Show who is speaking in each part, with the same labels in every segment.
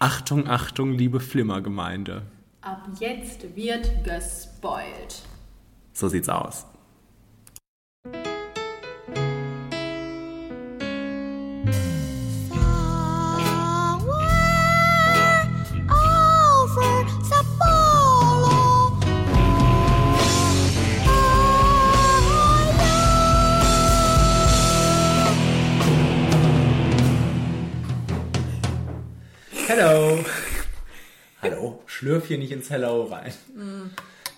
Speaker 1: Achtung, Achtung, liebe Flimmergemeinde.
Speaker 2: Ab jetzt wird gespoilt.
Speaker 1: So sieht's aus. Schlürf hier nicht ins Hello rein.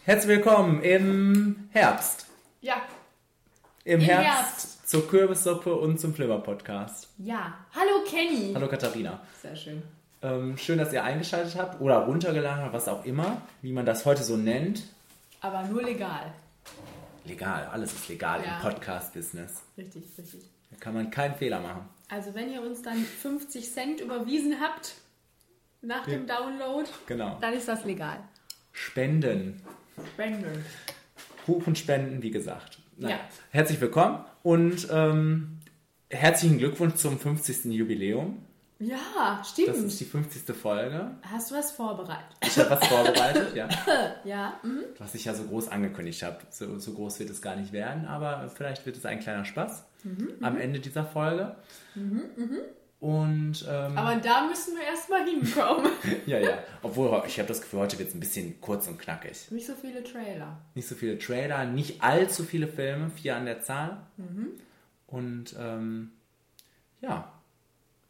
Speaker 1: Herzlich willkommen im Herbst.
Speaker 2: Ja,
Speaker 1: Im,
Speaker 2: Im
Speaker 1: Herbst,
Speaker 2: Herbst.
Speaker 1: zur Kürbissuppe und zum Flimmer-Podcast.
Speaker 2: ja. Hallo Kenny.
Speaker 1: Hallo Katharina.
Speaker 2: Sehr schön.
Speaker 1: Ähm, schön, dass ihr eingeschaltet habt oder runtergeladen habt, was auch immer, wie man das heute so nennt.
Speaker 2: Aber nur legal.
Speaker 1: Legal, alles ist legal
Speaker 2: Ja.
Speaker 1: im Podcast-Business.
Speaker 2: Richtig, richtig.
Speaker 1: Da kann man keinen Fehler machen.
Speaker 2: Also wenn ihr uns dann 50 Cent überwiesen habt nach dem Download,
Speaker 1: Genau.
Speaker 2: dann ist das legal.
Speaker 1: Spenden.
Speaker 2: Spenden.
Speaker 1: Kuchenspenden, wie gesagt. Nein.
Speaker 2: Ja.
Speaker 1: Herzlich willkommen und ähm, herzlichen Glückwunsch zum 50. Jubiläum.
Speaker 2: Ja, stimmt.
Speaker 1: Das ist die 50. Folge.
Speaker 2: Hast du was vorbereitet?
Speaker 1: Ich habe was vorbereitet, ja.
Speaker 2: Ja. mhm.
Speaker 1: Was ich ja so groß angekündigt habe. So, so groß wird es gar nicht werden, aber vielleicht wird es ein kleiner Spaß am Ende dieser Folge. Und ähm,
Speaker 2: Aber da müssen wir erstmal hinkommen.
Speaker 1: ja, ja. Obwohl ich habe das Gefühl, heute wird es ein bisschen kurz und knackig.
Speaker 2: Nicht so viele Trailer.
Speaker 1: Nicht so viele Trailer, nicht allzu viele Filme, vier an der Zahl. Und ähm, ja,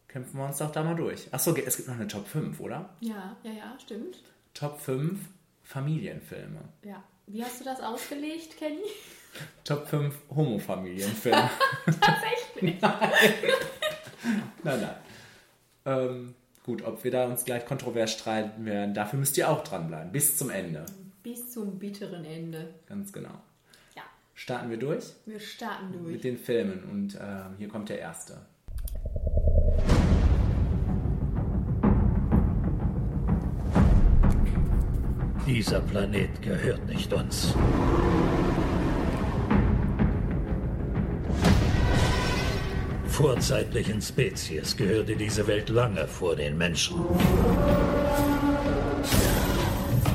Speaker 1: kämpfen wir uns doch da mal durch. Achso, es gibt noch eine Top 5, oder?
Speaker 2: Ja, ja, ja, stimmt.
Speaker 1: Top 5 Familienfilme.
Speaker 2: Ja. Wie hast du das ausgelegt, Kenny?
Speaker 1: Top 5 Homo-Familienfilme.
Speaker 2: Tatsächlich.
Speaker 1: nein, nein. Ähm, gut, ob wir da uns gleich kontrovers streiten werden, dafür müsst ihr auch dranbleiben. Bis zum Ende.
Speaker 2: Bis zum bitteren Ende.
Speaker 1: Ganz genau.
Speaker 2: Ja,
Speaker 1: Starten wir durch
Speaker 2: wir starten durch.
Speaker 1: mit den Filmen. Und ähm, hier kommt der erste.
Speaker 3: Dieser Planet gehört nicht uns. Vorzeitlichen Spezies gehörte diese Welt lange vor den Menschen.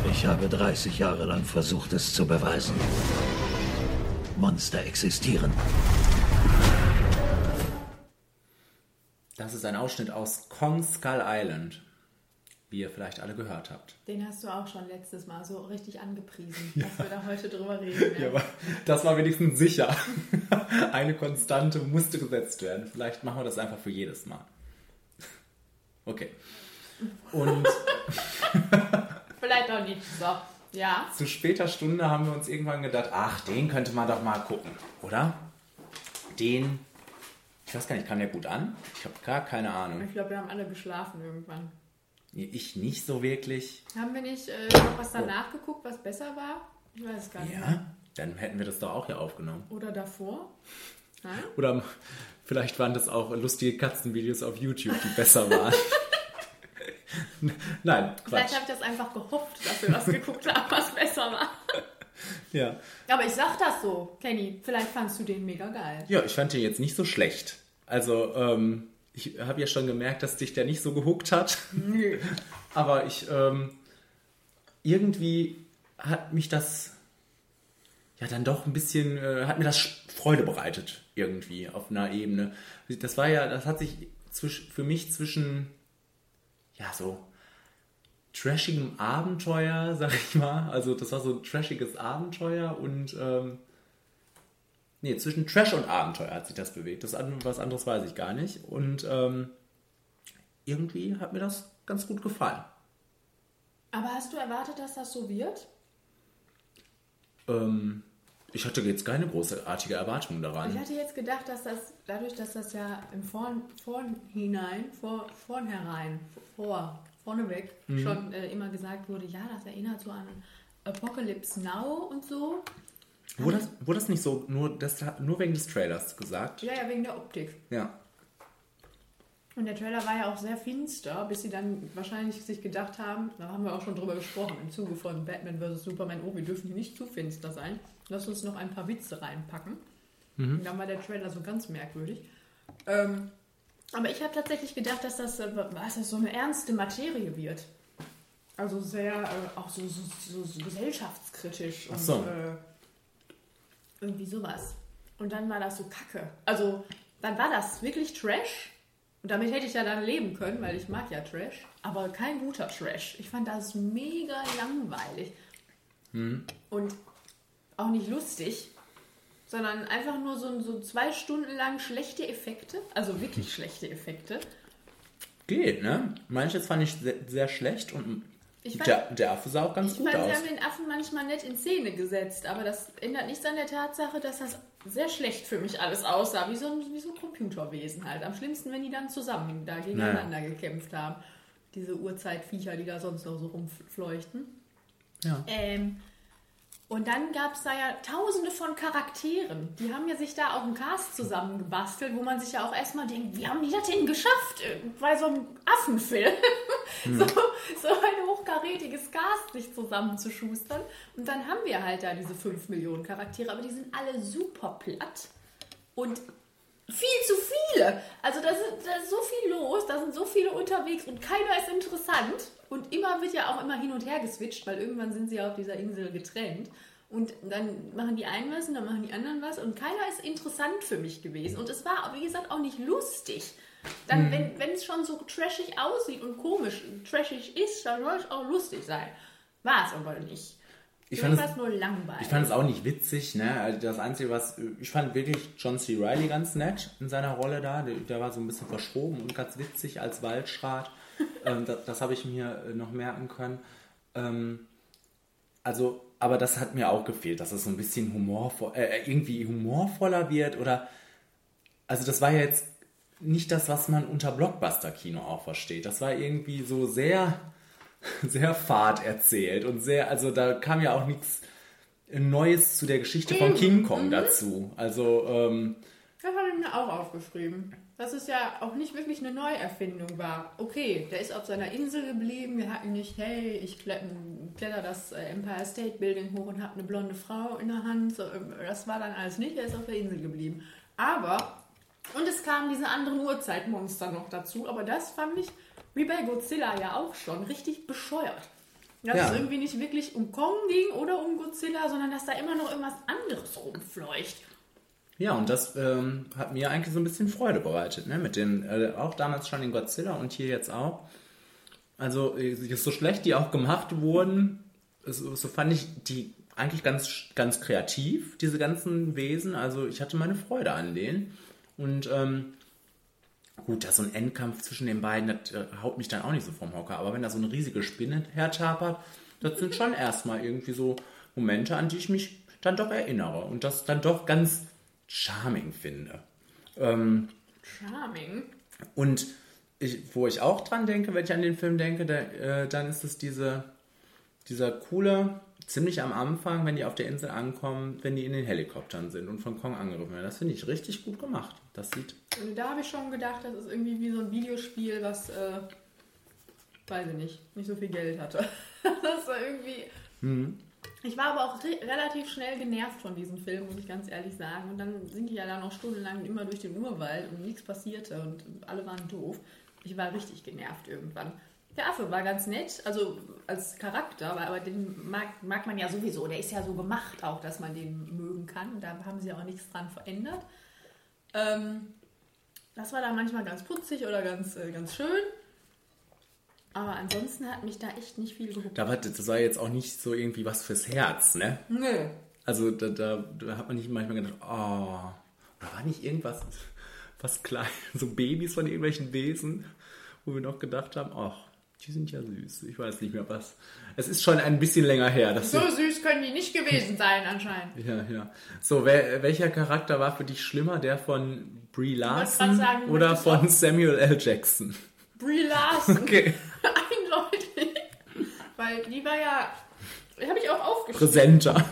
Speaker 3: Ich habe 30 Jahre lang versucht, es zu beweisen. Monster existieren.
Speaker 1: Das ist ein Ausschnitt aus Kong Skull Island, wie ihr vielleicht alle gehört habt.
Speaker 2: Den hast du auch schon letztes Mal so richtig angepriesen, dass wir da heute drüber reden.
Speaker 1: Ja, aber das war wenigstens sicher. Eine Konstante musste gesetzt werden. Vielleicht machen wir das einfach für jedes Mal. Okay. Und
Speaker 2: Vielleicht auch nicht. So, ja.
Speaker 1: zu später Stunde haben wir uns irgendwann gedacht, ach, den könnte man doch mal gucken, oder? Den, ich weiß gar nicht, kam der gut an? Ich habe gar keine Ahnung.
Speaker 2: Ich glaube, wir haben alle geschlafen irgendwann.
Speaker 1: Ich nicht so wirklich.
Speaker 2: Haben wir nicht äh, noch was danach geguckt, was besser war? Ich weiß es gar nicht. mehr.
Speaker 1: Ja, dann hätten wir das doch auch hier aufgenommen.
Speaker 2: Oder davor? Nein?
Speaker 1: Oder vielleicht waren das auch lustige Katzenvideos auf YouTube, die besser waren. Nein, Quatsch.
Speaker 2: Vielleicht habe ich das einfach gehofft, dass wir was geguckt haben, was besser war.
Speaker 1: Ja.
Speaker 2: Aber ich sag das so, Kenny. Vielleicht fandst du den mega geil.
Speaker 1: ja, ich fand den jetzt nicht so schlecht. Also, ähm, ich habe ja schon gemerkt, dass dich der nicht so gehuckt hat.
Speaker 2: Nö.
Speaker 1: Aber ich, ähm, irgendwie hat mich das ja dann doch ein bisschen, äh, hat mir das Freude bereitet, irgendwie auf einer Ebene. Das war ja, das hat sich zwisch, für mich zwischen, ja, so trashigem Abenteuer, sag ich mal. Also das war so ein trashiges Abenteuer und ähm, nee, zwischen Trash und Abenteuer hat sich das bewegt. Das was anderes weiß ich gar nicht. Und ähm, irgendwie hat mir das ganz gut gefallen.
Speaker 2: Aber hast du erwartet, dass das so wird?
Speaker 1: Ähm, ich hatte jetzt keine großartige Erwartung
Speaker 2: Ich
Speaker 1: daran.
Speaker 2: hatte jetzt gedacht, dass das, dadurch, dass das ja im Vorn, Vornhinein, vor, vornherein, vor, vorneweg schon äh, immer gesagt wurde, ja, das erinnert so an Apocalypse Now und so.
Speaker 1: Wurde das, wurde das nicht so nur, das, nur wegen des Trailers gesagt?
Speaker 2: Ja, ja, wegen der Optik.
Speaker 1: Ja.
Speaker 2: Und der Trailer war ja auch sehr finster, bis sie dann wahrscheinlich sich gedacht haben, da haben wir auch schon drüber gesprochen, im Zuge von Batman vs. Superman, oh, wir dürfen hier nicht zu finster sein. Lass uns noch ein paar Witze reinpacken. Und dann war der Trailer so ganz merkwürdig. Ähm, Aber ich habe tatsächlich gedacht, dass das, äh, was das so eine ernste Materie wird. Also sehr, äh, auch so, so, so, so gesellschaftskritisch und
Speaker 1: Ach so.
Speaker 2: äh, irgendwie sowas. Und dann war das so kacke. Also, dann war das wirklich Trash. Und damit hätte ich ja dann leben können, weil ich mag ja Trash. Aber kein guter Trash. Ich fand das mega langweilig. Und auch nicht lustig, sondern einfach nur so, so zwei Stunden lang schlechte Effekte. Also wirklich schlechte Effekte.
Speaker 1: Geht, ne? Manches fand ich sehr, sehr schlecht und
Speaker 2: Ich fand-
Speaker 1: der, der Affe sah auch ganz
Speaker 2: Ich
Speaker 1: gut
Speaker 2: meine, sie
Speaker 1: aus.
Speaker 2: haben den Affen manchmal nett in Szene gesetzt, aber das ändert nichts an der Tatsache, dass das sehr schlecht für mich alles aussah, wie so ein, wie so ein Computerwesen halt. Am schlimmsten, wenn die dann zusammen da gegeneinander gekämpft haben. Diese Urzeitviecher, die da sonst noch so rumfleuchten.
Speaker 1: Ja.
Speaker 2: Ähm, und dann gab es da ja tausende von Charakteren. Die haben ja sich da auch einen Cast zusammengebastelt, wo man sich ja auch erstmal denkt, wie haben die das denn geschafft? äh, Bei so einem Affenfilm. so, so ein hochkarätiges Cast sich zusammenzuschustern. Und dann haben wir halt da diese 5 Millionen Charaktere, aber die sind alle super platt. Und viel zu viele. Also da, sind, da ist so viel los, da sind so viele unterwegs und keiner ist interessant. Und immer wird ja auch immer hin und her geswitcht, weil irgendwann sind sie ja auf dieser Insel getrennt. Und dann machen die einen was und dann machen die anderen was. Und keiner ist interessant für mich gewesen. Und es war, wie gesagt, auch nicht lustig. Dann, wenn, wenn es schon so trashig aussieht und komisch trashig ist, dann soll es auch lustig sein. War es aber nicht.
Speaker 1: Ich fand es-
Speaker 2: nur langweilig.
Speaker 1: Ich fand es auch nicht witzig, ne? Also das Einzige, was. Ich fand wirklich John C. Reilly ganz nett in seiner Rolle da. Der, der war so ein bisschen verschroben und ganz witzig als Waldschrat. Ähm, das das habe ich mir äh, noch merken können. Ähm, also, aber das hat mir auch gefehlt, dass es so ein bisschen humorvoll, äh, irgendwie humorvoller wird oder. Also, das war ja jetzt nicht das, was man unter Blockbuster-Kino auch versteht. Das war irgendwie so sehr sehr fad erzählt und sehr, also da kam ja auch nichts Neues zu der Geschichte von King Kong dazu. Also, ähm,
Speaker 2: Das habe ich mir auch aufgeschrieben. Dass es ja auch nicht wirklich eine Neuerfindung war. Okay, der ist auf seiner Insel geblieben. Wir hatten nicht, hey, ich kletter, das äh, Empire State Building hoch und habe eine blonde Frau in der Hand. Ähm, Das war dann alles nicht. Er ist auf der Insel geblieben. Aber, und es kamen diese anderen Urzeitmonster noch dazu. Aber das fand ich, wie bei Godzilla ja auch schon, richtig bescheuert. Dass
Speaker 1: Ja.
Speaker 2: es irgendwie nicht wirklich um Kong ging oder um Godzilla, sondern dass da immer noch irgendwas anderes rumfleucht.
Speaker 1: Ja, und das ähm, hat mir eigentlich so ein bisschen Freude bereitet, ne? Mit den, äh, auch damals schon in Godzilla und hier jetzt auch. Also, äh, so schlecht die auch gemacht wurden, so, so fand ich die eigentlich ganz, ganz kreativ, diese ganzen Wesen. Also, ich hatte meine Freude an denen. Und ähm, Gut, da so ein Endkampf zwischen den beiden, das äh, haut mich dann auch nicht so vom Hocker. Aber wenn da so eine riesige Spinne hertapert, das sind schon erstmal irgendwie so Momente, an die ich mich dann doch erinnere und das dann doch ganz charming finde. Ähm,
Speaker 2: Charming.
Speaker 1: und ich, wo ich auch dran denke, wenn ich an den Film denke, da, äh, dann ist es diese, dieser coole, ziemlich am Anfang, wenn die auf der Insel ankommen, wenn die in den Helikoptern sind und von Kong angegriffen werden. Das finde ich richtig gut gemacht. Das sieht
Speaker 2: Und da habe ich schon gedacht, das ist irgendwie wie so ein Videospiel, was, äh, weiß ich nicht, nicht so viel Geld hatte. das war irgendwie. Ich war aber auch re relativ schnell genervt von diesem Film, muss ich ganz ehrlich sagen. Und dann sind die ja dann noch stundenlang immer durch den Urwald und nichts passierte und alle waren doof. Ich war richtig genervt irgendwann. Der Affe war ganz nett, also als Charakter, aber, den mag, mag man ja sowieso. Der ist ja so gemacht auch, dass man den mögen kann. Da haben sie auch nichts dran verändert. Ähm, das war da manchmal ganz putzig oder ganz, äh, ganz schön. Aber ansonsten hat mich da echt nicht viel gehuckt.
Speaker 1: Da war, das war jetzt auch nicht so irgendwie was fürs Herz, ne?
Speaker 2: Nö.
Speaker 1: Also da, da, da hat man nicht manchmal gedacht, oh, oder war nicht irgendwas, was klein, so Babys von irgendwelchen Wesen, wo wir noch gedacht haben, ach, die sind ja süß. Ich weiß nicht mehr was. Es ist schon ein bisschen länger her. Dass
Speaker 2: So süß können die nicht gewesen sein anscheinend.
Speaker 1: ja, ja. So, wer, welcher Charakter war für dich schlimmer? Der von Brie Larson
Speaker 2: sagen,
Speaker 1: oder von Samuel L. Jackson?
Speaker 2: Brie Larson.
Speaker 1: Okay.
Speaker 2: Weil die war ja, habe ich auch aufgeschrieben,
Speaker 1: Präsenter.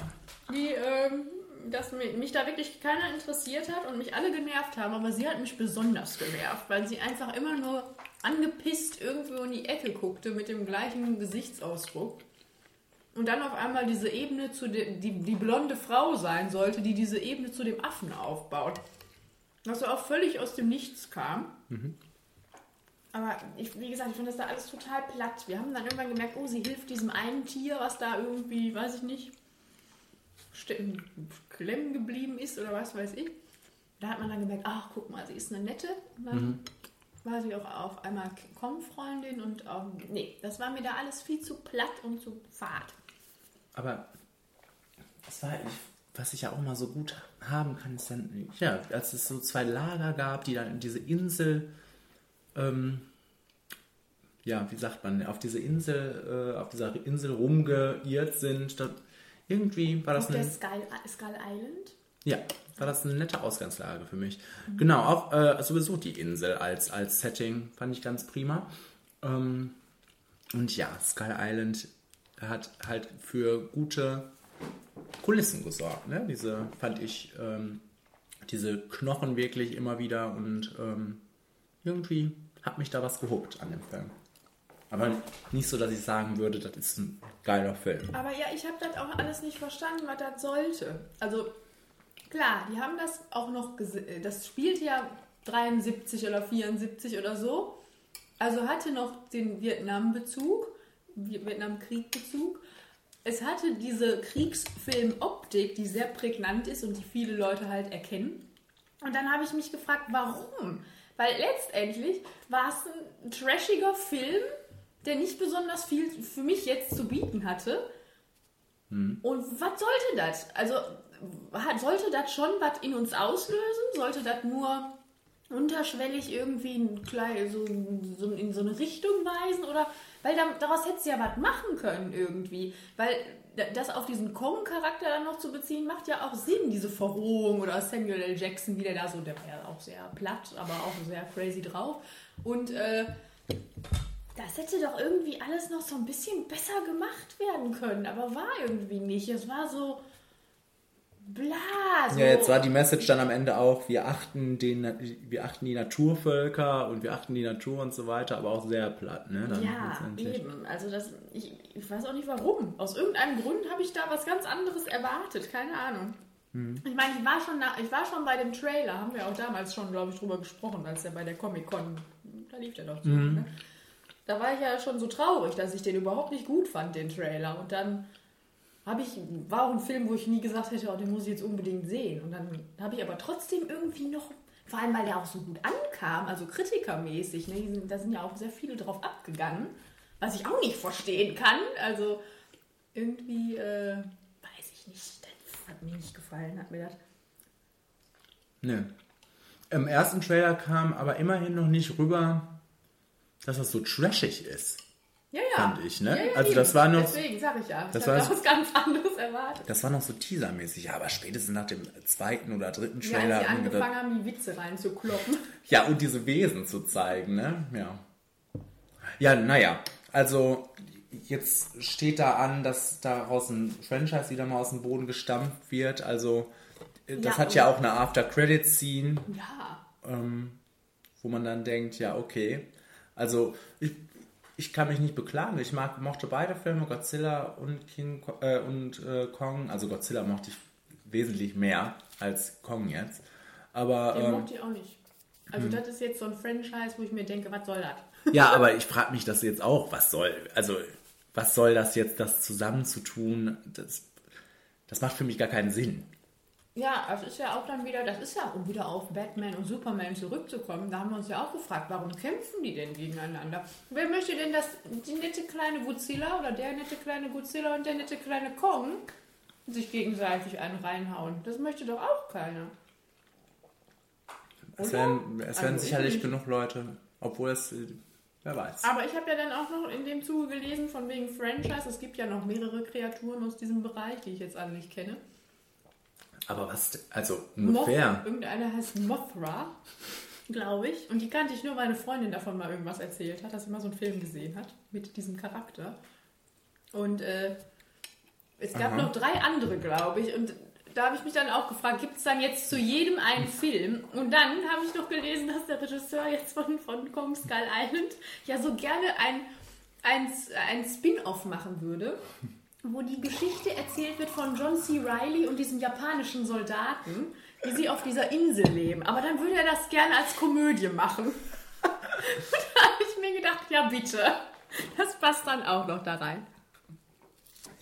Speaker 2: die, ähm, dass mi- mich da wirklich keiner interessiert hat und mich alle genervt haben, aber sie hat mich besonders genervt, weil sie einfach immer nur angepisst irgendwo in die Ecke guckte mit dem gleichen Gesichtsausdruck. Und dann auf einmal diese Ebene zu de, die, die blonde Frau sein sollte, die diese Ebene zu dem Affen aufbaut. Was auch völlig aus dem Nichts kam. Aber ich, wie gesagt, ich finde das da alles total platt. Wir haben dann irgendwann gemerkt, oh, sie hilft diesem einen Tier, was da irgendwie, weiß ich nicht, klemmen geblieben ist oder was weiß ich. Da hat man dann gemerkt, ach, guck mal, sie ist eine nette. Und dann war sie auch auf einmal Kong-Freundin und auch, nee, das war mir da alles viel zu platt und zu fad.
Speaker 1: Aber das war, ich, was ich ja auch mal so gut haben kann, ist dann, ja, als es so zwei Lager gab, die dann in diese Insel, ähm, ja, wie sagt man, auf diese Insel, äh, auf dieser Insel rumgeirrt sind. Da, irgendwie war das
Speaker 2: Auf der
Speaker 1: eine,
Speaker 2: Skull, Skull Island.
Speaker 1: ja, war das eine nette Ausgangslage für mich. Genau, auch äh, sowieso die Insel als, als Setting fand ich ganz prima. Ähm, und ja, Skull Island hat halt für gute Kulissen gesorgt. Ne? Diese fand ich, ähm, diese Knochen wirklich immer wieder und ähm, irgendwie hat mich da was gehuckt an dem Film. Aber nicht so, dass ich sagen würde, das ist ein geiler Film.
Speaker 2: Aber ja, ich habe das auch alles nicht verstanden, was das sollte. Also klar, die haben das auch noch, gese- das spielt ja 73 oder 74 oder so. Also hatte noch den Vietnam-Bezug, Vietnamkrieg-Bezug. Es hatte diese Kriegsfilm-Optik, die sehr prägnant ist und die viele Leute halt erkennen. Und dann habe ich mich gefragt, warum? Weil letztendlich war es ein trashiger Film, der nicht besonders viel für mich jetzt zu bieten hatte. Und was sollte das? Also sollte das schon was in uns auslösen? Sollte das nur unterschwellig irgendwie ein klein, so, so in so eine Richtung weisen? Oder weil da, daraus hätte sie ja was machen können irgendwie. Weil das auf diesen Kong-Charakter dann noch zu beziehen, macht ja auch Sinn, diese Verrohung oder Samuel L. Jackson, wie der da so, der war ja auch sehr platt, aber auch sehr crazy drauf. Und äh, das hätte doch irgendwie alles noch so ein bisschen besser gemacht werden können, aber war irgendwie nicht. Es war so bla. So.
Speaker 1: Ja, jetzt war die Message dann am Ende auch, wir achten, den, wir achten die Naturvölker und wir achten die Natur und so weiter, aber auch sehr platt, ne? Dann
Speaker 2: Ja, eben. Also das, ich, ich weiß auch nicht warum. Aus irgendeinem Grund habe ich da was ganz anderes erwartet. Keine Ahnung.
Speaker 1: Hm.
Speaker 2: Ich meine, ich war, schon na, ich war schon bei dem Trailer, haben wir auch damals schon, glaube ich, drüber gesprochen, als er bei der Comic-Con, da lief der doch so.
Speaker 1: Mhm.
Speaker 2: Ne? Da war ich ja schon so traurig, dass ich den überhaupt nicht gut fand, den Trailer. Und dann habe ich, war auch ein Film, wo ich nie gesagt hätte, oh, den muss ich jetzt unbedingt sehen. Und dann habe ich aber trotzdem irgendwie noch, vor allem weil der auch so gut ankam, also kritikermäßig, ne, da sind ja auch sehr viele drauf abgegangen, was ich auch nicht verstehen kann. Also irgendwie, äh, weiß ich nicht, das hat mir nicht gefallen, hat mir das.
Speaker 1: Ne. Im ersten Trailer kam aber immerhin noch nicht rüber, dass das so trashig ist.
Speaker 2: Ja, ja.
Speaker 1: Fand ich, ne?
Speaker 2: Ja, ja,
Speaker 1: Also das war noch-
Speaker 2: Deswegen sage ich ja. Ich
Speaker 1: das war-
Speaker 2: was ganz anderes erwartet.
Speaker 1: Das war noch so teasermäßig, ja, aber spätestens nach dem zweiten oder dritten
Speaker 2: Ja,
Speaker 1: Trailer.
Speaker 2: als sie angefangen haben, die Witze reinzukloppen.
Speaker 1: Ja, und diese Wesen zu zeigen, ne? Ja. Ja, naja. Also, jetzt steht da an, dass daraus ein Franchise wieder mal aus dem Boden gestampft wird. Also, äh, das
Speaker 2: Ja,
Speaker 1: hat ja auch eine After-Credit-Scene,
Speaker 2: Ja.
Speaker 1: wo man dann denkt, ja, okay. Also, ich, ich kann mich nicht beklagen. Ich mag, mochte beide Filme, Godzilla und King äh, und äh, Kong. Also, Godzilla mochte ich wesentlich mehr als Kong jetzt. Aber.
Speaker 2: Den
Speaker 1: ähm,
Speaker 2: mochte ich auch nicht. Also das ist jetzt so ein Franchise, wo ich mir denke, was soll das?
Speaker 1: Ja, aber ich frage mich das jetzt auch, was soll, also was soll das jetzt, das zusammenzutun? Das, das macht für mich gar keinen Sinn.
Speaker 2: Ja, das ist ja auch dann wieder, das ist ja, um wieder auf Batman und Superman zurückzukommen, da haben wir uns ja auch gefragt, warum kämpfen die denn gegeneinander? Wer möchte denn, dass die nette kleine Godzilla oder der nette kleine Godzilla und der nette kleine Kong sich gegenseitig einen reinhauen? Das möchte doch auch keiner.
Speaker 1: Es werden, es werden
Speaker 2: Also ich
Speaker 1: sicherlich genug Leute, obwohl es, wer weiß.
Speaker 2: Aber ich habe ja dann auch noch in dem Zuge gelesen, von wegen Franchise, es gibt ja noch mehrere Kreaturen aus diesem Bereich, die ich jetzt alle nicht kenne.
Speaker 1: Aber was, also ungefähr.
Speaker 2: irgendeiner heißt Mothra, glaube ich. Und die kannte ich nur, weil eine Freundin davon mal irgendwas erzählt hat, dass sie mal so einen Film gesehen hat mit diesem Charakter. Und äh, es gab
Speaker 1: Aha.
Speaker 2: noch drei andere, glaube ich. Und da habe ich mich dann auch gefragt, gibt es dann jetzt zu jedem einen Film? Und dann habe ich noch gelesen, dass der Regisseur jetzt von, von Kong Skull Island ja so gerne ein, ein, ein Spin-off machen würde wo die Geschichte erzählt wird von John C. Reilly und diesem japanischen Soldaten, wie sie auf dieser Insel leben. Aber dann würde er das gerne als Komödie machen. da habe ich mir gedacht, ja bitte. Das passt dann auch noch da rein.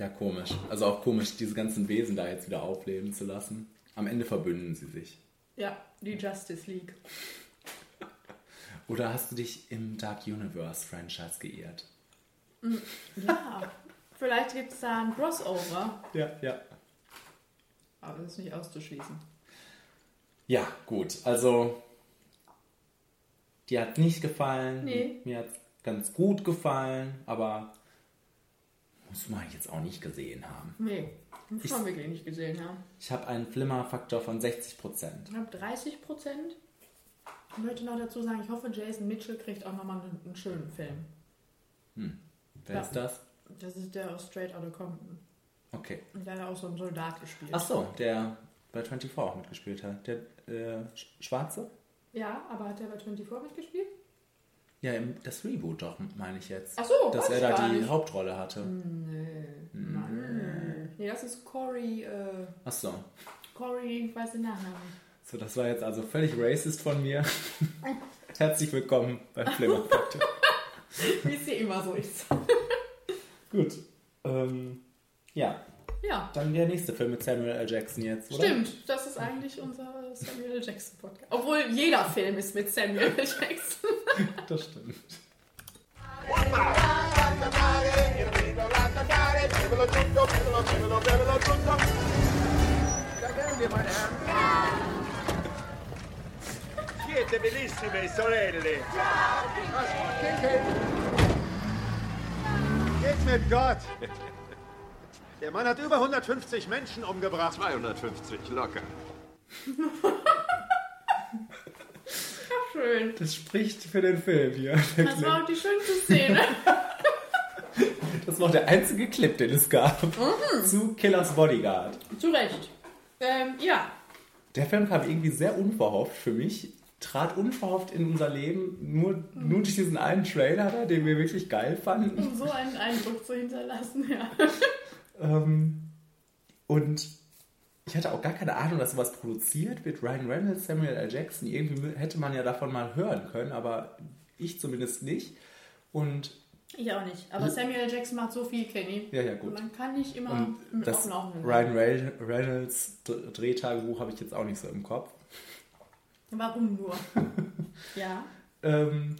Speaker 1: Ja, komisch. Also auch komisch, diese ganzen Wesen da jetzt wieder aufleben zu lassen. Am Ende verbünden sie sich.
Speaker 2: Ja, die Justice League.
Speaker 1: Oder hast du dich im Dark Universe Franchise geirrt?
Speaker 2: Ja, vielleicht gibt es da ein Crossover.
Speaker 1: Ja, ja.
Speaker 2: Aber das ist nicht auszuschließen.
Speaker 1: Ja, gut. Also, dir hat nicht gefallen.
Speaker 2: Nee.
Speaker 1: Mir hat ganz gut gefallen, aber muss man jetzt auch nicht gesehen haben.
Speaker 2: Nee, muss
Speaker 1: Ich-
Speaker 2: man wirklich nicht gesehen haben.
Speaker 1: Ich habe einen Flimmerfaktor von 60 Prozent.
Speaker 2: Ich habe 30 Prozent. Ich möchte noch dazu sagen, ich hoffe, Jason Mitchell kriegt auch nochmal einen, einen schönen Film.
Speaker 1: Wer
Speaker 2: Ja.
Speaker 1: ist das?
Speaker 2: Das ist der aus Straight Outta Compton.
Speaker 1: Okay.
Speaker 2: Und der hat auch so einen Soldat gespielt.
Speaker 1: Ach so, der bei 24 auch mitgespielt hat. Der äh, Sch- Schwarze?
Speaker 2: Ja, aber hat der bei 24 mitgespielt?
Speaker 1: Ja, das Reboot doch, meine ich jetzt.
Speaker 2: Ach so,
Speaker 1: Dass er da die
Speaker 2: nicht.
Speaker 1: Hauptrolle hatte.
Speaker 2: Nee. Nein. Nee, das ist Cory, äh,
Speaker 1: Ach so.
Speaker 2: Cory, ich weiß den Nachnamen.
Speaker 1: So, das war jetzt also völlig racist von mir. Herzlich willkommen beim Flimmerfaktor.
Speaker 2: Wie es hier immer so ist.
Speaker 1: Gut. Ähm, ja,
Speaker 2: Ja,
Speaker 1: dann der nächste Film mit Samuel L. Jackson jetzt, oder?
Speaker 2: stimmt. Das ist eigentlich unser Samuel L. Jackson Podcast. Obwohl jeder Film ist mit Samuel L. Jackson.
Speaker 1: Das stimmt.
Speaker 4: Siete bellissime sorelle.
Speaker 5: Geht's mit Gott? Der Mann hat über 150 Menschen umgebracht.
Speaker 6: 250 locker.
Speaker 2: Schön.
Speaker 1: Das spricht für den Film hier.
Speaker 2: Das war auch die schönste Szene.
Speaker 1: Das war auch der einzige Clip, den es gab.
Speaker 2: Mhm.
Speaker 1: Zu Killers Bodyguard.
Speaker 2: Zu Recht. Ähm, ja.
Speaker 1: Der Film kam irgendwie sehr unverhofft für mich. Trat unverhofft in unser Leben, nur, nur durch diesen einen Trailer da, den wir wirklich geil fanden.
Speaker 2: Um so einen Eindruck zu hinterlassen, ja.
Speaker 1: Ähm, und ich hatte auch gar keine Ahnung, dass sowas produziert wird. Ryan Reynolds, Samuel L. Jackson, irgendwie hätte man ja davon mal hören können, aber ich zumindest nicht. Und
Speaker 2: Ich auch nicht. Aber Samuel L. Jackson macht so viel, Kenny.
Speaker 1: ja, ja, gut.
Speaker 2: Man kann nicht immer
Speaker 1: Und
Speaker 2: mit
Speaker 1: das Ryan Ray- Reynolds Dr- Drehtagebuch habe ich jetzt auch nicht so im Kopf.
Speaker 2: Warum nur? ja.
Speaker 1: Ähm,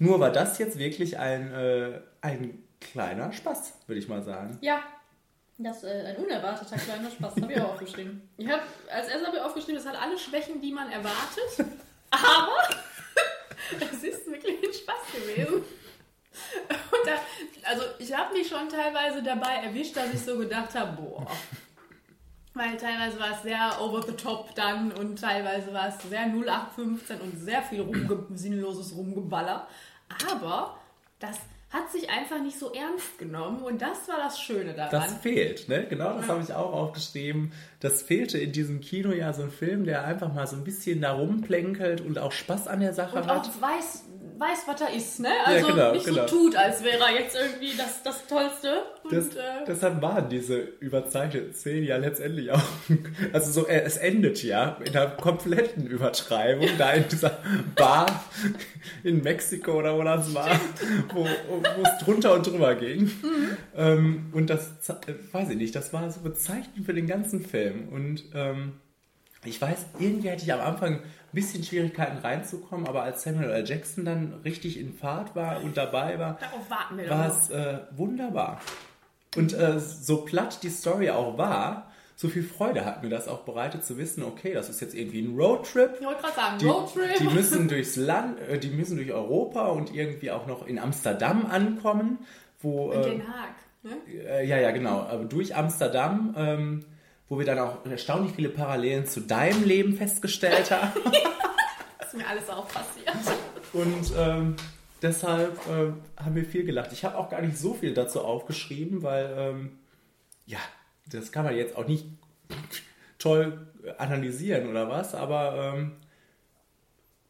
Speaker 1: nur war das jetzt wirklich ein, äh, ein kleiner Spaß, würde ich mal sagen.
Speaker 2: Ja. Das äh, ein unerwarteter kleiner Spaß, habe ich auch aufgeschrieben. Ich habe als erstes habe ich aufgeschrieben, es hat alle Schwächen, die man erwartet. Aber es ist wirklich ein Spaß gewesen. Und da, also ich habe mich schon teilweise dabei erwischt, dass ich so gedacht habe, boah. Weil teilweise war es sehr over the top dann und teilweise war es sehr 0815 und sehr viel rumge sinnloses Rumgeballer. Aber das hat sich einfach nicht so ernst genommen und das war das Schöne daran.
Speaker 1: Das fehlt, ne? Genau das habe ich auch aufgeschrieben. Das fehlte in diesem Kino ja so ein Film, der einfach mal so ein bisschen da rumplänkelt und auch Spaß an der Sache
Speaker 2: und
Speaker 1: hat.
Speaker 2: auch weiß, weiß, was er ist, ne? Also
Speaker 1: genau,
Speaker 2: nicht
Speaker 1: genau.
Speaker 2: so tut, als wäre er jetzt irgendwie das, das Tollste. Und,
Speaker 1: Das,
Speaker 2: äh,
Speaker 1: deshalb waren diese überzeichneten Szenen ja letztendlich auch. Also so, äh, es endet ja in einer kompletten Übertreibung, da in dieser Bar in Mexiko oder wo das war, wo, wo es drunter und drüber ging.
Speaker 2: Mhm.
Speaker 1: Ähm, und das, äh, weiß ich nicht, das war so bezeichnend für den ganzen Film. Und ähm, ich weiß, irgendwie hatte ich am Anfang bisschen Schwierigkeiten reinzukommen, aber als Samuel L. Jackson dann richtig in Fahrt war und dabei war, war es äh, wunderbar. Und äh, so platt die Story auch war, so viel Freude hat mir das auch bereitet zu wissen, okay, das ist jetzt irgendwie ein Roadtrip.
Speaker 2: Ich wollte gerade sagen,
Speaker 1: Die,
Speaker 2: Roadtrip.
Speaker 1: die müssen durchs Land, äh, die müssen durch Europa und irgendwie auch noch in Amsterdam ankommen, wo
Speaker 2: in
Speaker 1: äh,
Speaker 2: Den Haag. Ne?
Speaker 1: äh, ja ja genau, aber durch Amsterdam, ähm, wo wir dann auch erstaunlich viele Parallelen zu deinem Leben festgestellt haben.
Speaker 2: Das ist mir alles auch passiert.
Speaker 1: Und ähm, deshalb äh, haben wir viel gelacht. Ich habe auch gar nicht so viel dazu aufgeschrieben, weil, ähm, ja, das kann man jetzt auch nicht toll analysieren oder was, aber ähm,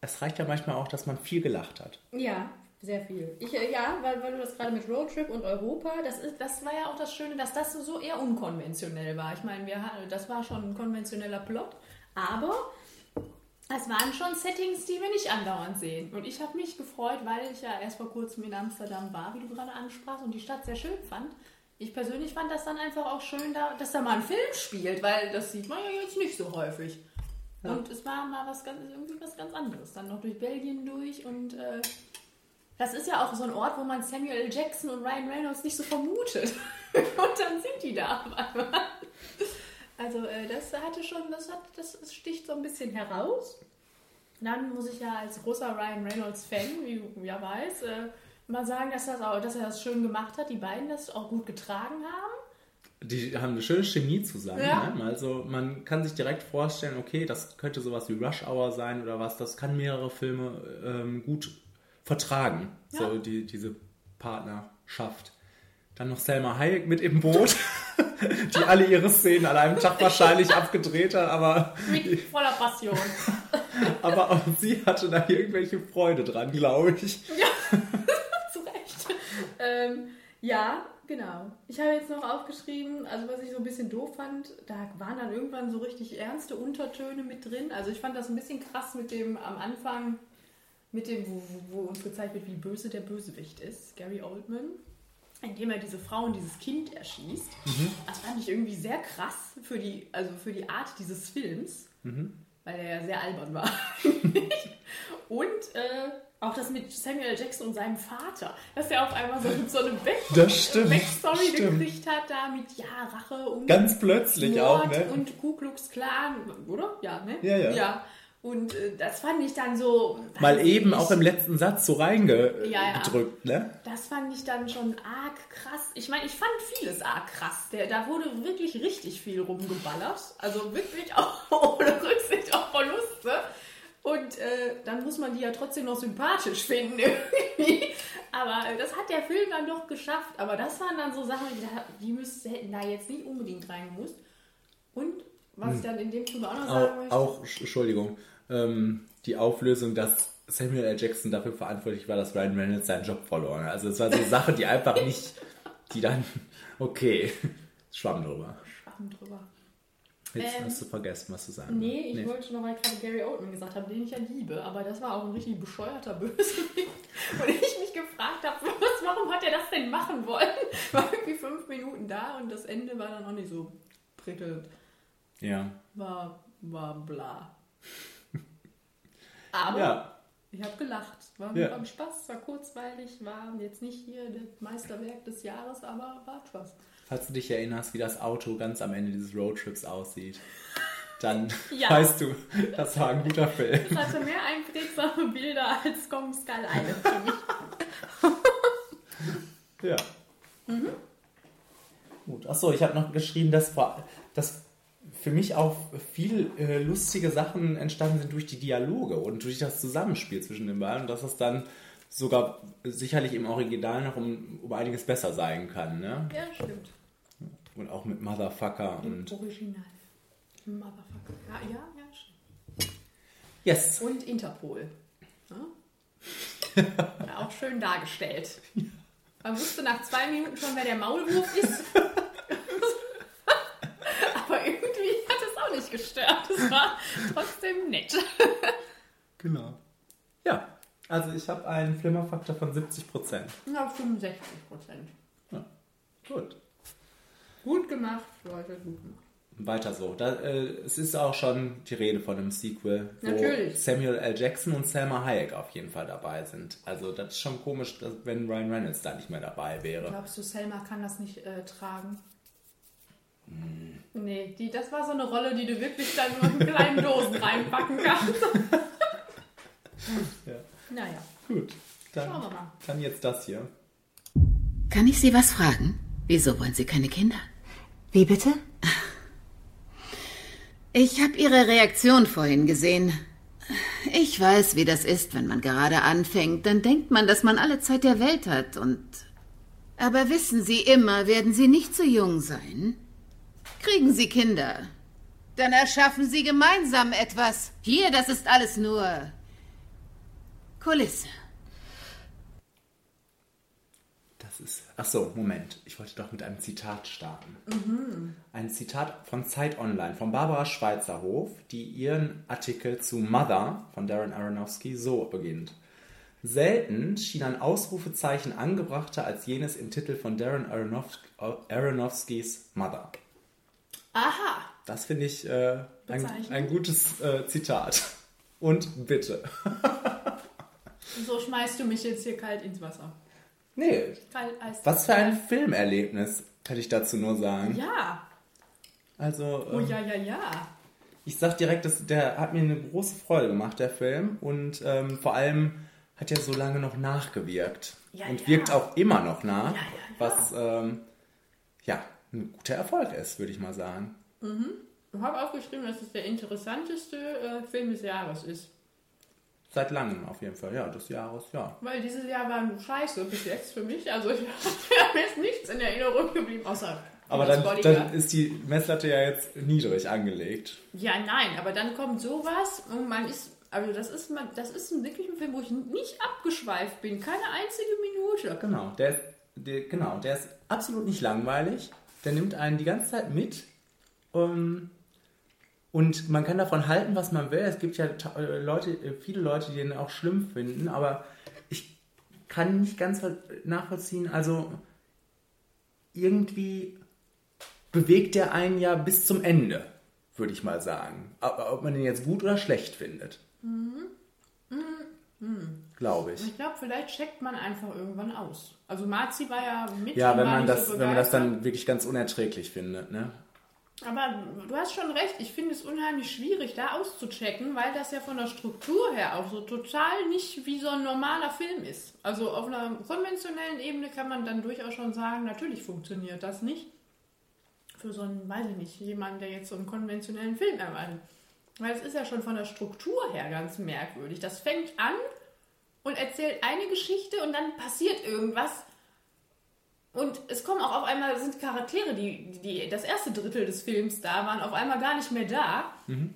Speaker 1: es reicht ja manchmal auch, dass man viel gelacht hat.
Speaker 2: Ja, sehr viel. Ich, äh, ja, weil, weil du das gerade mit Roadtrip und Europa, das, ist, das war ja auch das Schöne, dass das so eher unkonventionell war. Ich meine, wir, das war schon ein konventioneller Plot, aber Es waren schon Settings, die wir nicht andauernd sehen. Und ich habe mich gefreut, weil ich ja erst vor kurzem in Amsterdam war, wie du gerade ansprachst, und die Stadt sehr schön fand. Ich persönlich fand das dann einfach auch schön, da, dass da mal ein Film spielt, weil das sieht man ja jetzt nicht so häufig. Und es war mal was ganz, irgendwie was ganz anderes. Dann noch durch Belgien durch und äh, das ist ja auch so ein Ort, wo man Samuel. Jackson und Ryan Reynolds nicht so vermutet. und dann sind die da auf einmal. Also äh, das hatte schon, das, hat, das sticht so ein bisschen heraus. Dann muss ich ja als großer Ryan Reynolds-Fan, wie du ja weißt, mal sagen, dass, das auch, dass er das schön gemacht hat, die beiden das auch gut getragen haben.
Speaker 1: Die haben eine schöne Chemie zusammen.
Speaker 2: Ja.
Speaker 1: Ne? Also man kann sich direkt vorstellen, okay, das könnte sowas wie Rush Hour sein oder was. Das kann mehrere Filme ähm, gut vertragen, so
Speaker 2: Ja.
Speaker 1: die, diese Partnerschaft. Dann noch Selma Hayek mit im Boot, die alle ihre Szenen an einem Tag wahrscheinlich abgedreht hat, aber,
Speaker 2: Mit voller Passion.
Speaker 1: aber auch sie hatte da irgendwelche Freude dran, glaube ich.
Speaker 2: Zu Recht. Ähm, ja, genau. Ich habe jetzt noch aufgeschrieben, also was ich so ein bisschen doof fand, da waren dann irgendwann so richtig ernste Untertöne mit drin. Also ich fand das ein bisschen krass mit dem am Anfang, mit dem, wo, wo, uns gezeigt wird, wie böse der Bösewicht ist, Gary Oldman. Indem er diese Frau und dieses Kind erschießt. Das fand ich irgendwie sehr krass für die, also für die Art dieses Films, weil er ja sehr albern war. Und äh, auch das mit Samuel L. Jackson und seinem Vater, dass er auf einmal so, so eine Back
Speaker 1: Das stimmt,
Speaker 2: Backstory
Speaker 1: stimmt.
Speaker 2: gekriegt hat, da mit ja, Rache und
Speaker 1: Ganz plötzlich
Speaker 2: Mord
Speaker 1: auch, ne?
Speaker 2: und Ku Klux Klan, oder? Ja, ne?
Speaker 1: Ja, ja.
Speaker 2: ja. Und äh, das fand ich dann so.
Speaker 1: Mal eben auch im letzten Satz so reingedrückt,
Speaker 2: Ja, ja.
Speaker 1: ne?
Speaker 2: Das fand ich dann schon arg krass. Ich meine, ich fand vieles arg krass. Der, da wurde wirklich richtig viel rumgeballert. Also wirklich auch ohne Rücksicht auf Verluste. Und äh, dann muss man die ja trotzdem noch sympathisch finden irgendwie. Aber äh, das hat der Film dann doch geschafft. Aber das waren dann so Sachen, die, die müssten, hätten da jetzt nicht unbedingt reingemusst. Und was ich dann in dem Zuge auch noch sagen möchte.
Speaker 1: auch Sch- Entschuldigung, ähm, die Auflösung, dass Samuel L. Jackson dafür verantwortlich war, dass Ryan Reynolds seinen Job verloren hat. Also es war so eine Sache, die einfach nicht, die dann, okay, schwamm drüber.
Speaker 2: Schwamm drüber.
Speaker 1: Jetzt
Speaker 2: Ähm,
Speaker 1: hast du vergessen, was du sagen
Speaker 2: Nee, ich
Speaker 1: wolltest.
Speaker 2: wollte noch, weil ich gerade Gary Oldman gesagt habe, den ich ja liebe, aber das war auch ein richtig bescheuerter Bösewicht. Und ich mich gefragt habe, was, warum hat er das denn machen wollen? War irgendwie fünf Minuten da und das Ende war dann auch nicht so prickelnd.
Speaker 1: Ja.
Speaker 2: War, war bla. Aber
Speaker 1: Ja,
Speaker 2: ich habe gelacht. War,
Speaker 1: Ja.
Speaker 2: ein Spaß, war kurzweilig, war jetzt nicht hier das Meisterwerk des Jahres, aber war Spaß.
Speaker 1: falls du dich erinnerst, wie das Auto ganz am Ende dieses Roadtrips aussieht, dann
Speaker 2: Ja.
Speaker 1: weißt du, das war ein guter Film.
Speaker 2: Es hatte mehr einprägsame Bilder als Kong Skull Island für mich.
Speaker 1: Ja. Gut. Achso, ich habe noch geschrieben, dass, dass für mich auch viel äh, lustige Sachen entstanden sind durch die Dialoge und durch das Zusammenspiel zwischen den beiden dass es dann sogar sicherlich im Original noch um, um einiges besser sein kann. Ne?
Speaker 2: Ja, stimmt.
Speaker 1: Und auch mit Motherfucker und.
Speaker 2: Original. Motherfucker. Ja, ja, ja. stimmt.
Speaker 1: Yes!
Speaker 2: Und Interpol. Ja? ja, auch schön dargestellt. Man wusste nach zwei Minuten schon, wer der Maulwurf ist. Aber irgendwie hat es auch nicht gestört. Es war trotzdem nett.
Speaker 1: Genau. Ja, also ich habe einen Flimmerfaktor von 70%.
Speaker 2: Ja, 65 Prozent.
Speaker 1: Ja. Gut.
Speaker 2: Gut gemacht, Leute, gut gemacht.
Speaker 1: Weiter so. Da, äh, es ist auch schon die Rede von einem Sequel, wo
Speaker 2: Natürlich.
Speaker 1: Samuel L. Jackson und Selma Hayek auf jeden Fall dabei sind. Also das ist schon komisch, dass, wenn Ryan Reynolds da nicht mehr dabei wäre.
Speaker 2: Glaubst du, Selma kann das nicht äh, tragen? Nee, die, das war so eine Rolle, die du wirklich dann nur in kleinen Dosen reinpacken kannst.
Speaker 1: Ja.
Speaker 2: Naja,
Speaker 1: Gut,
Speaker 2: schauen wir
Speaker 1: dann,
Speaker 2: mal.
Speaker 1: dann jetzt das hier.
Speaker 6: Kann ich Sie was fragen? Wieso wollen Sie keine Kinder?
Speaker 7: Wie bitte?
Speaker 6: Ich habe Ihre Reaktion vorhin gesehen. Ich weiß, wie das ist, wenn man gerade anfängt. Dann denkt man, dass man alle Zeit der Welt hat und. Aber wissen Sie, immer werden Sie nicht so jung sein. Kriegen Sie Kinder. Dann erschaffen Sie gemeinsam etwas. Hier, das ist alles nur. Kulisse.
Speaker 1: Das ist. Ach so, Moment. Ich wollte doch mit einem Zitat starten. Ein Zitat von Zeit Online, von Barbara Schweizerhof, die ihren Artikel zu Mother von Darren Aronofsky so beginnt. Selten schien ein Ausrufezeichen angebrachter als jenes im Titel von Darren Aronof Aronofskys Mother.
Speaker 2: Aha.
Speaker 1: Das finde ich äh, ein, ein gutes äh, Zitat. Und bitte.
Speaker 2: So schmeißt du mich jetzt hier kalt ins Wasser.
Speaker 1: Nee,
Speaker 2: Kalt,
Speaker 1: was für ein Filmerlebnis, kann ich dazu nur sagen.
Speaker 2: Ja.
Speaker 1: Also,
Speaker 2: Oh
Speaker 1: ähm,
Speaker 2: ja, ja, ja.
Speaker 1: ich sag direkt, dass der hat mir eine große Freude gemacht, der Film. Und ähm, vor allem hat er so lange noch nachgewirkt.
Speaker 2: Ja,
Speaker 1: und
Speaker 2: ja.
Speaker 1: wirkt auch immer noch nach.
Speaker 2: Ja, ja, ja.
Speaker 1: Was, ähm, ja, ein guter Erfolg ist, würde ich mal sagen.
Speaker 2: Ich habe aufgeschrieben, dass es der interessanteste äh, Film des Jahres ist.
Speaker 1: Seit langem auf jeden Fall, ja, des Jahres, ja.
Speaker 2: Weil dieses Jahr war scheiße bis jetzt für mich. Also ich habe jetzt nichts in Erinnerung geblieben, außer
Speaker 1: Aber dann, dann ist die Messlatte ja jetzt niedrig angelegt.
Speaker 2: Ja, nein, aber dann kommt sowas und man ist, also das ist man, das ist ein wirklich ein Film, wo ich nicht abgeschweift bin, keine einzige Minute.
Speaker 1: Genau, der der, genau, der ist absolut nicht langweilig. Der nimmt einen die ganze Zeit mit. Ähm, und man kann davon halten, was man will. Es gibt ja äh, Leute, äh, viele Leute, die den auch schlimm finden, aber ich kann nicht ganz nachvollziehen. Also irgendwie bewegt der einen ja bis zum Ende, würde ich mal sagen. Aber ob man den jetzt gut oder schlecht findet. Glaube ich.
Speaker 2: Ich glaube, vielleicht checkt man einfach irgendwann aus. Also Marzi war ja mit.
Speaker 1: Ja, wenn man, das,
Speaker 2: so
Speaker 1: wenn man das dann wirklich ganz unerträglich findet, ne?
Speaker 2: Aber du hast schon recht, ich finde es unheimlich schwierig, da auszuchecken, weil das ja von der Struktur her auch so total nicht wie so ein normaler Film ist. Also auf einer konventionellen Ebene kann man dann durchaus schon sagen, natürlich funktioniert das nicht. Für so einen, weiß ich nicht, jemanden, der jetzt so einen konventionellen Film erwartet. Weil es ist ja schon von der Struktur her ganz merkwürdig. Das fängt an und erzählt eine Geschichte und dann passiert irgendwas und es kommen auch auf einmal, sind Charaktere, die, die das erste Drittel des Films da waren, auf einmal gar nicht mehr da.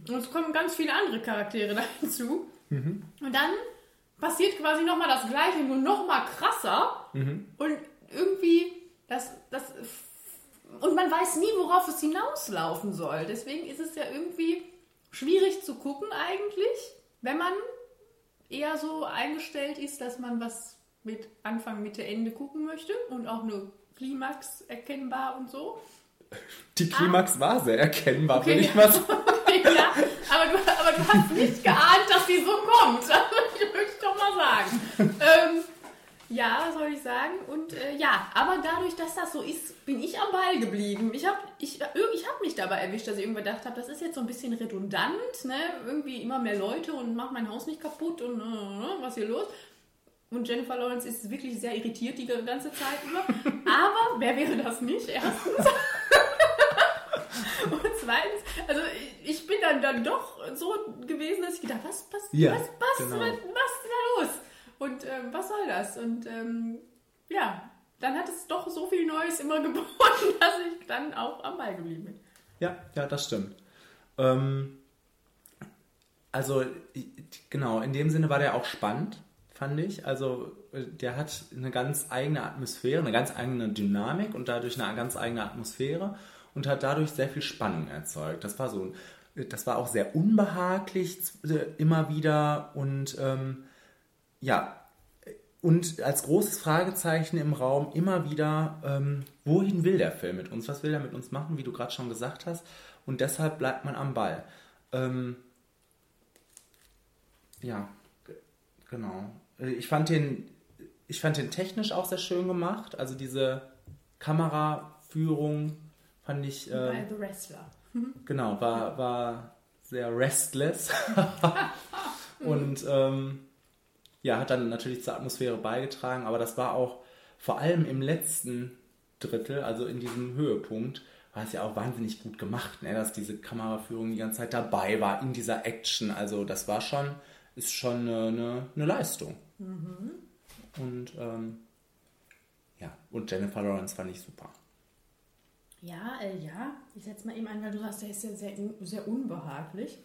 Speaker 2: Und es kommen ganz viele andere Charaktere da hinzu. Und dann passiert quasi nochmal das Gleiche, nur nochmal krasser. Und irgendwie, das, das. Und man weiß nie, worauf es hinauslaufen soll. Deswegen ist es ja irgendwie schwierig zu gucken, eigentlich, wenn man eher so eingestellt ist, dass man was mit Anfang, Mitte, Ende gucken möchte und auch eine Klimax erkennbar und so.
Speaker 1: Die Klimax war sehr erkennbar,
Speaker 2: Ah. Okay,
Speaker 1: würde ich mal sagen.
Speaker 2: ja, aber du, aber du hast nicht geahnt, dass sie so kommt. Das möchte ich doch mal sagen. Ähm, ja, soll ich sagen? Und äh, ja, aber dadurch, dass das so ist, bin ich am Ball geblieben. Ich habe ich, ich hab mich dabei erwischt, dass ich irgendwann gedacht habe, das ist jetzt so ein bisschen redundant, ne? Irgendwie immer mehr Leute und mach mein Haus nicht kaputt und äh, was hier los? Und Jennifer Lawrence ist wirklich sehr irritiert die ganze Zeit über. Aber wer wäre das nicht? Erstens. Und zweitens, also ich- ich bin dann, dann doch so gewesen, dass ich gedacht was, was,
Speaker 1: Ja,
Speaker 2: was, was,
Speaker 1: genau.
Speaker 2: was, was ist da los? Und ähm, was soll das? Und ähm, ja, dann hat es doch so viel Neues immer geboten, dass ich dann auch am Ball geblieben bin.
Speaker 1: Ja, ja, das stimmt. Ähm, also, genau, in dem Sinne war der auch spannend, fand ich. Also, äh, der hat eine ganz eigene Atmosphäre, eine ganz eigene Dynamik und dadurch eine ganz eigene Atmosphäre und hat dadurch sehr viel Spannung erzeugt. Das war so, äh, das war auch sehr unbehaglich äh, immer wieder und ähm, ja, und als großes Fragezeichen im Raum immer wieder, ähm, wohin will der Film mit uns? Was will er mit uns machen, wie du gerade schon gesagt hast? Und deshalb bleibt man am Ball. Ähm, ja, genau. Äh, Ich fand den, ich fand den technisch auch sehr schön gemacht. Also diese Kameraführung fand ich,
Speaker 2: Bei
Speaker 1: äh,
Speaker 2: The Wrestler.
Speaker 1: genau, war, war sehr restless. Und ähm, ja, hat dann natürlich zur Atmosphäre beigetragen, aber das war auch vor allem im letzten Drittel, also in diesem Höhepunkt, war es ja auch wahnsinnig gut gemacht, ne? dass diese Kameraführung die ganze Zeit dabei war in dieser Action. Also das war schon, ist schon eine, eine, eine Leistung. Und ähm, ja, und Jennifer Lawrence fand ich super.
Speaker 2: Ja, äh, ja. Ich setze mal eben ein, weil du sagst, der ist ja sehr, sehr unbehaglich.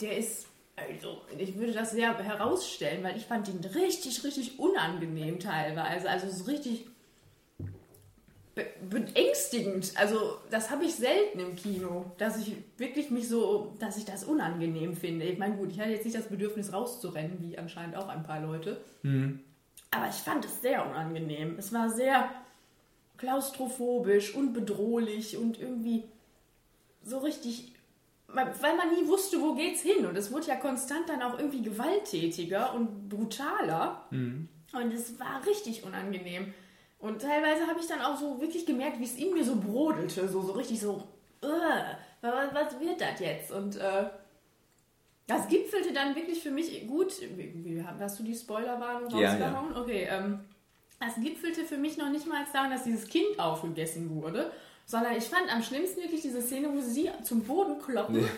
Speaker 2: Der ist, also, ich würde das sehr herausstellen, weil ich fand ihn richtig, richtig unangenehm teilweise. Also, es ist richtig, be beängstigend. Also das habe ich selten im Kino, dass ich wirklich mich so, dass ich das unangenehm finde. Ich meine, gut, ich hatte jetzt nicht das Bedürfnis rauszurennen, wie anscheinend auch ein paar Leute. Aber ich fand es sehr unangenehm. Es war sehr klaustrophobisch und bedrohlich und irgendwie so richtig, weil man nie wusste, wo geht's hin. Und es wurde ja konstant dann auch irgendwie gewalttätiger und brutaler. Und es war richtig unangenehm. Und teilweise habe ich dann auch so wirklich gemerkt, wie es in mir so brodelte. So, so richtig so, "Ugh, was, was wird das jetzt? Und äh, das gipfelte dann wirklich für mich gut. Wie, wie, hast du die Spoilerwarnung
Speaker 1: Ja,
Speaker 2: rausgehauen? Okay, ähm, das gipfelte für mich noch nicht mal daran, dass dieses Kind aufgegessen wurde, sondern ich fand am schlimmsten wirklich diese Szene, wo sie zum Boden kloppen.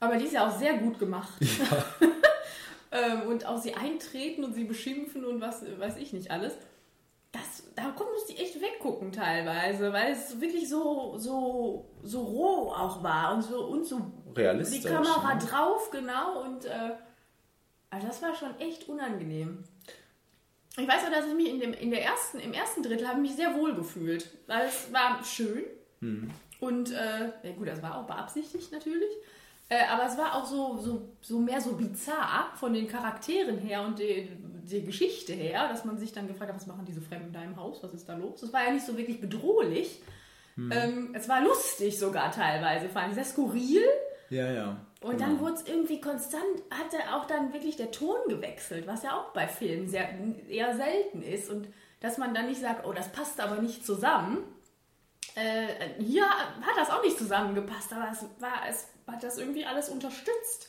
Speaker 2: Aber die ist ja auch sehr gut gemacht. ähm, und auch sie eintreten und sie beschimpfen und was weiß ich nicht alles. Das, da musste ich echt weggucken teilweise, weil es wirklich so, so, so roh auch war und so, und so
Speaker 1: Realistisch.
Speaker 2: die Kamera
Speaker 1: ne?
Speaker 2: drauf, genau. Und äh, also das war schon echt unangenehm. Ich weiß auch, dass ich mich in dem, in der ersten, im ersten Drittel habe ich mich sehr wohl gefühlt. Weil es war schön.
Speaker 1: Hm.
Speaker 2: Und äh, gut, das war auch beabsichtigt natürlich. Äh, aber es war auch so, so, so mehr so bizarr von den Charakteren her und die, die Geschichte her, dass man sich dann gefragt hat, was machen diese Fremden da im Haus, was ist da los? Es war ja nicht so wirklich bedrohlich. Ähm, es war lustig sogar teilweise, fand ich sehr skurril.
Speaker 1: Ja, ja.
Speaker 2: Und dann wurde es irgendwie konstant, hatte auch dann wirklich der Ton gewechselt, was ja auch bei Filmen sehr, eher selten ist. Und dass man dann nicht sagt, oh, das passt aber nicht zusammen. Äh, hier hat das auch nicht zusammengepasst, aber es, war, es hat das irgendwie alles unterstützt,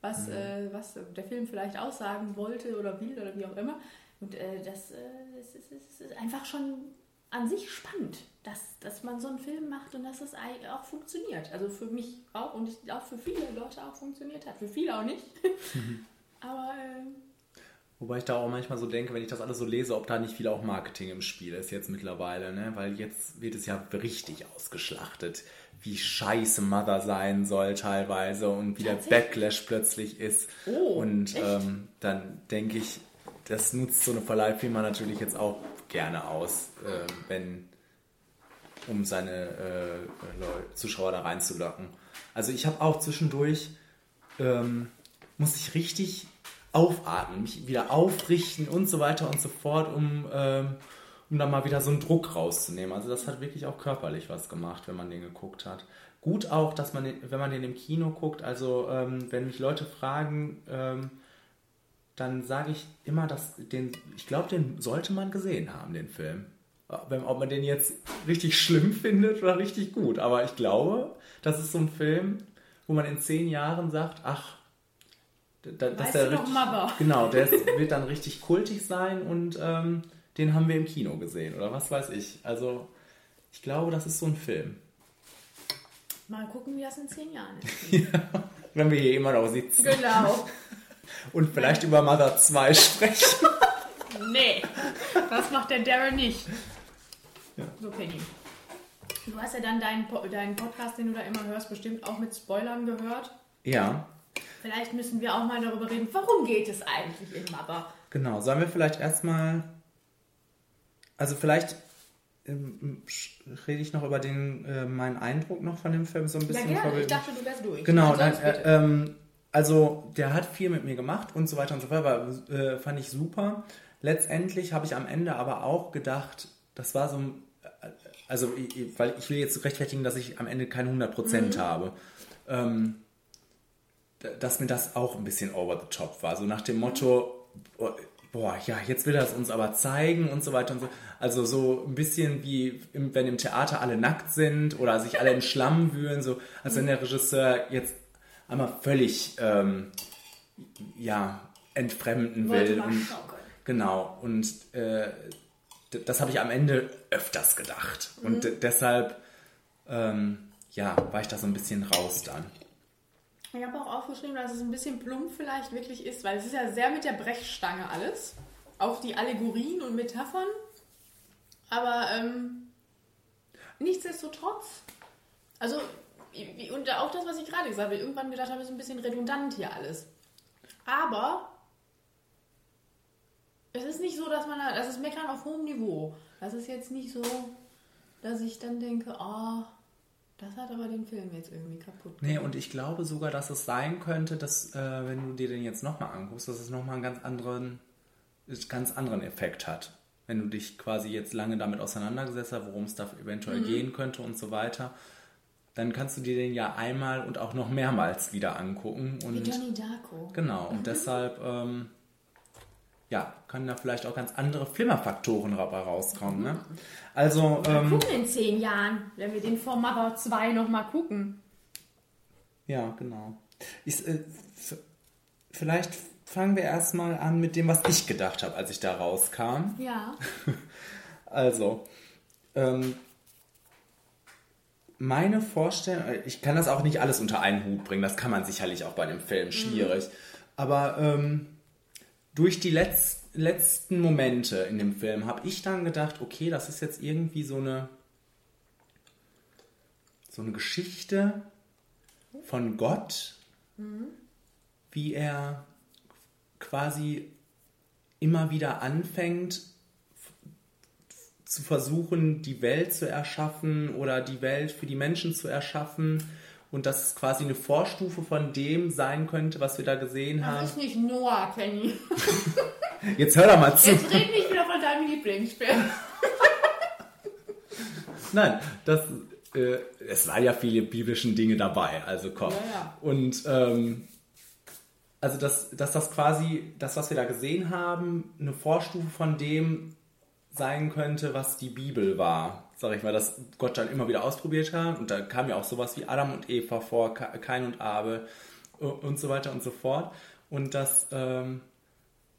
Speaker 2: was, äh, was der Film vielleicht aussagen wollte oder will oder wie auch immer. Und äh, das, äh, das, ist, das ist einfach schon an sich spannend, dass, dass man so einen Film macht und dass es ei- auch funktioniert. Also für mich auch und ich, auch für viele Leute auch funktioniert hat. Für viele auch nicht. Aber äh,
Speaker 1: Wobei ich da auch manchmal so denke, wenn ich das alles so lese, ob da nicht viel auch Marketing im Spiel ist jetzt mittlerweile, ne? Weil jetzt wird es ja richtig ausgeschlachtet, wie scheiße Mother sein soll teilweise und wie der? Backlash plötzlich ist.
Speaker 2: Oh,
Speaker 1: und ähm, dann denke ich, das nutzt so eine Verleihfirma natürlich jetzt auch gerne aus, äh, wenn um seine äh, Zuschauer da reinzulocken. Also ich habe auch zwischendurch ähm, musste ich richtig aufatmen, mich wieder aufrichten und so weiter und so fort, um, ähm, um da mal wieder so einen Druck rauszunehmen. Also das hat wirklich auch körperlich was gemacht, wenn man den geguckt hat. Gut auch, dass man, wenn man den im Kino guckt, also ähm, wenn mich Leute fragen, ähm, dann sage ich immer, dass den, ich glaube, den sollte man gesehen haben, den Film. Ob man den jetzt richtig schlimm findet oder richtig gut. Aber ich glaube, das ist so ein Film, wo man in zehn Jahren sagt, ach, da, dass der richtig,
Speaker 2: Mother?
Speaker 1: genau, der ist, wird dann richtig kultig sein und ähm, den haben wir im Kino gesehen oder was weiß ich. Also ich glaube, das ist so ein Film.
Speaker 2: mal gucken, wie das in zehn Jahren ist.
Speaker 1: Wenn wir hier immer noch sitzen
Speaker 2: genau.
Speaker 1: und vielleicht über Mother 2 sprechen.
Speaker 2: Nee, das macht der Darren nicht. So, Penny. Du hast ja dann deinen, deinen Podcast, den du da immer hörst, bestimmt auch mit Spoilern gehört.
Speaker 1: Ja,
Speaker 2: Vielleicht müssen wir auch mal darüber reden, warum geht es eigentlich in Mother?
Speaker 1: Genau, sollen wir vielleicht erstmal, also vielleicht ähm, rede ich noch über den, äh, meinen Eindruck noch von dem Film so ein
Speaker 2: Ja,
Speaker 1: bisschen.
Speaker 2: gerne.
Speaker 1: bevor wir-
Speaker 2: Ich dachte, du wärst durch.
Speaker 1: Genau, dann,
Speaker 2: bitte.
Speaker 1: äh, ähm, also der hat viel mit mir gemacht und so weiter und so fort, aber äh, fand ich super. Letztendlich habe ich am Ende aber auch gedacht, das war so ein, äh, also ich- weil ich will jetzt rechtfertigen, dass ich am Ende keine 100%
Speaker 2: Mhm.
Speaker 1: habe. Ähm, dass mir das auch ein bisschen over the top war. So nach dem Motto, boah, boah, ja, jetzt will er es uns aber zeigen und so weiter und so. Also so ein bisschen wie, im, wenn im Theater alle nackt sind oder sich alle im Schlamm wühlen, so als wenn der Regisseur jetzt einmal völlig, ähm, ja, entfremden will. Und, genau, und äh, das habe ich am Ende öfters gedacht. Und
Speaker 2: Mhm.
Speaker 1: deshalb, ähm, ja, war ich da so ein bisschen raus dann.
Speaker 2: Ich habe auch aufgeschrieben, dass es ein bisschen plump vielleicht wirklich ist, weil es ist ja sehr mit der Brechstange alles. Auch die Allegorien und Metaphern. Aber ähm, nichtsdestotrotz, also, und auch das, was ich gerade gesagt habe, irgendwann gedacht habe, ist ein bisschen redundant hier alles. Aber es ist nicht so, dass man, da- das ist Meckern auf hohem Niveau. Das ist jetzt nicht so, dass ich dann denke, oh, das hat aber den Film jetzt irgendwie kaputt
Speaker 1: Nee, und ich glaube sogar, dass es sein könnte, dass, äh, wenn du dir den jetzt nochmal anguckst, dass es nochmal einen ganz anderen, ganz anderen Effekt hat. Wenn du dich quasi jetzt lange damit auseinandergesetzt hast, worum es da eventuell gehen könnte und so weiter, dann kannst du dir den ja einmal und auch noch mehrmals wieder angucken.
Speaker 2: Wie
Speaker 1: Und
Speaker 2: Johnny Darko.
Speaker 1: genau, und deshalb ähm, ja, können da vielleicht auch ganz andere Flimmerfaktoren dabei rauskommen. Ne? Also, ähm,
Speaker 2: Gucken in zehn Jahren, wenn wir den For Mother 2 nochmal gucken.
Speaker 1: Ja, genau. Ich, äh, vielleicht fangen wir erstmal an mit dem, was ich gedacht habe, als ich da rauskam.
Speaker 2: Ja.
Speaker 1: Also, ähm, meine Vorstellung, äh, ich kann das auch nicht alles unter einen Hut bringen, das kann man sicherlich auch bei dem Film, schwierig. Aber ähm, durch die letz letzten Momente in dem Film habe ich dann gedacht, okay, das ist jetzt irgendwie so eine so eine Geschichte von Gott, wie er quasi immer wieder anfängt zu versuchen, die Welt zu erschaffen oder die Welt für die Menschen zu erschaffen und dass es quasi eine Vorstufe von dem sein könnte, was wir da gesehen
Speaker 2: Das
Speaker 1: haben.
Speaker 2: ist nicht Noah, Kenny.
Speaker 1: Jetzt hör doch mal zu.
Speaker 2: Jetzt red nicht wieder von deinem Lieblingsfilm.
Speaker 1: Nein, das, äh, es waren ja viele biblischen Dinge dabei, also komm.
Speaker 2: Ja, ja.
Speaker 1: Und ähm, also dass, dass das quasi, das, was wir da gesehen haben, eine Vorstufe von dem sein könnte, was die Bibel war. Sag ich mal, dass Gott dann immer wieder ausprobiert hat. Und da kam ja auch sowas wie Adam und Eva vor, Ka- Kain und Abel und so weiter und so fort. Und dass, ähm,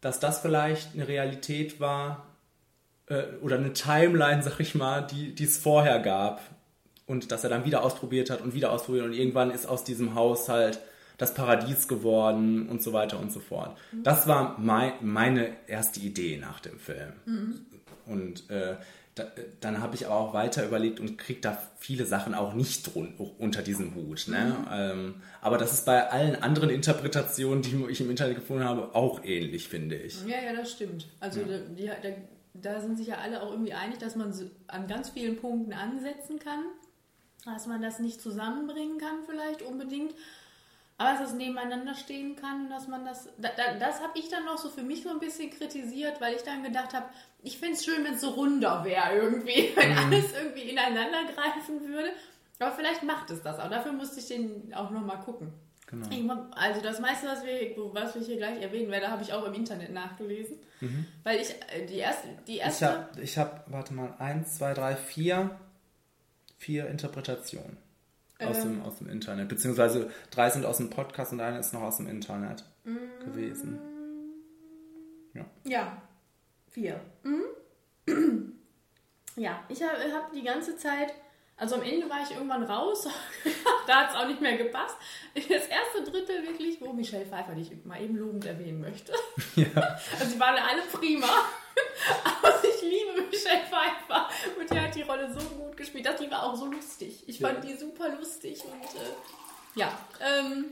Speaker 1: dass das vielleicht eine Realität war, äh, oder eine Timeline, sag ich mal, die es vorher gab. Und dass er dann wieder ausprobiert hat und wieder ausprobiert und irgendwann ist aus diesem Haus halt das Paradies geworden und so weiter und so fort. Das war mein, meine erste Idee nach dem Film. Und äh, dann habe ich aber auch weiter überlegt und kriege da viele Sachen auch nicht drun unter diesem Hut. Ne? Ähm, aber das ist bei allen anderen Interpretationen, die ich im Internet gefunden habe, auch ähnlich, finde ich.
Speaker 2: Ja, ja, das stimmt. Also da, die, da, da sind sich ja alle auch irgendwie einig, dass man an ganz vielen Punkten ansetzen kann, dass man das nicht zusammenbringen kann vielleicht unbedingt, aber dass es nebeneinander stehen kann, dass man das, da, da, das habe ich dann noch so für mich so ein bisschen kritisiert, weil ich dann gedacht habe, ich fände es schön, wenn es so runder wäre irgendwie, wenn alles irgendwie ineinander greifen würde. Aber vielleicht macht es das auch. Dafür musste ich den auch nochmal gucken. Ich hab- Also das meiste, was wir, was wir hier gleich erwähnen werden, habe ich auch im Internet nachgelesen. Weil ich äh, die erste, die
Speaker 1: Ich
Speaker 2: erste.
Speaker 1: habe, ich hab, warte mal, eins, zwei, drei, vier, vier Interpretationen aus,
Speaker 2: Ähm.
Speaker 1: dem, aus dem Internet. Beziehungsweise drei sind aus dem Podcast und eine ist noch aus dem Internet
Speaker 2: Mm.
Speaker 1: gewesen.
Speaker 2: Ja, vier. Mhm. Ja, ich habe hab die ganze Zeit, also am Ende war ich irgendwann raus, da hat es auch nicht mehr gepasst. Das erste Drittel wirklich, wo Michelle Pfeiffer, die ich mal eben lobend erwähnen möchte. Also die waren alle prima. Aber ich liebe Michelle Pfeiffer und die hat die Rolle so gut gespielt. Das, die war auch so lustig. Ich fand die super lustig und äh, ja, ähm,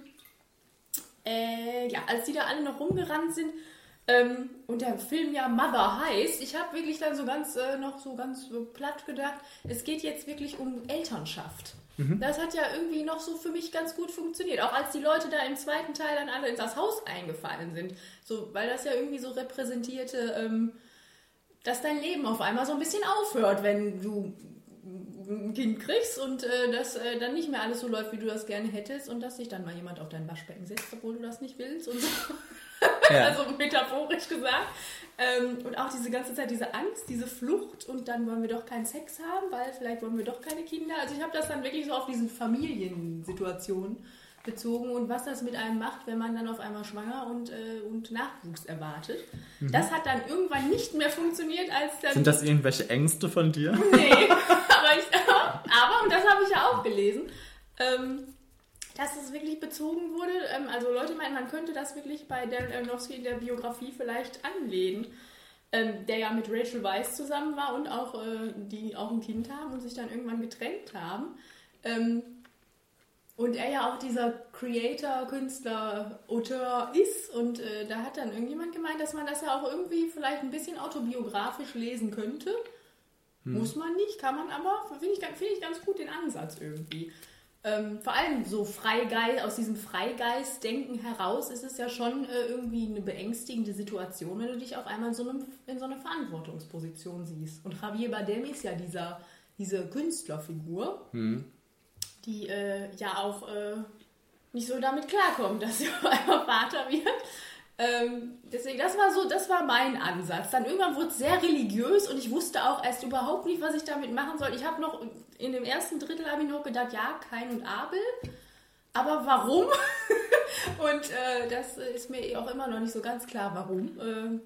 Speaker 2: äh, ja, als die da alle noch rumgerannt sind ähm, und der Film ja Mother heißt, ich habe wirklich dann so ganz äh, noch so ganz platt gedacht, es geht jetzt wirklich um Elternschaft. Das hat ja irgendwie noch so für mich ganz gut funktioniert. Auch als die Leute da im zweiten Teil dann alle in das Haus eingefallen sind. So, weil das ja irgendwie so repräsentierte, ähm, dass dein Leben auf einmal so ein bisschen aufhört, wenn du ein Kind kriegst und äh, dass äh, dann nicht mehr alles so läuft, wie du das gerne hättest und dass sich dann mal jemand auf dein Waschbecken setzt, obwohl du das nicht willst und so.
Speaker 1: Ja.
Speaker 2: also metaphorisch gesagt. Ähm, und auch diese ganze Zeit diese Angst, diese Flucht und dann wollen wir doch keinen Sex haben, weil vielleicht wollen wir doch keine Kinder. Also ich habe das dann wirklich so auf diesen Familiensituationen bezogen und was das mit einem macht, wenn man dann auf einmal schwanger und, äh, und Nachwuchs erwartet. Das hat dann irgendwann nicht mehr funktioniert, als dann
Speaker 1: Sind das irgendwelche Ängste von dir?
Speaker 2: Nee, aber, ich, aber, und das habe ich ja auch gelesen, ähm, dass es wirklich bezogen wurde. Ähm, also Leute meinen, man könnte das wirklich bei Darren Aronofsky in der Biografie vielleicht anlehnen, ähm, der ja mit Rachel Weisz zusammen war und auch, äh, die auch ein Kind haben und sich dann irgendwann getrennt haben. Ähm, und er ja auch dieser Creator, Künstler, Auteur ist. Und äh, da hat dann irgendjemand gemeint, dass man das ja auch irgendwie vielleicht ein bisschen autobiografisch lesen könnte. Muss man nicht, kann man aber, finde ich, find ich ganz gut den Ansatz irgendwie. Ähm, vor allem so Freigeist, aus diesem Freigeist-Denken heraus ist es ja schon äh, irgendwie eine beängstigende Situation, wenn du dich auf einmal in so, einem, in so einer Verantwortungsposition siehst. Und Javier Bardem ist ja dieser, diese Künstlerfigur, die äh, ja auch äh, nicht so damit klarkommt, dass sie auf einmal Vater wird. Ähm, deswegen, das war so, das war mein Ansatz. Dann irgendwann wurde es sehr religiös und ich wusste auch erst überhaupt nicht, was ich damit machen soll. Ich habe noch in dem ersten Drittel habe ich noch gedacht, ja, Kain und Abel. Aber warum? und äh, das ist mir auch immer noch nicht so ganz klar, warum. Äh,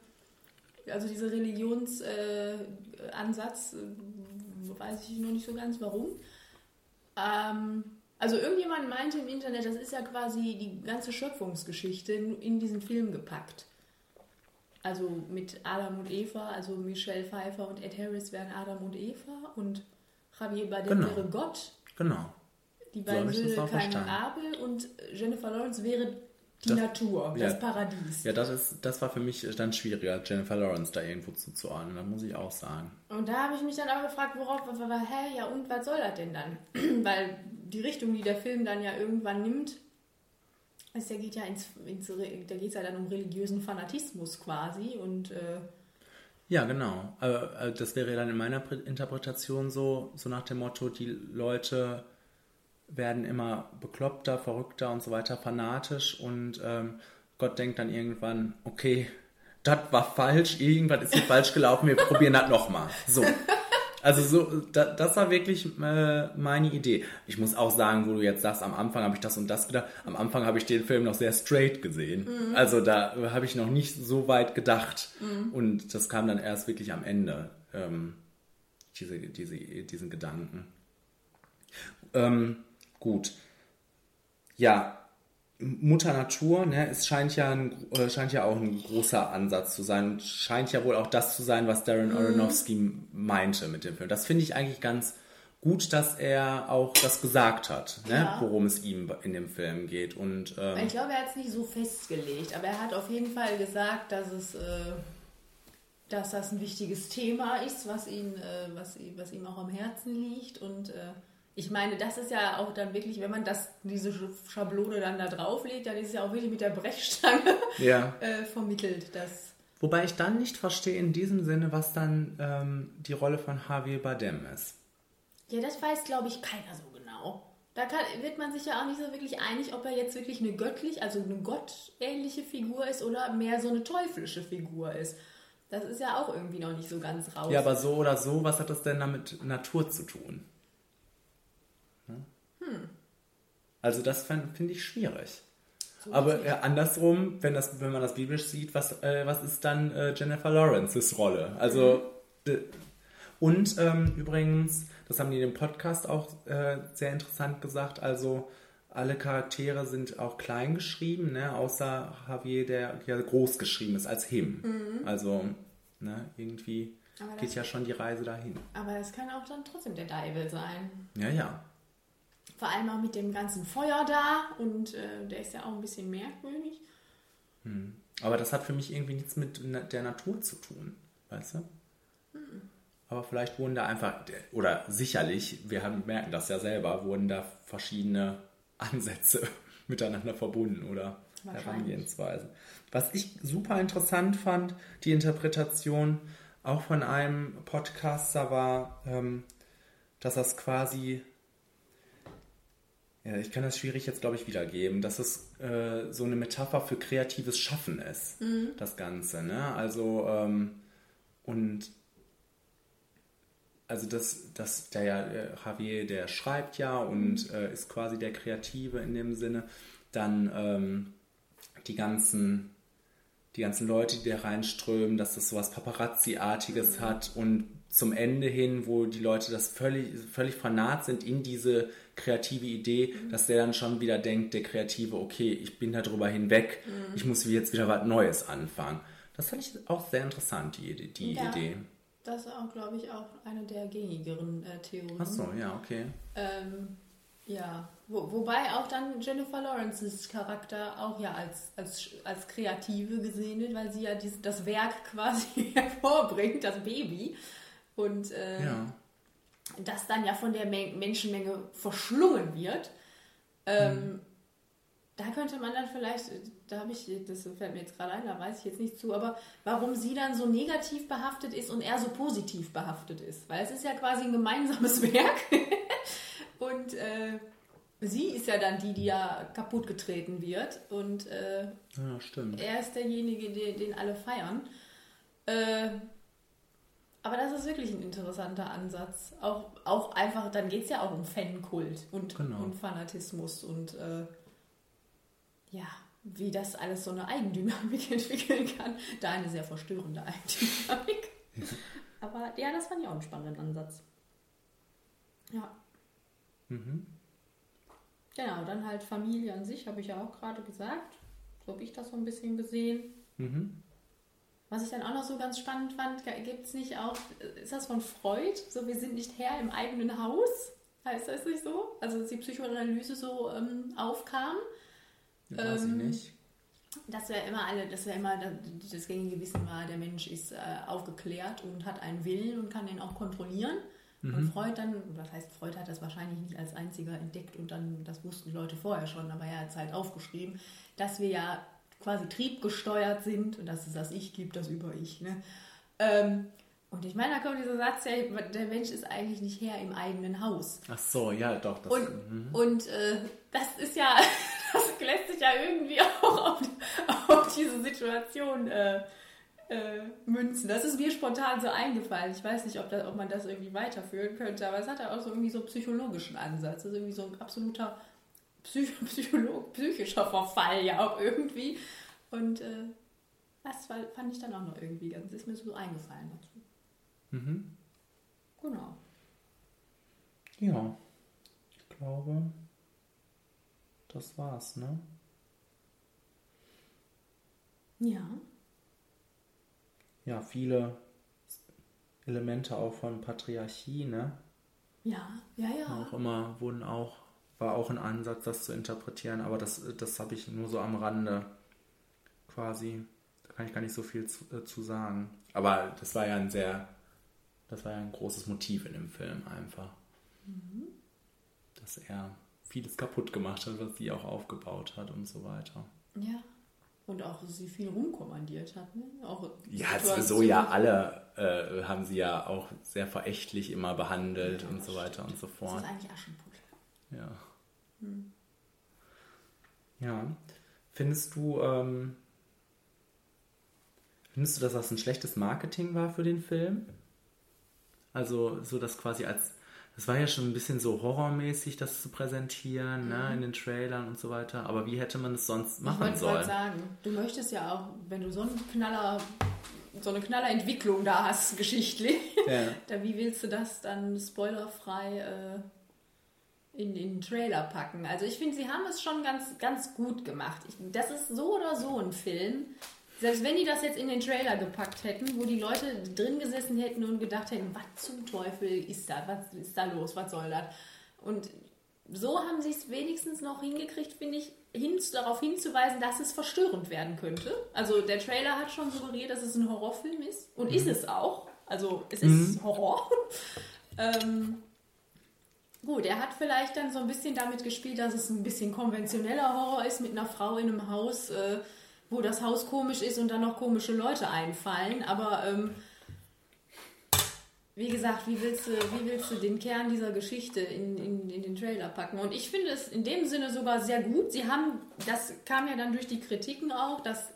Speaker 2: also dieser Religionsansatz, äh, äh, weiß ich noch nicht so ganz, warum. Ähm, also irgendjemand meinte im Internet, das ist ja quasi die ganze Schöpfungsgeschichte in, diesen Film gepackt. Also mit Adam und Eva, also Michelle Pfeiffer und Ed Harris wären Adam und Eva und Javier Bardem
Speaker 1: Genau.
Speaker 2: wäre Gott.
Speaker 1: Genau.
Speaker 2: Die
Speaker 1: So
Speaker 2: beiden
Speaker 1: das
Speaker 2: Söhne
Speaker 1: auch
Speaker 2: Kain und. Abel und Jennifer Lawrence wäre die
Speaker 1: Das-
Speaker 2: Natur,
Speaker 1: ja.
Speaker 2: das Paradies.
Speaker 1: Ja, das, ist, das war für mich dann schwieriger, Jennifer Lawrence da irgendwo zuzuordnen, das muss ich auch sagen.
Speaker 2: Und da habe ich mich dann aber gefragt, worauf, hä, ja und was soll das denn dann? Weil die Richtung, die der Film dann ja irgendwann nimmt, ist, der geht ja ins, ins da geht es ja dann um religiösen Fanatismus quasi und äh,
Speaker 1: Ja, genau. Aber äh, das wäre dann in meiner Pre- Interpretation so, so nach dem Motto, die Leute werden immer bekloppter, verrückter und so weiter, fanatisch und ähm, Gott denkt dann irgendwann, okay, das war falsch, irgendwas ist hier falsch gelaufen, wir probieren das nochmal. So. Also so, da, das war wirklich äh, meine Idee. Ich muss auch sagen, wo du jetzt sagst, am Anfang habe ich das und das gedacht. Am Anfang habe ich den Film noch sehr straight gesehen. Also da habe ich noch nicht so weit gedacht. Und das kam dann erst wirklich am Ende, ähm, diese, diese, diesen Gedanken. Ähm, gut. Ja, Mutter Natur, ne, es scheint ja, ein, äh, scheint ja auch ein großer Ansatz zu sein und scheint ja wohl auch das zu sein, was Darren Aronofsky meinte mit dem Film. Das finde ich eigentlich ganz gut, dass er auch das gesagt hat, ne,
Speaker 2: Ja.
Speaker 1: worum es ihm in dem Film geht. Und ähm,
Speaker 2: ich glaube, er hat es nicht so festgelegt, aber er hat auf jeden Fall gesagt, dass es, äh, dass das ein wichtiges Thema ist, was ihn, äh, was, ihm- was ihm auch am Herzen liegt und äh, ich meine, das ist ja auch dann wirklich, wenn man das, diese Sch- Schablone dann da drauflegt, dann ist es ja auch wirklich mit der Brechstange
Speaker 1: ja.
Speaker 2: äh, vermittelt, dass
Speaker 1: Wobei ich dann nicht verstehe in diesem Sinne, was dann ähm, die Rolle von Javier Bardem ist.
Speaker 2: Ja, das weiß, glaube ich, keiner so genau. Da kann, wird man sich ja auch nicht so wirklich einig, ob er jetzt wirklich eine göttlich, also eine gottähnliche Figur ist oder mehr so eine teuflische Figur ist. Das ist ja auch irgendwie noch nicht so ganz raus.
Speaker 1: Ja, aber so oder so, was hat das denn damit Natur zu tun? Hm? Also das fin- finde ich schwierig. aber äh, andersrum, wenn, das, wenn man das biblisch sieht, was, äh, was ist dann äh, Jennifer Lawrences Rolle? Also d- und ähm, übrigens, das haben die in dem Podcast auch äh, sehr interessant gesagt, also alle Charaktere sind auch klein geschrieben, ne, außer Javier, der ja groß geschrieben ist als him. Also ne, irgendwie
Speaker 2: das-
Speaker 1: geht ja schon die Reise dahin.
Speaker 2: aber das kann auch dann trotzdem der Deibel sein.
Speaker 1: Ja, ja.
Speaker 2: Vor allem auch mit dem ganzen Feuer da und äh, der ist ja auch ein bisschen merkwürdig.
Speaker 1: Aber das hat für mich irgendwie nichts mit der Natur zu tun, weißt du? Aber vielleicht wurden da einfach, oder sicherlich, wir haben, merken das ja selber, wurden da verschiedene Ansätze miteinander verbunden oder. Herangehensweisen. Was ich super interessant fand, die Interpretation auch von einem Podcaster war, ähm, dass das quasi ja, ich kann das schwierig jetzt, glaube ich, wiedergeben, dass es äh, so eine Metapher für kreatives Schaffen ist, das Ganze. Ne? Also, ähm, und also das, das der ja, äh, Javier, der schreibt ja und äh, ist quasi der Kreative in dem Sinne. Dann ähm, die ganzen die ganzen Leute, die da reinströmen, dass das sowas Paparazzi-artiges hat und zum Ende hin, wo die Leute das völlig, völlig fanat sind in diese kreative Idee, dass der dann schon wieder denkt, der Kreative, okay, ich bin darüber hinweg, ich muss jetzt wieder was Neues anfangen. Das fand ich auch sehr interessant, die, Idee- die
Speaker 2: Ja.
Speaker 1: Idee.
Speaker 2: Das ist auch, glaube ich, auch eine der gängigeren äh, Theorien.
Speaker 1: Achso, ja, okay.
Speaker 2: Ähm, ja, Wo, wobei auch dann Jennifer Lawrences Charakter auch ja als, als, als Kreative gesehen wird, weil sie ja dies, das Werk quasi hervorbringt, das Baby. und äh,
Speaker 1: Ja.
Speaker 2: Das dann ja von der Men Menschenmenge verschlungen wird. Ähm,
Speaker 1: Hm.
Speaker 2: Da könnte man dann vielleicht, da habe ich, das fällt mir jetzt gerade ein, da weiß ich jetzt nicht zu, aber warum sie dann so negativ behaftet ist und er so positiv behaftet ist. Weil es ist ja quasi ein gemeinsames Werk. und äh, sie ist ja dann die, die ja kaputt getreten wird. Und äh,
Speaker 1: Ja,
Speaker 2: er ist derjenige, den, den alle feiern. Äh, aber das ist wirklich ein interessanter Ansatz. Auch, auch einfach, dann geht es ja auch um Fankult und,
Speaker 1: Genau.
Speaker 2: und Fanatismus und äh, ja, wie das alles so eine Eigendynamik entwickeln kann. Da eine sehr verstörende Eigendynamik. Aber ja, das fand ich auch einen spannenden Ansatz. Ja.
Speaker 1: Mhm.
Speaker 2: Genau, dann halt Familie an sich, habe ich ja auch gerade gesagt. So habe ich das so ein bisschen gesehen.
Speaker 1: Mhm.
Speaker 2: Was ich dann auch noch so ganz spannend fand, gibt es nicht auch, ist das von Freud? So, wir sind nicht Herr im eigenen Haus? Heißt das nicht so? Also, dass die Psychoanalyse so ähm, aufkam.
Speaker 1: Weiß ich
Speaker 2: Ähm,
Speaker 1: nicht.
Speaker 2: dass wir immer alle, dass wir immer das, gängige Wissen war, der Mensch ist äh, aufgeklärt und hat einen Willen und kann den auch kontrollieren. Und Freud dann, was heißt, Freud hat das wahrscheinlich nicht als einziger entdeckt und dann, das wussten die Leute vorher schon, aber er hat es halt aufgeschrieben, dass wir ja quasi triebgesteuert sind und dass es das Ich gibt, das Über-Ich. Ne? Ähm, und ich meine, da kommt dieser Satz, ja, der Mensch ist eigentlich nicht Herr im eigenen Haus.
Speaker 1: Ach so, ja, doch. Das,
Speaker 2: Und,
Speaker 1: mhm.
Speaker 2: und äh, das ist ja, das lässt sich ja irgendwie auch auf, auf diese Situation äh, äh, münzen. Das ist mir spontan so eingefallen. Ich weiß nicht, ob, das, ob man das irgendwie weiterführen könnte, aber es hat ja auch so irgendwie so einen psychologischen Ansatz. Das ist irgendwie so ein absoluter Psych Psycholog psychischer Verfall ja auch irgendwie. Und äh, das war, fand ich dann auch noch irgendwie ganz, ist mir so eingefallen dazu.
Speaker 1: Mhm.
Speaker 2: Genau.
Speaker 1: Ja, ich glaube, das war's, ne?
Speaker 2: Ja.
Speaker 1: Ja, viele Elemente auch von Patriarchie, ne?
Speaker 2: Ja, ja, ja.
Speaker 1: Auch immer wurden auch, war auch ein Ansatz, das zu interpretieren, aber das, das habe ich nur so am Rande quasi. Da kann ich gar nicht so viel zu, äh, zu sagen. Aber das war ja ein sehr, das war ja ein großes Motiv in dem Film einfach. Dass er vieles kaputt gemacht hat, was sie auch aufgebaut hat und so weiter.
Speaker 2: Ja. Und auch, sie viel rumkommandiert hat. Ne? Auch
Speaker 1: Ja, sowieso ja alle äh, haben sie ja auch sehr verächtlich immer behandelt
Speaker 2: Ja,
Speaker 1: und
Speaker 2: das
Speaker 1: so weiter und so
Speaker 2: Das
Speaker 1: fort.
Speaker 2: ist eigentlich Aschenputtel.
Speaker 1: Ja. Ja. Findest du, ähm, findest du, dass das ein schlechtes Marketing war für den Film? Also, so das quasi als, das war ja schon ein bisschen so horrormäßig, das zu präsentieren, ne, in den Trailern und so weiter. Aber wie hätte man es sonst
Speaker 2: Ich
Speaker 1: machen
Speaker 2: wollte gerade
Speaker 1: sollen?
Speaker 2: sagen, du möchtest ja auch, wenn du so einen Knaller, so eine Knallerentwicklung da hast, geschichtlich,
Speaker 1: Ja.
Speaker 2: da wie willst du das dann spoilerfrei äh, in den Trailer packen? Also ich finde, sie haben es schon ganz, ganz gut gemacht. Ich, das ist so oder so ein Film. Selbst wenn die das jetzt in den Trailer gepackt hätten, wo die Leute drin gesessen hätten und gedacht hätten, was zum Teufel ist da? Was ist da los? Was soll das? Und so haben sie es wenigstens noch hingekriegt, finde ich, hin, darauf hinzuweisen, dass es verstörend werden könnte. Also der Trailer hat schon suggeriert, dass es ein Horrorfilm ist. Und ist es auch. Also es ist Horror. ähm, gut, er hat vielleicht dann so ein bisschen damit gespielt, dass es ein bisschen konventioneller Horror ist mit einer Frau in einem Haus, äh, wo das Haus komisch ist und dann noch komische Leute einfallen. Aber ähm, wie gesagt, wie willst du, wie willst du den Kern dieser Geschichte in, in, in den Trailer packen? Und ich finde es in dem Sinne sogar sehr gut. Sie haben, das kam ja dann durch die Kritiken auch, dass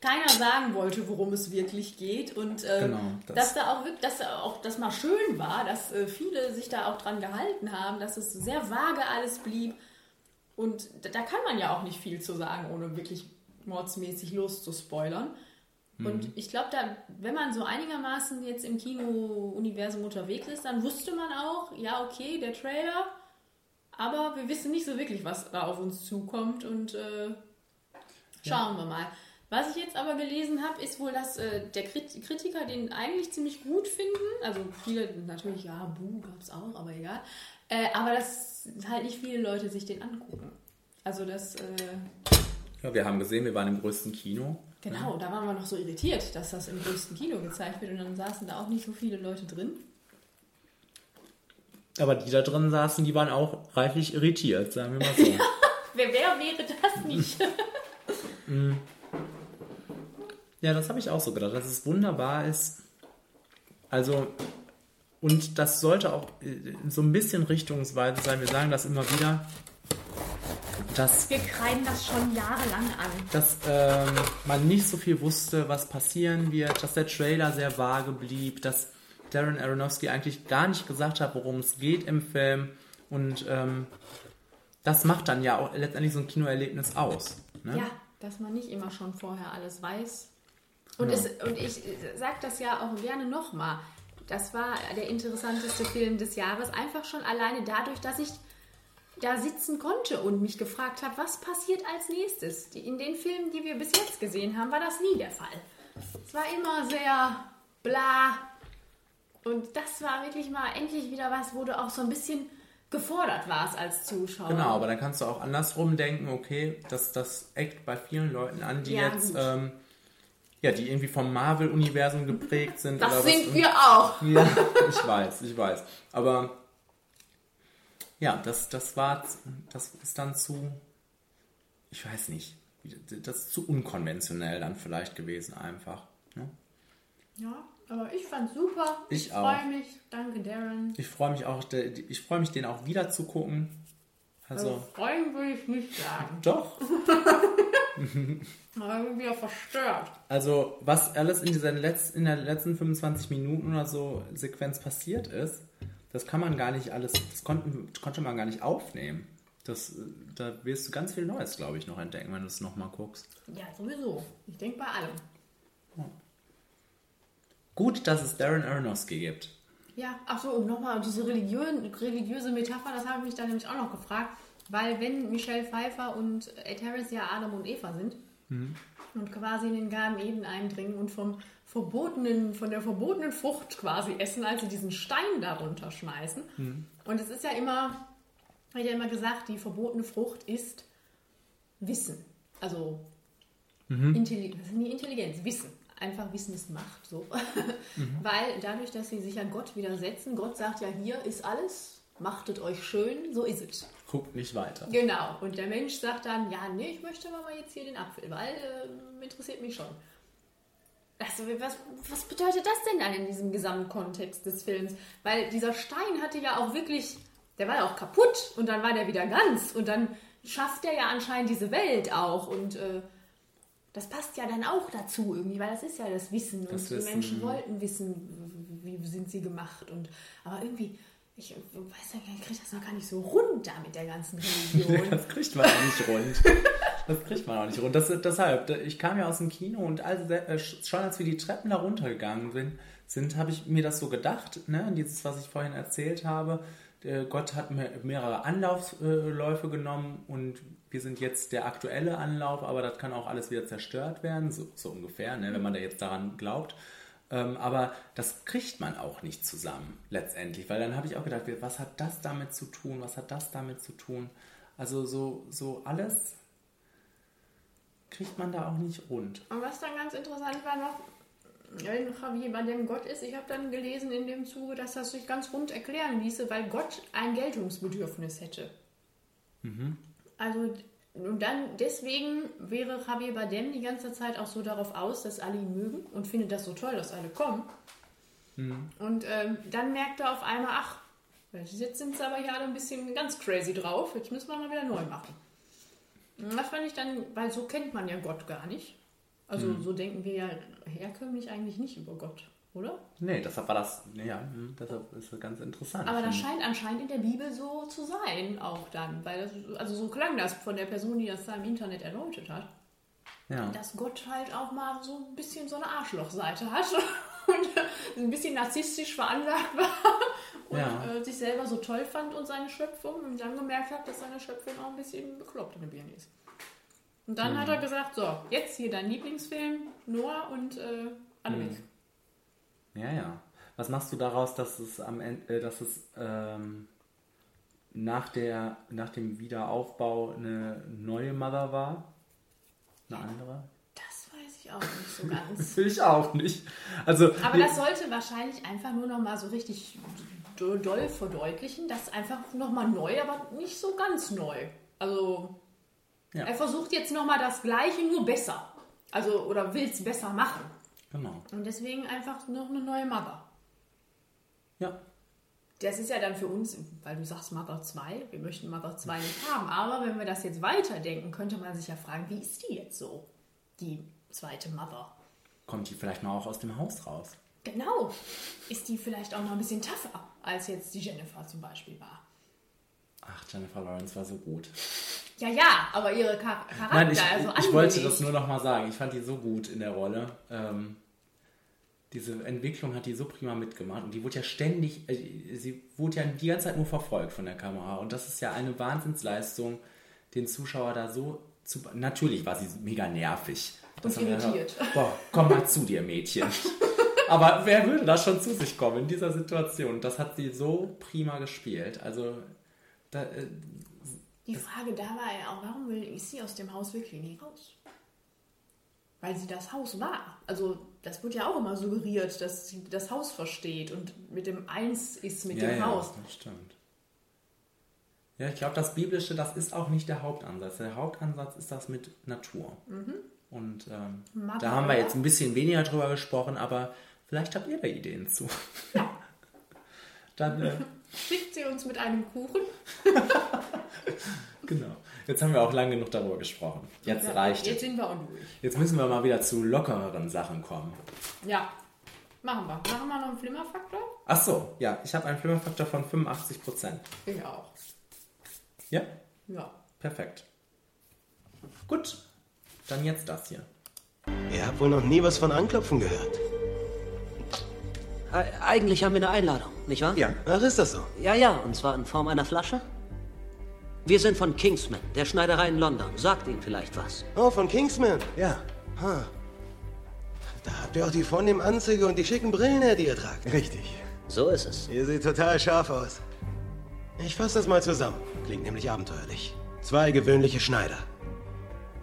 Speaker 2: keiner sagen wollte, worum es wirklich geht. Und ähm,
Speaker 1: Genau, das-
Speaker 2: dass da auch wirklich, dass da auch das mal schön war, dass äh, viele sich da auch dran gehalten haben, dass es sehr vage alles blieb. Und da, da kann man ja auch nicht viel zu sagen, ohne wirklich mordsmäßig loszuspoilern. Und ich glaube, da, wenn man so einigermaßen jetzt im Kino-Universum unterwegs ist, dann wusste man auch, ja, okay, der Trailer, aber wir wissen nicht so wirklich, was da auf uns zukommt und äh, schauen wir mal. Was ich jetzt aber gelesen habe, ist wohl, dass äh, der Krit Kritiker den eigentlich ziemlich gut finden. Also viele natürlich, ja, Buh gab es auch, aber egal. Äh, aber dass halt nicht viele Leute sich den angucken. Also das, äh,
Speaker 1: Ja, wir haben gesehen, wir waren im größten Kino.
Speaker 2: Genau, da waren wir noch so irritiert, dass das im größten Kino gezeigt wird und dann saßen da auch nicht so viele Leute drin.
Speaker 1: Aber die da drin saßen, die waren auch reichlich irritiert, sagen wir mal so.
Speaker 2: Wer, wer wäre das nicht?
Speaker 1: Ja, das habe ich auch so gedacht, dass es wunderbar ist. Also, und das sollte auch äh, so ein bisschen richtungsweisend sein. Wir sagen das immer wieder, dass,
Speaker 2: Wir kreiden das schon jahrelang an.
Speaker 1: dass ähm, man nicht so viel wusste, was passieren wird, dass der Trailer sehr vage blieb, dass Darren Aronofsky eigentlich gar nicht gesagt hat, worum es geht im Film. Und ähm, das macht dann ja auch letztendlich so ein Kinoerlebnis aus. Ne?
Speaker 2: Ja, dass man nicht immer schon vorher alles weiß. Und,
Speaker 1: Ja.
Speaker 2: es, und ich sage das ja auch gerne nochmal. Das war der interessanteste Film des Jahres, einfach schon alleine dadurch, dass ich da sitzen konnte und mich gefragt habe, was passiert als nächstes. In den Filmen, die wir bis jetzt gesehen haben, war das nie der Fall. Es war immer sehr bla. Und das war wirklich mal endlich wieder was, wo du auch so ein bisschen gefordert warst als Zuschauer.
Speaker 1: Genau, aber dann kannst du auch andersrum denken, okay, dass das eckt bei vielen Leuten an, die
Speaker 2: Ja,
Speaker 1: jetzt, ähm, ja, die irgendwie vom Marvel-Universum geprägt sind.
Speaker 2: Das
Speaker 1: oder
Speaker 2: sind
Speaker 1: was.
Speaker 2: wir auch.
Speaker 1: Ja, ich weiß, ich weiß. Aber ja, das, das war, das ist dann zu, ich weiß nicht, das ist zu unkonventionell dann vielleicht gewesen einfach. Ne?
Speaker 2: Ja, aber ich fand's super.
Speaker 1: Ich
Speaker 2: freue
Speaker 1: auch.
Speaker 2: mich. Danke, Darren.
Speaker 1: Ich freue mich auch, ich freue mich, den auch wieder zu gucken.
Speaker 2: Also,
Speaker 1: Also,
Speaker 2: freuen würde ich nicht sagen.
Speaker 1: doch.
Speaker 2: Aber irgendwie auch verstört.
Speaker 1: Also, was alles in, dieser Letz-, in der letzten 25 Minuten oder so Sequenz passiert ist, das kann man gar nicht alles, das konnten, konnte man gar nicht aufnehmen. Das, da wirst du ganz viel Neues, glaube ich, noch entdecken, wenn du es nochmal guckst.
Speaker 2: Ja, sowieso. Ich denke bei allem.
Speaker 1: Gut, dass es Darren Aronofsky gibt.
Speaker 2: Ja, ach so, und nochmal diese religiösen, religiöse Metapher, das habe ich mich dann nämlich auch noch gefragt. Weil wenn Michelle Pfeiffer und Ed Harris ja Adam und Eva sind und quasi in den Garten Eden eindringen und vom verbotenen, von der verbotenen Frucht quasi essen, als sie diesen Stein darunter schmeißen. Und es ist ja immer, wird ja immer gesagt, die verbotene Frucht ist Wissen. Also Intelli ist nie Intelligenz, Wissen. Einfach Wissen ist Macht. So. Weil dadurch, dass sie sich an Gott widersetzen, Gott sagt ja, hier ist alles, machtet euch schön, so ist es.
Speaker 1: Guckt nicht weiter.
Speaker 2: Genau. Und der Mensch sagt dann, ja, nee, ich möchte aber mal jetzt hier den Apfel, weil äh, interessiert mich schon. Also, was, was bedeutet das denn dann in diesem Gesamtkontext des Films? Weil dieser Stein hatte ja auch wirklich, der war ja auch kaputt und dann war der wieder ganz und dann schafft er ja anscheinend diese Welt auch und äh, das passt ja dann auch dazu irgendwie, weil das ist ja das Wissen und
Speaker 1: Das
Speaker 2: die
Speaker 1: Wissen.
Speaker 2: Menschen wollten wissen, wie sind sie gemacht und aber irgendwie, ich weiß ja, ich kriege das noch gar nicht so rund da mit der ganzen Religion.
Speaker 1: Das kriegt man auch nicht rund. Das kriegt man auch nicht rund. Das, deshalb, ich kam ja aus dem Kino und also, schon als wir die Treppen da runtergegangen sind, sind habe ich mir das so gedacht, ne? dieses, was ich vorhin erzählt habe. Äh, Gott hat me- mehrere Anlaufläufe genommen und wir sind jetzt der aktuelle Anlauf, aber das kann auch alles wieder zerstört werden, so, so ungefähr, ne? wenn man da jetzt daran glaubt. Ähm, aber das kriegt man auch nicht zusammen letztendlich, weil dann habe ich auch gedacht, was hat das damit zu tun, was hat das damit zu tun? Also so, so alles kriegt man da auch nicht rund.
Speaker 2: Und was dann ganz interessant war noch, wenn Javier bei dem Gott ist, ich habe dann gelesen in dem Zuge, dass das sich ganz rund erklären ließe, weil Gott ein Geltungsbedürfnis hätte. Also, und dann deswegen wäre Javier Bardem die ganze Zeit auch so darauf aus, dass alle ihn mögen und findet das so toll, dass alle kommen. Und ähm, dann merkt er auf einmal, ach, jetzt sind sie aber hier alle ein bisschen ganz crazy drauf, jetzt müssen wir mal wieder neu machen. Und Das fand ich dann, weil so kennt man ja Gott gar nicht. Also so denken wir ja herkömmlich eigentlich nicht über Gott, oder?
Speaker 1: Nee, deshalb war das, ja, deshalb ist das ganz interessant.
Speaker 2: Aber das
Speaker 1: Hm.
Speaker 2: scheint anscheinend in der Bibel so zu sein, auch dann. Weil das, also so klang das von der Person, die das da im Internet erläutert hat.
Speaker 1: ja.
Speaker 2: Dass Gott halt auch mal so ein bisschen so eine Arschlochseite hat und ein bisschen narzisstisch veranlagt war und
Speaker 1: Ja.
Speaker 2: äh, sich selber so toll fand und seine Schöpfung und dann gemerkt hat, dass seine Schöpfung auch ein bisschen bekloppt in der Birne ist. Und dann hat er gesagt, so, jetzt hier dein Lieblingsfilm, Noah und äh, alle weg.
Speaker 1: Ja, ja. Was machst du daraus, dass es am Ende, äh, dass es ähm, nach, der, nach dem Wiederaufbau eine neue Mother war? Eine andere?
Speaker 2: Das weiß ich auch nicht so ganz.
Speaker 1: Will ich auch nicht. Also,
Speaker 2: Aber das sollte wahrscheinlich einfach nur noch mal so richtig do- doll verdeutlichen, dass einfach noch mal neu, aber nicht so ganz neu. Also
Speaker 1: Ja.
Speaker 2: er versucht jetzt noch mal das Gleiche, nur besser. Also oder will es besser machen.
Speaker 1: Genau.
Speaker 2: Und deswegen einfach noch eine neue Mother.
Speaker 1: Ja.
Speaker 2: Das ist ja dann für uns, weil du sagst Mother 2, wir möchten Mother 2 nicht haben, aber wenn wir das jetzt weiterdenken, könnte man sich ja fragen, wie ist die jetzt so, die zweite Mother?
Speaker 1: Kommt die vielleicht mal auch aus dem Haus raus?
Speaker 2: Genau. Ist die vielleicht auch noch ein bisschen tougher, als jetzt die Jennifer zum Beispiel war?
Speaker 1: Ach, Jennifer Lawrence war so gut.
Speaker 2: Ja, ja, aber ihre Char Charakter,
Speaker 1: Nein, ich,
Speaker 2: also
Speaker 1: ich wollte
Speaker 2: angelegt.
Speaker 1: das nur noch mal sagen. Ich fand die so gut in der Rolle. Ähm, diese Entwicklung hat die so prima mitgemacht und die wurde ja ständig, äh, sie wurde ja die ganze Zeit nur verfolgt von der Kamera und das ist ja eine Wahnsinnsleistung, den Zuschauer da so zu. Natürlich war sie mega nervig.
Speaker 2: Und
Speaker 1: haben wir
Speaker 2: irritiert.
Speaker 1: gedacht, Boah, komm mal zu dir, Mädchen. Aber wer würde da schon zu sich kommen in dieser Situation? Das hat sie so prima gespielt. Also, da, äh,
Speaker 2: Die Frage da war ja auch, warum will ist sie aus dem Haus wirklich nie raus? Weil sie das Haus war. Also das wird ja auch immer suggeriert, dass sie das Haus versteht und mit dem Eins ist mit dem Haus.
Speaker 1: das stimmt. Ja, ich glaube, das Biblische, das ist auch nicht der Hauptansatz. Der Hauptansatz ist das mit Natur. Und ähm, da haben wir jetzt ein bisschen weniger drüber gesprochen, aber vielleicht habt ihr da Ideen zu. Dann, äh,
Speaker 2: Schickt sie uns mit einem Kuchen.
Speaker 1: genau. Jetzt haben wir auch lang genug darüber gesprochen. Jetzt
Speaker 2: Ja,
Speaker 1: reicht
Speaker 2: Jetzt
Speaker 1: es.
Speaker 2: sind wir durch.
Speaker 1: Jetzt müssen wir mal wieder zu lockereren Sachen kommen.
Speaker 2: Ja. Machen wir. Machen wir noch einen Flimmerfaktor?
Speaker 1: Ach so, ja, ich habe einen Flimmerfaktor von 85 Prozent.
Speaker 2: Ich auch.
Speaker 1: Ja,
Speaker 2: Ja.
Speaker 1: perfekt. Gut, dann jetzt das hier.
Speaker 7: Ihr habt wohl noch nie was von Anklopfen gehört.
Speaker 8: E eigentlich haben wir eine Einladung, nicht wahr?
Speaker 7: Ja. Ach, ist das so?
Speaker 8: Ja, ja, und zwar in Form einer Flasche. Wir sind von Kingsman, der Schneiderei in London. Sagt Ihnen vielleicht was.
Speaker 7: Oh, von Kingsman. Ja. Ha. Da habt ihr auch die vornehmen Anzüge und die schicken Brillen, her, die ihr tragt.
Speaker 9: Richtig.
Speaker 8: So ist es.
Speaker 7: Ihr seht total scharf aus. Ich fasse das mal zusammen. Klingt nämlich abenteuerlich. Zwei gewöhnliche Schneider.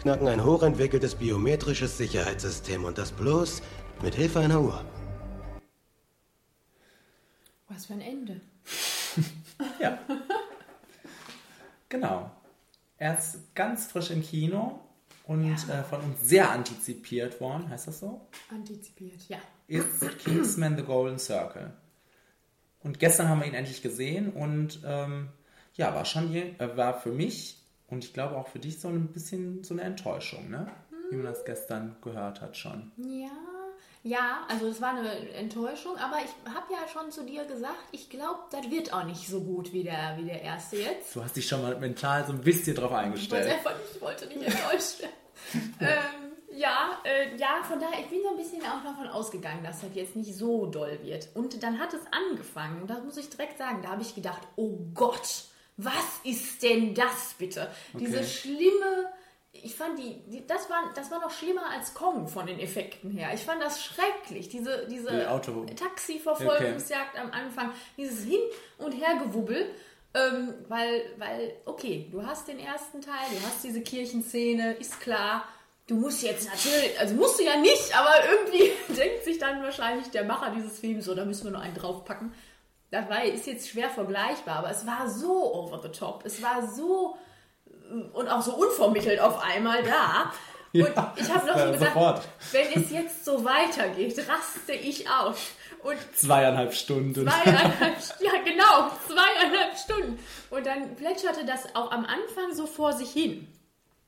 Speaker 7: Knacken ein hochentwickeltes biometrisches Sicherheitssystem und das bloß mit Hilfe einer Uhr.
Speaker 2: Was für ein Ende.
Speaker 1: Ja. genau. Er ist ganz frisch im Kino und äh, von uns sehr antizipiert worden, heißt das so?
Speaker 2: Antizipiert, ja.
Speaker 1: Ist Kingsman The Golden Circle. Und gestern haben wir ihn endlich gesehen und ähm, ja, war schon je, äh, war für mich und ich glaube auch für dich so ein bisschen so eine Enttäuschung, ne? Wie man das gestern gehört hat schon.
Speaker 2: Ja, ja, also es war eine Enttäuschung, aber ich habe ja schon zu dir gesagt, ich glaube, das wird auch nicht so gut wie der, wie der erste jetzt.
Speaker 1: Du hast dich schon mal mental so ein bisschen drauf
Speaker 2: Ich wollte
Speaker 1: eingestellt.
Speaker 2: einfach nicht, ich wollte nicht enttäuscht werden. ähm, ja, äh, ja, von daher, ich bin so ein bisschen auch davon ausgegangen, dass das jetzt nicht so doll wird. Und dann hat es angefangen, und das muss ich direkt sagen, da habe ich gedacht, oh Gott, was ist denn das bitte? Diese
Speaker 1: Okay.
Speaker 2: schlimme, ich fand die, die das, war, das war noch schlimmer als Kong von den Effekten her. Ich fand das schrecklich, diese, diese
Speaker 1: Die
Speaker 2: Taxiverfolgungsjagd am Anfang, dieses Hin- und Hergewubbel. Ähm, weil, weil, okay, du hast den ersten Teil, du hast diese Kirchenszene, ist klar. Du musst jetzt natürlich, also musst du ja nicht, aber irgendwie denkt sich dann wahrscheinlich der Macher dieses Films, so, da müssen wir noch einen draufpacken. Das war, ist jetzt schwer vergleichbar, aber es war so over the top. Es war so und auch so unvermittelt auf einmal da. Und
Speaker 1: Ja,
Speaker 2: ich habe noch so gedacht,
Speaker 1: sofort.
Speaker 2: wenn es jetzt so weitergeht, raste ich aus. Und
Speaker 1: Zweieinhalb Stunden.
Speaker 2: zweieinhalb, ja genau, zweieinhalb Stunden. Und dann plätscherte das auch am Anfang so vor sich hin.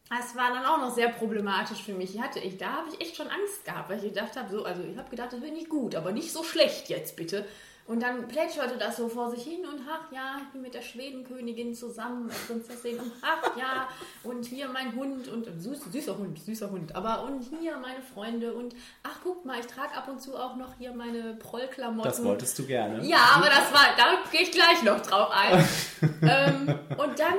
Speaker 2: Das war dann auch noch sehr problematisch für mich. Ich hatte, ich, da habe ich echt schon Angst gehabt, weil ich gedacht habe, so, also ich habe gedacht, das wird nicht gut, aber nicht so schlecht jetzt bitte. Und dann plätscherte das so vor sich hin und ach ja, ich bin mit der Schwedenkönigin zusammen, als Prinzessin und ach ja, und hier mein Hund und süß, süßer Hund, süßer Hund, aber und hier meine Freunde und ach guck mal, ich trage ab und zu auch noch hier meine Prollklamotten.
Speaker 1: Das wolltest du gerne.
Speaker 2: Ja, aber das war, da gehe ich gleich noch drauf ein. ähm, und dann,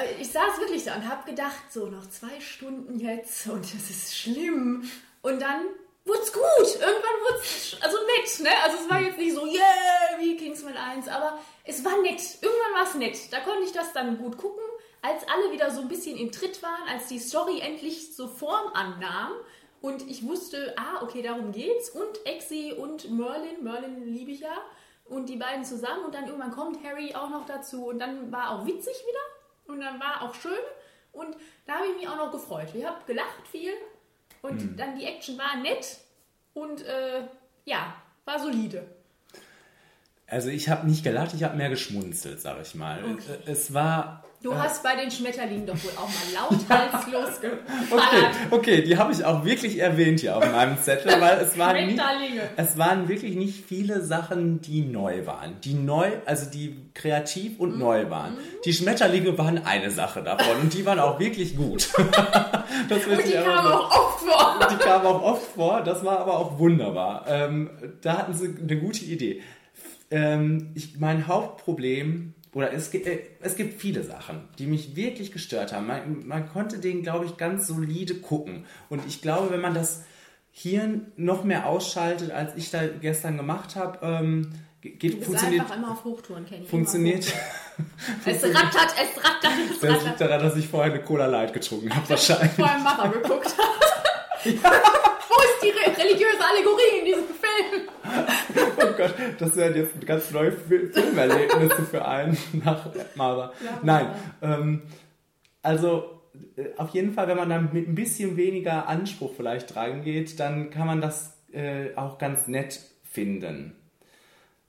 Speaker 2: äh, ich saß wirklich da und habe gedacht, so noch zwei Stunden jetzt und es ist schlimm. Und dann wurd's gut. Irgendwann wurd's also nett, ne? Also es war jetzt nicht so, yeah, wie Kingsman 1, aber es war nett. Irgendwann war es nett. Da konnte ich das dann gut gucken, als alle wieder so ein bisschen im Tritt waren, als die Story endlich so Form annahm Und ich wusste, ah, okay, darum geht's. Und Exi und Merlin, Merlin liebe ich ja. Und die beiden zusammen. Und dann irgendwann kommt Harry auch noch dazu. Und dann war auch witzig wieder. Und dann war auch schön. Und da habe ich mich auch noch gefreut. Ich habe gelacht viel. Und dann die Action war nett. Und äh, ja, war solide.
Speaker 1: Also ich habe nicht gelacht, ich habe mehr geschmunzelt, sag ich mal. Äh, Es war
Speaker 2: Du hast bei den Schmetterlingen doch wohl auch mal lauthals losgefallen.
Speaker 1: Okay, okay, die habe ich auch wirklich erwähnt hier auf meinem Zettel, weil es waren, nicht, es waren wirklich nicht viele Sachen, die neu waren. Die neu, also die kreativ und neu waren. Die Schmetterlinge waren eine Sache davon und die waren auch wirklich gut. das
Speaker 2: Und die kamen
Speaker 1: so-
Speaker 2: auch oft vor.
Speaker 1: die kamen auch oft vor, das war aber auch wunderbar. Ähm, da hatten sie eine gute Idee. Ähm, ich, mein Hauptproblem, oder es gibt, äh, es gibt viele Sachen, die mich wirklich gestört haben. Man, man konnte den, glaube ich, ganz solide gucken. Und ich glaube, wenn man das hier noch mehr ausschaltet, als ich da gestern gemacht habe, ähm, ge- geht,
Speaker 2: Du bist
Speaker 1: funktioniert,
Speaker 2: einfach immer auf Hochtouren, Kenny.
Speaker 1: funktioniert.
Speaker 2: Es rattert, es rattert, es
Speaker 1: Das liegt
Speaker 2: rattert.
Speaker 1: daran, dass ich vorher eine Cola Light getrunken habe, wahrscheinlich.
Speaker 2: Vor einem Macher geguckt hast. Wo ist die re religiöse Allegorie in diesem Film?
Speaker 1: Oh Gott, das wären jetzt ganz neue Fil- Filmerlebnisse für einen nach Mara. Nein, ähm, also äh, auf jeden Fall, wenn man dann mit ein bisschen weniger Anspruch vielleicht reingeht, dann kann man das äh, auch ganz nett finden.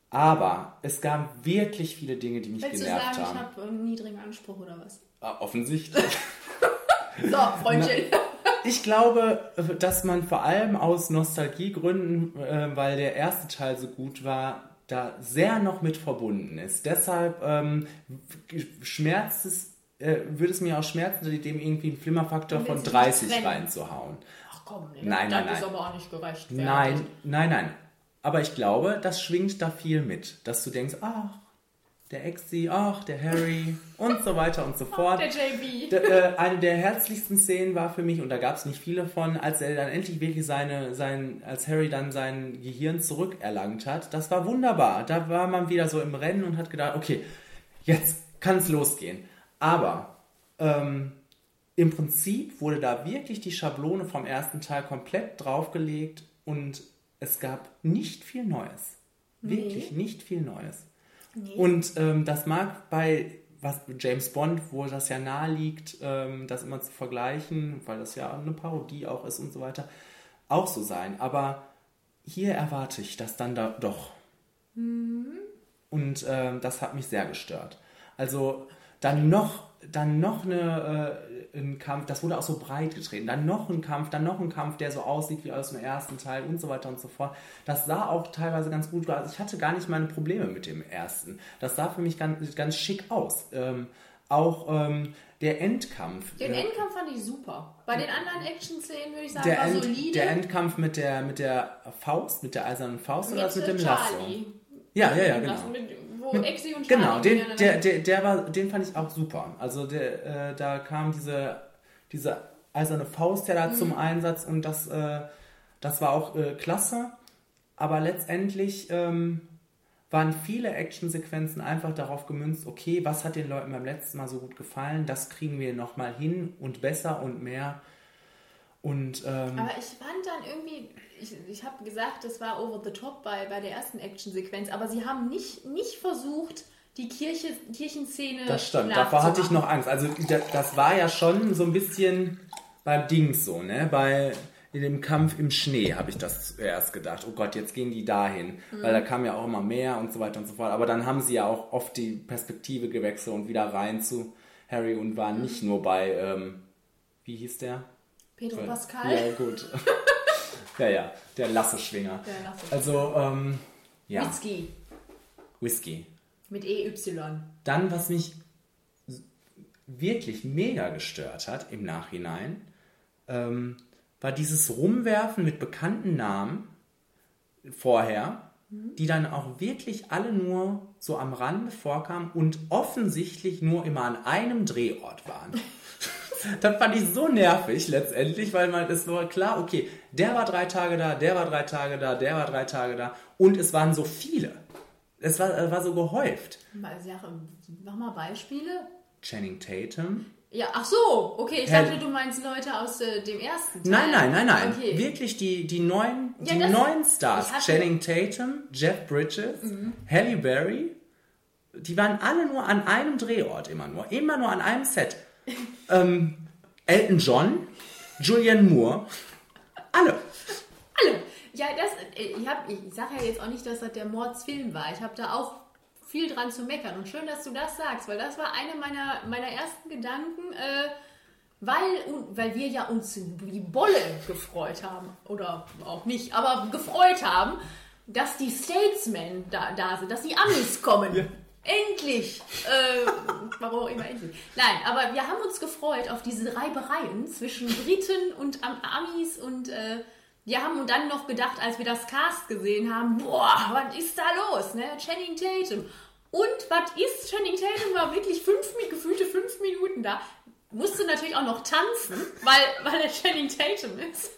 Speaker 1: Aber es gab wirklich viele Dinge, die mich
Speaker 2: Willst du
Speaker 1: genervt
Speaker 2: sagen, ich
Speaker 1: haben.
Speaker 2: habe einen niedrigen Anspruch oder was?
Speaker 1: Ah, Offensichtlich.
Speaker 2: So, Freundchen.
Speaker 1: Ich glaube, dass man vor allem aus Nostalgiegründen, äh, weil der erste Teil so gut war, da sehr noch mit verbunden ist. Deshalb ähm, schmerzt es, äh, würde es mir auch schmerzen, dem irgendwie einen Flimmerfaktor von
Speaker 2: willst dich
Speaker 1: 30
Speaker 2: nicht trennen.
Speaker 1: reinzuhauen.
Speaker 2: Ach komm, nee,
Speaker 1: Nein,
Speaker 2: das
Speaker 1: nein,
Speaker 2: ist
Speaker 1: nein.
Speaker 2: aber auch nicht gerecht.
Speaker 1: Nein, nein, nein. Aber ich glaube, das schwingt da viel mit, dass du denkst, ach, der Exi, ach, der Harry und so weiter und so fort.
Speaker 2: Der JB.
Speaker 1: D äh, eine der herzlichsten Szenen war für mich, und da gab es nicht viele von, als er dann endlich wirklich seine, sein, als Harry dann sein Gehirn zurückerlangt hat. Das war wunderbar. Da war man wieder so im Rennen und hat gedacht, okay, jetzt kann es losgehen. Aber ähm, im Prinzip wurde da wirklich die Schablone vom ersten Teil komplett draufgelegt und es gab nicht viel Neues. Wirklich nicht viel Neues. Und ähm, das mag bei was James Bond, wo das ja nahe liegt, ähm, das immer zu vergleichen, weil das ja eine Parodie auch ist und so weiter, auch so sein. Aber hier erwarte ich das dann da doch. Und ähm, das hat mich sehr gestört. Also dann noch, dann noch eine, äh, ein Kampf, das wurde auch so breit getreten, dann noch ein Kampf, dann noch ein Kampf, der so aussieht wie aus dem ersten Teil und so weiter und so fort. Das sah auch teilweise ganz gut aus. Also ich hatte gar nicht meine Probleme mit dem ersten. Das sah für mich ganz, ganz schick aus. Ähm, auch ähm, der Endkampf.
Speaker 2: Den
Speaker 1: äh,
Speaker 2: Endkampf fand ich super. Bei den anderen Action-Szenen würde ich sagen,
Speaker 1: der,
Speaker 2: war
Speaker 1: End,
Speaker 2: solide.
Speaker 1: der Endkampf mit der, mit der Faust, mit der eisernen Faust oder
Speaker 2: Mit,
Speaker 1: mit
Speaker 2: äh,
Speaker 1: dem Lasso?
Speaker 2: Charlie.
Speaker 1: Ja, ja, ja,
Speaker 2: Das
Speaker 1: genau.
Speaker 2: Wo Exi und Charlie
Speaker 1: Genau, den, der, der, der war, den fand ich auch super. Also der, äh, da kam diese, diese eiserne Faust ja da
Speaker 2: Mhm.
Speaker 1: zum Einsatz und das, äh, das war auch äh, klasse. Aber letztendlich ähm, waren viele Actionsequenzen einfach darauf gemünzt, okay, was hat den Leuten beim letzten Mal so gut gefallen, das kriegen wir nochmal hin und besser und mehr. Und ähm,
Speaker 2: Aber ich fand dann irgendwie, ich, ich habe gesagt, das war over the top bei, bei der ersten Actionsequenz, aber sie haben nicht, nicht versucht, die Kirche, Kirchenszene
Speaker 1: Das stimmt, davor hatte ich noch Angst. Also da- das war ja schon so ein bisschen beim Dings so, ne? Bei in dem Kampf im Schnee habe ich das zuerst gedacht. Oh Gott, jetzt gehen die dahin, weil da kam ja auch immer mehr und so weiter und so fort. Aber dann haben sie ja auch oft die Perspektive gewechselt und wieder rein zu Harry und waren nicht nur bei, ähm, wie hieß der?
Speaker 2: Pedro Pascal.
Speaker 1: Ja, gut. ja, ja, der Lasseschwinger.
Speaker 2: Der Lasse.
Speaker 1: Also, ähm, ja,
Speaker 2: Whisky
Speaker 1: Whisky.
Speaker 2: mit EY.
Speaker 1: Dann, was mich wirklich mega gestört hat im Nachhinein, ähm, war dieses Rumwerfen mit bekannten Namen vorher, die dann auch wirklich alle nur so am Rande vorkamen und offensichtlich nur immer an einem Drehort waren. Das fand ich so nervig letztendlich, weil man es war klar, okay, der war drei Tage da, der war drei Tage da, der war drei Tage da und es waren so viele. Es war, es war so gehäuft.
Speaker 2: Mach mal Beispiele.
Speaker 1: Channing Tatum,
Speaker 2: Ja, ach so, okay, ich dachte, du meinst Leute aus äh, dem ersten Teil.
Speaker 1: Nein, nein, nein, nein.
Speaker 2: Okay.
Speaker 1: Wirklich die, die neuen,
Speaker 2: Ja,
Speaker 1: die neuen Stars. Channing Tatum, Jeff Bridges,
Speaker 2: Mhm.
Speaker 1: Halle Berry. Die waren alle nur an einem Drehort immer nur. Immer nur an einem Set. Ähm, Elton John, Julianne Moore. Alle.
Speaker 2: Alle. Ja, das, äh, ich, hab- ich sage ja jetzt auch nicht, dass das der Mordsfilm war. Ich habe da auch viel dran zu meckern. Und schön, dass du das sagst, weil das war einer meiner, meiner ersten Gedanken, äh, weil, weil wir ja uns wie Bolle gefreut haben. Oder auch nicht, aber gefreut haben, dass die Statesmen da, da sind, dass die Amis kommen. Endlich! Äh, warum auch immer endlich. Nein, aber wir haben uns gefreut auf diese Reibereien zwischen Briten und Am- Amis und äh, wir haben dann noch gedacht, als wir das Cast gesehen haben, boah, was ist da los, ne? Channing Tatum. Und was ist? Channing Tatum war wirklich fünf, gefühlte fünf Minuten da. Musste natürlich auch noch tanzen, weil, weil er Channing Tatum ist.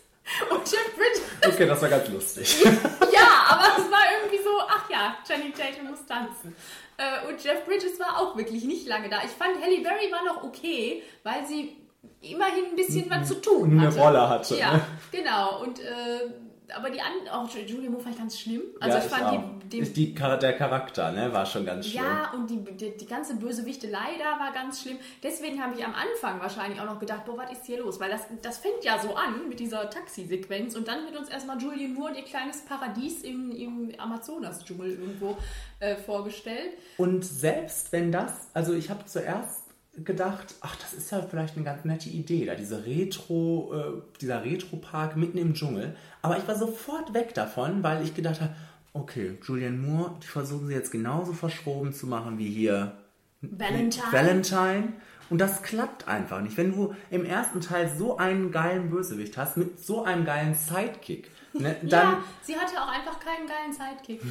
Speaker 2: Und Jeff Bridges
Speaker 1: Okay, das war ganz lustig.
Speaker 2: ja, aber es war irgendwie so, ach ja, Channing Tatum muss tanzen. Äh, und Jeff Bridges war auch wirklich nicht lange da. Ich fand Halle Berry war noch okay, weil sie immerhin ein bisschen was zu tun
Speaker 1: Eine
Speaker 2: hatte.
Speaker 1: Rolle hatte,
Speaker 2: Ja,
Speaker 1: ne?
Speaker 2: genau. Und äh, aber die anderen, auch Julia Moore fand ich ganz schlimm. Also
Speaker 1: ja,
Speaker 2: ich fand
Speaker 1: auch.
Speaker 2: die,
Speaker 1: Ist die, der Charakter, ne, war schon ganz schlimm.
Speaker 2: ja, und die, die, die ganze Bösewichelei da war ganz schlimm. Deswegen habe ich am Anfang wahrscheinlich auch noch gedacht, boah, was ist hier los? Weil das, das fängt ja so an mit dieser Taxisequenz und dann wird uns erstmal Julian Moore und ihr kleines Paradies im, im Amazonas-Dschungel irgendwo äh, vorgestellt.
Speaker 1: Und selbst wenn das, also ich habe zuerst gedacht, ach, das ist ja vielleicht eine ganz nette Idee, da diese Retro, äh, dieser Retro-Park mitten im Dschungel. Aber ich war sofort weg davon, weil ich gedacht habe, okay, Julian Moore, die versuchen sie jetzt genauso verschroben zu machen wie hier
Speaker 2: Valentine.
Speaker 1: Valentine. Und das klappt einfach nicht. Wenn du im ersten Teil so einen geilen Bösewicht hast, mit so einem geilen Sidekick, ne, dann
Speaker 2: ja, sie hatte auch einfach keinen geilen Sidekick.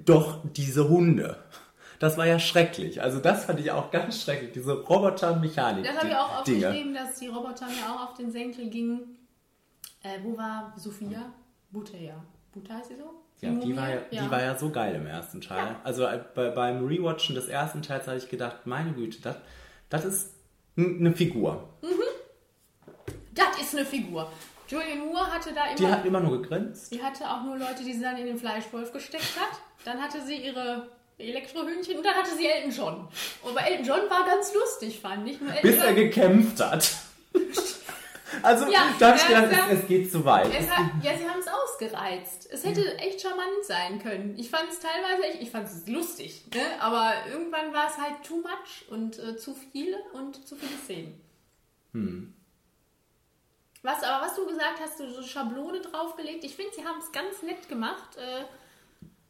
Speaker 1: doch diese Hunde. Das war ja schrecklich. Also das fand ich auch ganz schrecklich. Diese Roboter-Mechanik.
Speaker 2: Das habe ich auch aufgeschrieben, dass die Roboter mir auch auf den Senkel gingen. Äh, wo war Sophia? Butea. Buta heißt sie so?
Speaker 1: Ja, die
Speaker 2: Mumie?
Speaker 1: war ja, die war ja so geil im ersten Teil.
Speaker 2: Ja.
Speaker 1: Also äh, bei, beim Rewatchen des ersten Teils habe ich gedacht, meine Güte, das, das ist eine Figur.
Speaker 2: Das ist eine Figur. Julian Moore hatte da immer.
Speaker 1: Die hat immer nur gegrinst.
Speaker 2: Die hatte auch nur Leute, die sie dann in den Fleischwolf gesteckt hat. Dann hatte sie ihre Elektrohühnchen und dann hatte sie Elton John. Bei Elton John war ganz lustig, fand ich. Nur Elton
Speaker 1: Bis er gekämpft hat. Also
Speaker 2: Ja,
Speaker 1: da habe ich gedacht,
Speaker 2: ja.
Speaker 1: es, es geht zu weit.
Speaker 2: hat, ja, sie haben es ausgereizt. Es hätte echt charmant sein können. Ich fand es teilweise echt, ich fand es lustig. Ne? Aber irgendwann war es halt too much und äh, zu viel und zu viele Szenen.
Speaker 1: Hm.
Speaker 2: Was, aber was du gesagt hast, du so Schablone draufgelegt, ich finde, sie haben es ganz nett gemacht, äh,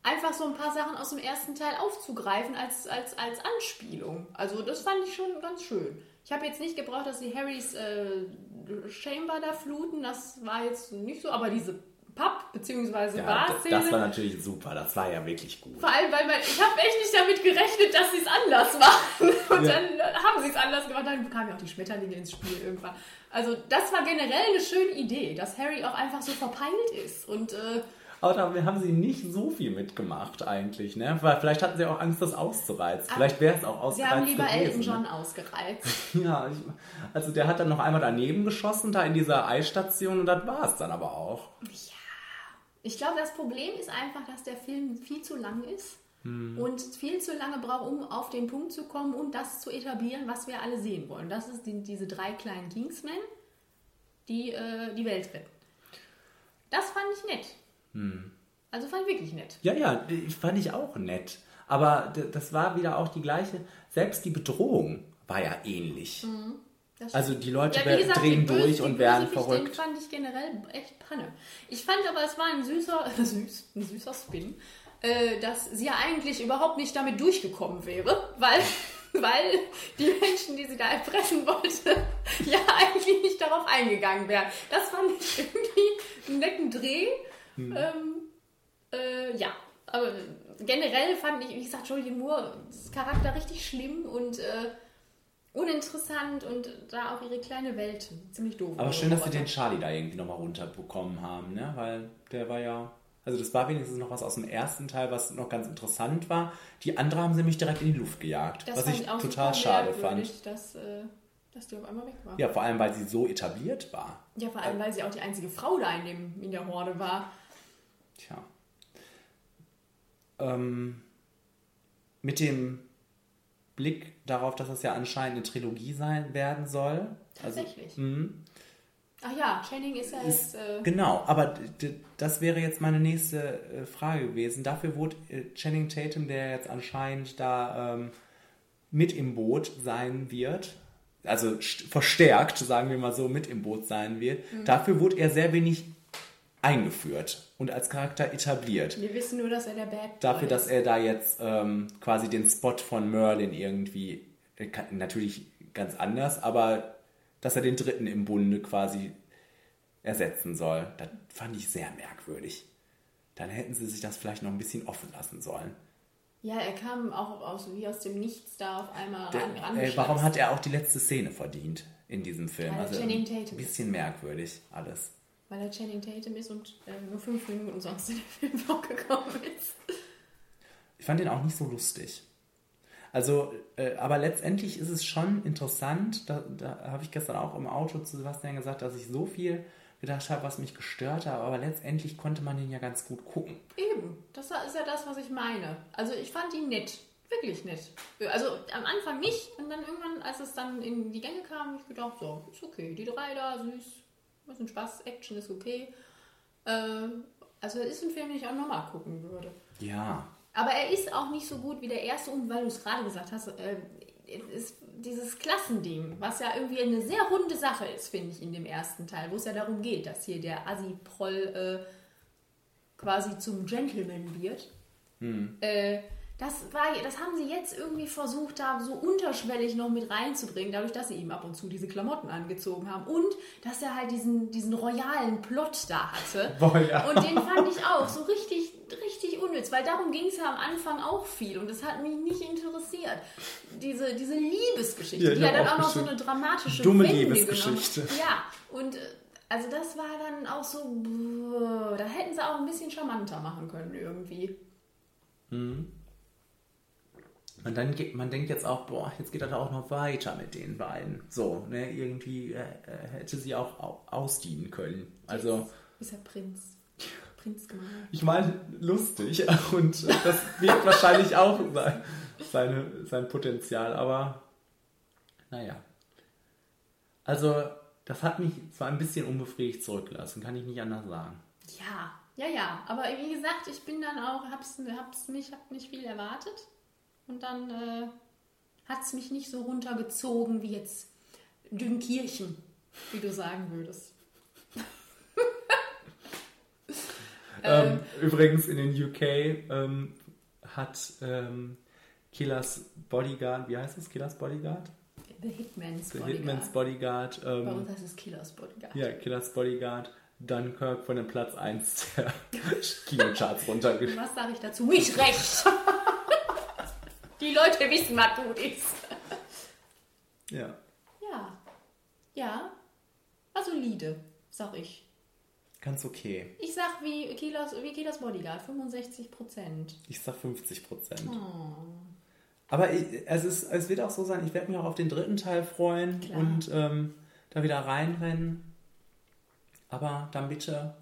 Speaker 2: einfach so ein paar Sachen aus dem ersten Teil aufzugreifen als, als, als Anspielung. Also das fand ich schon ganz schön. Ich habe jetzt nicht gebraucht, dass sie Harrys äh, Chamber da fluten, das war jetzt nicht so, aber diese Pub- bzw.
Speaker 1: Ja, das,
Speaker 2: Bar-Szene...
Speaker 1: das war natürlich super. Das war ja wirklich gut.
Speaker 2: Vor allem, weil man, ich habe echt nicht damit gerechnet, dass sie es anders machen. Und
Speaker 1: Ja.
Speaker 2: dann äh, haben sie es anders gemacht. Dann kamen ja auch die Schmetterlinge ins Spiel irgendwann. Also das war generell eine schöne Idee, dass Harry auch einfach so verpeilt ist. Und äh,
Speaker 1: Aber da haben sie nicht so viel mitgemacht eigentlich, ne? Weil vielleicht hatten sie auch Angst, das auszureizen. Vielleicht wäre es auch ausgereizt
Speaker 2: sie haben lieber
Speaker 1: gewesen,
Speaker 2: Elton John
Speaker 1: Ne?
Speaker 2: ausgereizt.
Speaker 1: Ja, ich, also der hat dann noch einmal daneben geschossen, da in dieser Eisstation und das war es dann aber auch.
Speaker 2: Ich glaube, das Problem ist einfach, dass der Film viel zu lang ist.
Speaker 1: Hm.
Speaker 2: Und viel zu lange braucht, um auf den Punkt zu kommen und das zu etablieren, was wir alle sehen wollen. Das ist die, diese drei kleinen Kingsmen, die äh, die Welt retten. Das fand ich nett.
Speaker 1: Hm.
Speaker 2: Also fand ich wirklich nett.
Speaker 1: Ja, ja, fand ich auch nett. Aber das war wieder auch die gleiche, selbst die Bedrohung war ja ähnlich.
Speaker 2: Das
Speaker 1: Also die Leute
Speaker 2: wie gesagt,
Speaker 1: drehen
Speaker 2: Böse-
Speaker 1: durch
Speaker 2: die
Speaker 1: und werden verrückt.
Speaker 2: Den fand ich generell echt Panne. Ich fand aber, es war ein süßer, süß, ein süßer Spin, äh, dass sie ja eigentlich überhaupt nicht damit durchgekommen wäre, weil, weil die Menschen, die sie da erpressen wollte, ja eigentlich nicht darauf eingegangen wären. Das fand ich irgendwie einen netten Dreh.
Speaker 1: Hm.
Speaker 2: Ähm, äh, ja, aber generell fand ich, wie gesagt, Julian Moore, das Charakter richtig schlimm und äh, uninteressant und da auch ihre kleine Welt ziemlich doof.
Speaker 1: Aber schön, dass sie den Charlie da irgendwie nochmal runterbekommen haben, ne? Weil der war ja. Also das war wenigstens noch was aus dem ersten Teil, was noch ganz interessant war. Die andere haben sie mich direkt in die Luft gejagt,
Speaker 2: Das
Speaker 1: was ich total schade fand.
Speaker 2: Dass, äh, dass die auf einmal weg war.
Speaker 1: Ja, vor allem, weil sie so etabliert war.
Speaker 2: Ja, vor allem, weil sie auch die einzige Frau da in, dem, in der Horde war.
Speaker 1: Tja. Ähm, mit dem Blick darauf, dass das ja anscheinend eine Trilogie sein werden soll.
Speaker 2: Tatsächlich.
Speaker 1: Also, mhm.
Speaker 2: Ach ja, Channing ist ja jetzt. Äh,
Speaker 1: Genau, aber das wäre jetzt meine nächste äh, Frage gewesen. Dafür wurde äh, Channing Tatum, der jetzt anscheinend da ähm, mit im Boot sein wird, also st- verstärkt, sagen wir mal so, mit im Boot sein wird, dafür wurde er sehr wenig eingeführt und als Charakter etabliert.
Speaker 2: wir wissen nur, dass er der Bad Boy
Speaker 1: Dafür, dass
Speaker 2: ist.
Speaker 1: er da jetzt ähm, quasi den Spot von Merlin irgendwie, äh, natürlich ganz anders, aber dass er den dritten im Bunde quasi ersetzen soll, das fand ich sehr merkwürdig. Dann hätten sie sich das vielleicht noch ein bisschen offen lassen sollen.
Speaker 2: Ja, er kam auch aus, wie aus dem Nichts da auf einmal
Speaker 1: Der,
Speaker 2: ran,
Speaker 1: äh, warum hat er auch die letzte Szene verdient in diesem Film?
Speaker 2: Er
Speaker 1: Also ein bisschen merkwürdig alles.
Speaker 2: Weil er Channing Tatum ist und äh, nur fünf Minuten sonst in den Film vorgekommen ist.
Speaker 1: Ich fand den auch nicht so lustig. Also, äh, aber letztendlich ist es schon interessant, da, da habe ich gestern auch im Auto zu Sebastian gesagt, dass ich so viel gedacht habe, was mich gestört hat, aber letztendlich konnte man den ja ganz gut gucken.
Speaker 2: Eben, das ist ja das, was ich meine. Also ich fand ihn nett. Wirklich nett. Also am Anfang nicht und dann irgendwann, als es dann in die Gänge kam, habe ich gedacht, so, ist okay. Die drei da, süß, bisschen Spaß, Action ist okay. Äh, also ist ein Film, den ich auch nochmal gucken würde.
Speaker 1: Ja,
Speaker 2: Aber er ist auch nicht so gut wie der erste und weil du es gerade gesagt hast, äh, ist dieses Klassending, was ja irgendwie eine sehr runde Sache ist, finde ich, in dem ersten Teil, wo es ja darum geht, dass hier der Assi-Proll äh, quasi zum Gentleman wird. Äh, das, war, das haben sie jetzt irgendwie versucht, da so unterschwellig noch mit reinzubringen, dadurch, dass sie ihm ab und zu diese Klamotten angezogen haben und dass er halt diesen, diesen royalen Plot da hatte.
Speaker 1: Royal.
Speaker 2: Und den fand ich auch so richtig, richtig unnütz, weil darum ging es ja am Anfang auch viel und das hat mich nicht interessiert. Diese, diese Liebesgeschichte,
Speaker 1: Ja,
Speaker 2: die ja dann
Speaker 1: auch
Speaker 2: noch so eine dramatische
Speaker 1: dumme
Speaker 2: Wende
Speaker 1: Liebesgeschichte.
Speaker 2: genommen. Ja, und äh, also das war dann auch so, da hätten sie auch ein bisschen charmanter machen können irgendwie.
Speaker 1: Und dann geht, man denkt jetzt auch, boah, jetzt geht er da auch noch weiter mit den beiden. So, ne, irgendwie äh, äh, hätte sie auch au ausdienen können. Also,
Speaker 2: Ist er Prinz. Prinz gemacht.
Speaker 1: ich meine, lustig und das wird wahrscheinlich auch sein, seine, sein Potenzial, aber naja. Also, das hat mich zwar ein bisschen unbefriedigt zurückgelassen, kann ich nicht anders sagen.
Speaker 2: Ja, ja, ja. Aber wie gesagt, ich bin dann auch, hab's, hab's nicht, hab nicht viel erwartet. Und dann äh, hat es mich nicht so runtergezogen wie jetzt Dünkirchen, wie du sagen würdest.
Speaker 1: Ähm, übrigens in den UK ähm, hat ähm, Killers Bodyguard, wie heißt es? Killers Bodyguard?
Speaker 2: The Hitman's
Speaker 1: The
Speaker 2: Bodyguard.
Speaker 1: Hitman's Bodyguard.
Speaker 2: Bei
Speaker 1: Ähm,
Speaker 2: uns heißt es Killers Bodyguard.
Speaker 1: ja, Killers Bodyguard. Dunkirk von dem Platz 1 der Kinocharts runtergeschrieben.
Speaker 2: Was sage ich dazu? Nicht recht! Die Leute wissen, was gut ist.
Speaker 1: Ja.
Speaker 2: Ja. Ja. War solide, sag ich.
Speaker 1: Ganz okay.
Speaker 2: Ich sag wie Killers, wie Killers Bodyguard, 65 Prozent.
Speaker 1: Ich sag 50 Prozent.
Speaker 2: Oh.
Speaker 1: Aber ich, es, ist, es wird auch so sein, ich werde mich auch auf den dritten Teil freuen
Speaker 2: Klar.
Speaker 1: und ähm, da wieder reinrennen. Aber dann bitte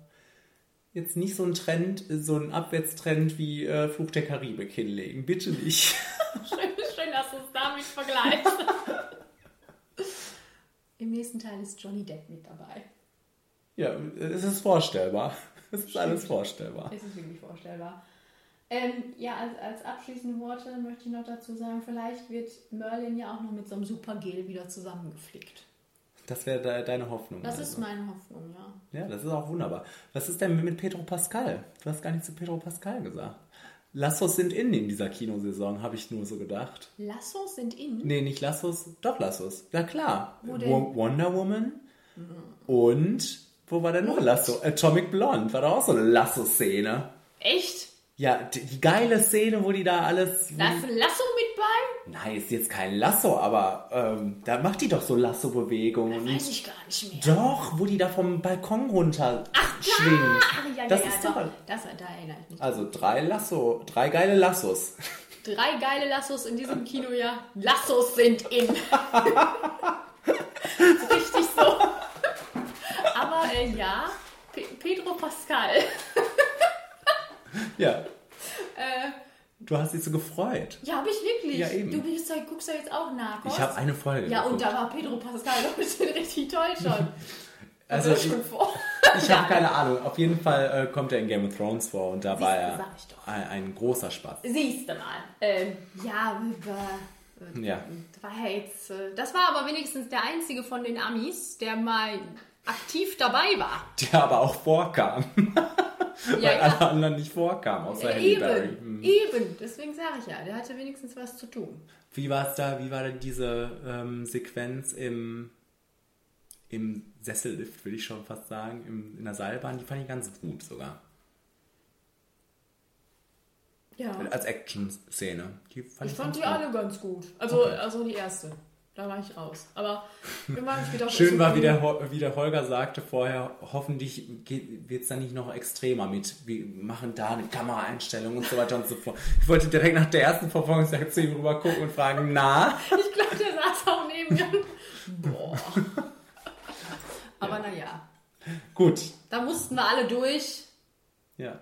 Speaker 1: jetzt nicht so ein Trend, so ein Abwärtstrend wie äh, Fluch der Karibik hinlegen. Bitte nicht.
Speaker 2: Schön, schön, dass du es damit vergleichst. Im nächsten Teil ist Johnny Depp mit dabei.
Speaker 1: ja, es ist vorstellbar. Es ist alles vorstellbar.
Speaker 2: Es ist wirklich vorstellbar. Ähm, ja, als, als abschließende Worte möchte ich noch dazu sagen, vielleicht wird Merlin ja auch noch mit so einem Supergel wieder zusammengeflickt.
Speaker 1: Das wäre de deine Hoffnung.
Speaker 2: Das
Speaker 1: also.
Speaker 2: ist meine Hoffnung, ja.
Speaker 1: Ja, das ist auch wunderbar. Was ist denn mit Pedro Pascal? Du hast gar nichts zu Pedro Pascal gesagt. Lassos sind in in dieser Kinosaison, habe ich nur so gedacht.
Speaker 2: Lassos sind in.
Speaker 1: Nee, nicht Lassos, doch Lassos. Ja klar. Wonder Woman und wo war denn noch Lasso? Atomic Blonde war doch auch so eine Lasso-Szene.
Speaker 2: Echt?
Speaker 1: Ja, die, die geile Szene, wo die da alles...
Speaker 2: Da ein Lasso
Speaker 1: Nein, ist jetzt kein Lasso, aber ähm, da macht die doch so Lasso-Bewegungen.
Speaker 2: Weiß ich gar nicht mehr.
Speaker 1: Doch, wo die da vom Balkon runter
Speaker 2: Ach, schwingt. Ja, ja,
Speaker 1: das
Speaker 2: ja,
Speaker 1: ist
Speaker 2: ja,
Speaker 1: doch.
Speaker 2: Das, da erinnert mich.
Speaker 1: Also drei Lasso, drei geile Lassos.
Speaker 2: Drei geile Lassos in diesem Kino, ja. Lassos sind in. Richtig so. Aber äh, ja, P Pedro Pascal.
Speaker 1: ja.
Speaker 2: Äh,
Speaker 1: Du hast dich so gefreut.
Speaker 2: ja, hab ich wirklich.
Speaker 1: Ja, eben.
Speaker 2: Du bist, guckst ja jetzt auch Narcos.
Speaker 1: Ich habe eine Folge
Speaker 2: Ja, und
Speaker 1: geguckt.
Speaker 2: da war Pedro Pascal doch bestimmt richtig toll schon.
Speaker 1: Also ich, ich habe keine Ahnung. Auf jeden Fall äh, kommt er in Game of Thrones vor und da war
Speaker 2: Siehst du,
Speaker 1: er ein, ein großer Spaß.
Speaker 2: Siehst du mal. Ähm, ja, über.
Speaker 1: Ja.
Speaker 2: War jetzt, äh, das war aber wenigstens der einzige von den Amis, der mal aktiv dabei war.
Speaker 1: Der aber auch vorkam.
Speaker 2: Ja,
Speaker 1: weil alle
Speaker 2: ja.
Speaker 1: anderen nicht vorkamen, außer
Speaker 2: Äh,
Speaker 1: Halle Berry.
Speaker 2: eben,
Speaker 1: Hm.
Speaker 2: eben. Deswegen sage ich ja, der hatte wenigstens was zu tun.
Speaker 1: Wie war es da? Wie war denn diese ähm, Sequenz im, im Sessellift, würde ich schon fast sagen, im, in der Seilbahn? Die fand ich ganz gut sogar.
Speaker 2: Ja.
Speaker 1: Als Action-Szene. Die fand
Speaker 2: Ich fand die
Speaker 1: gut.
Speaker 2: alle ganz gut. Also,
Speaker 1: Okay.
Speaker 2: also die erste. Da war ich raus. Aber wir waren wieder
Speaker 1: Schön war, wie der, wie der Holger sagte vorher, hoffentlich wird es dann nicht noch extremer mit, wir machen da eine Kameraeinstellung und so weiter und so fort. Ich wollte direkt nach der ersten Verfolgungsjagd zu ihm rüber gucken und fragen, na?
Speaker 2: Ich glaube, der saß auch neben mir. Boah. Aber naja,
Speaker 1: Gut,
Speaker 2: da mussten wir alle durch.
Speaker 1: ja.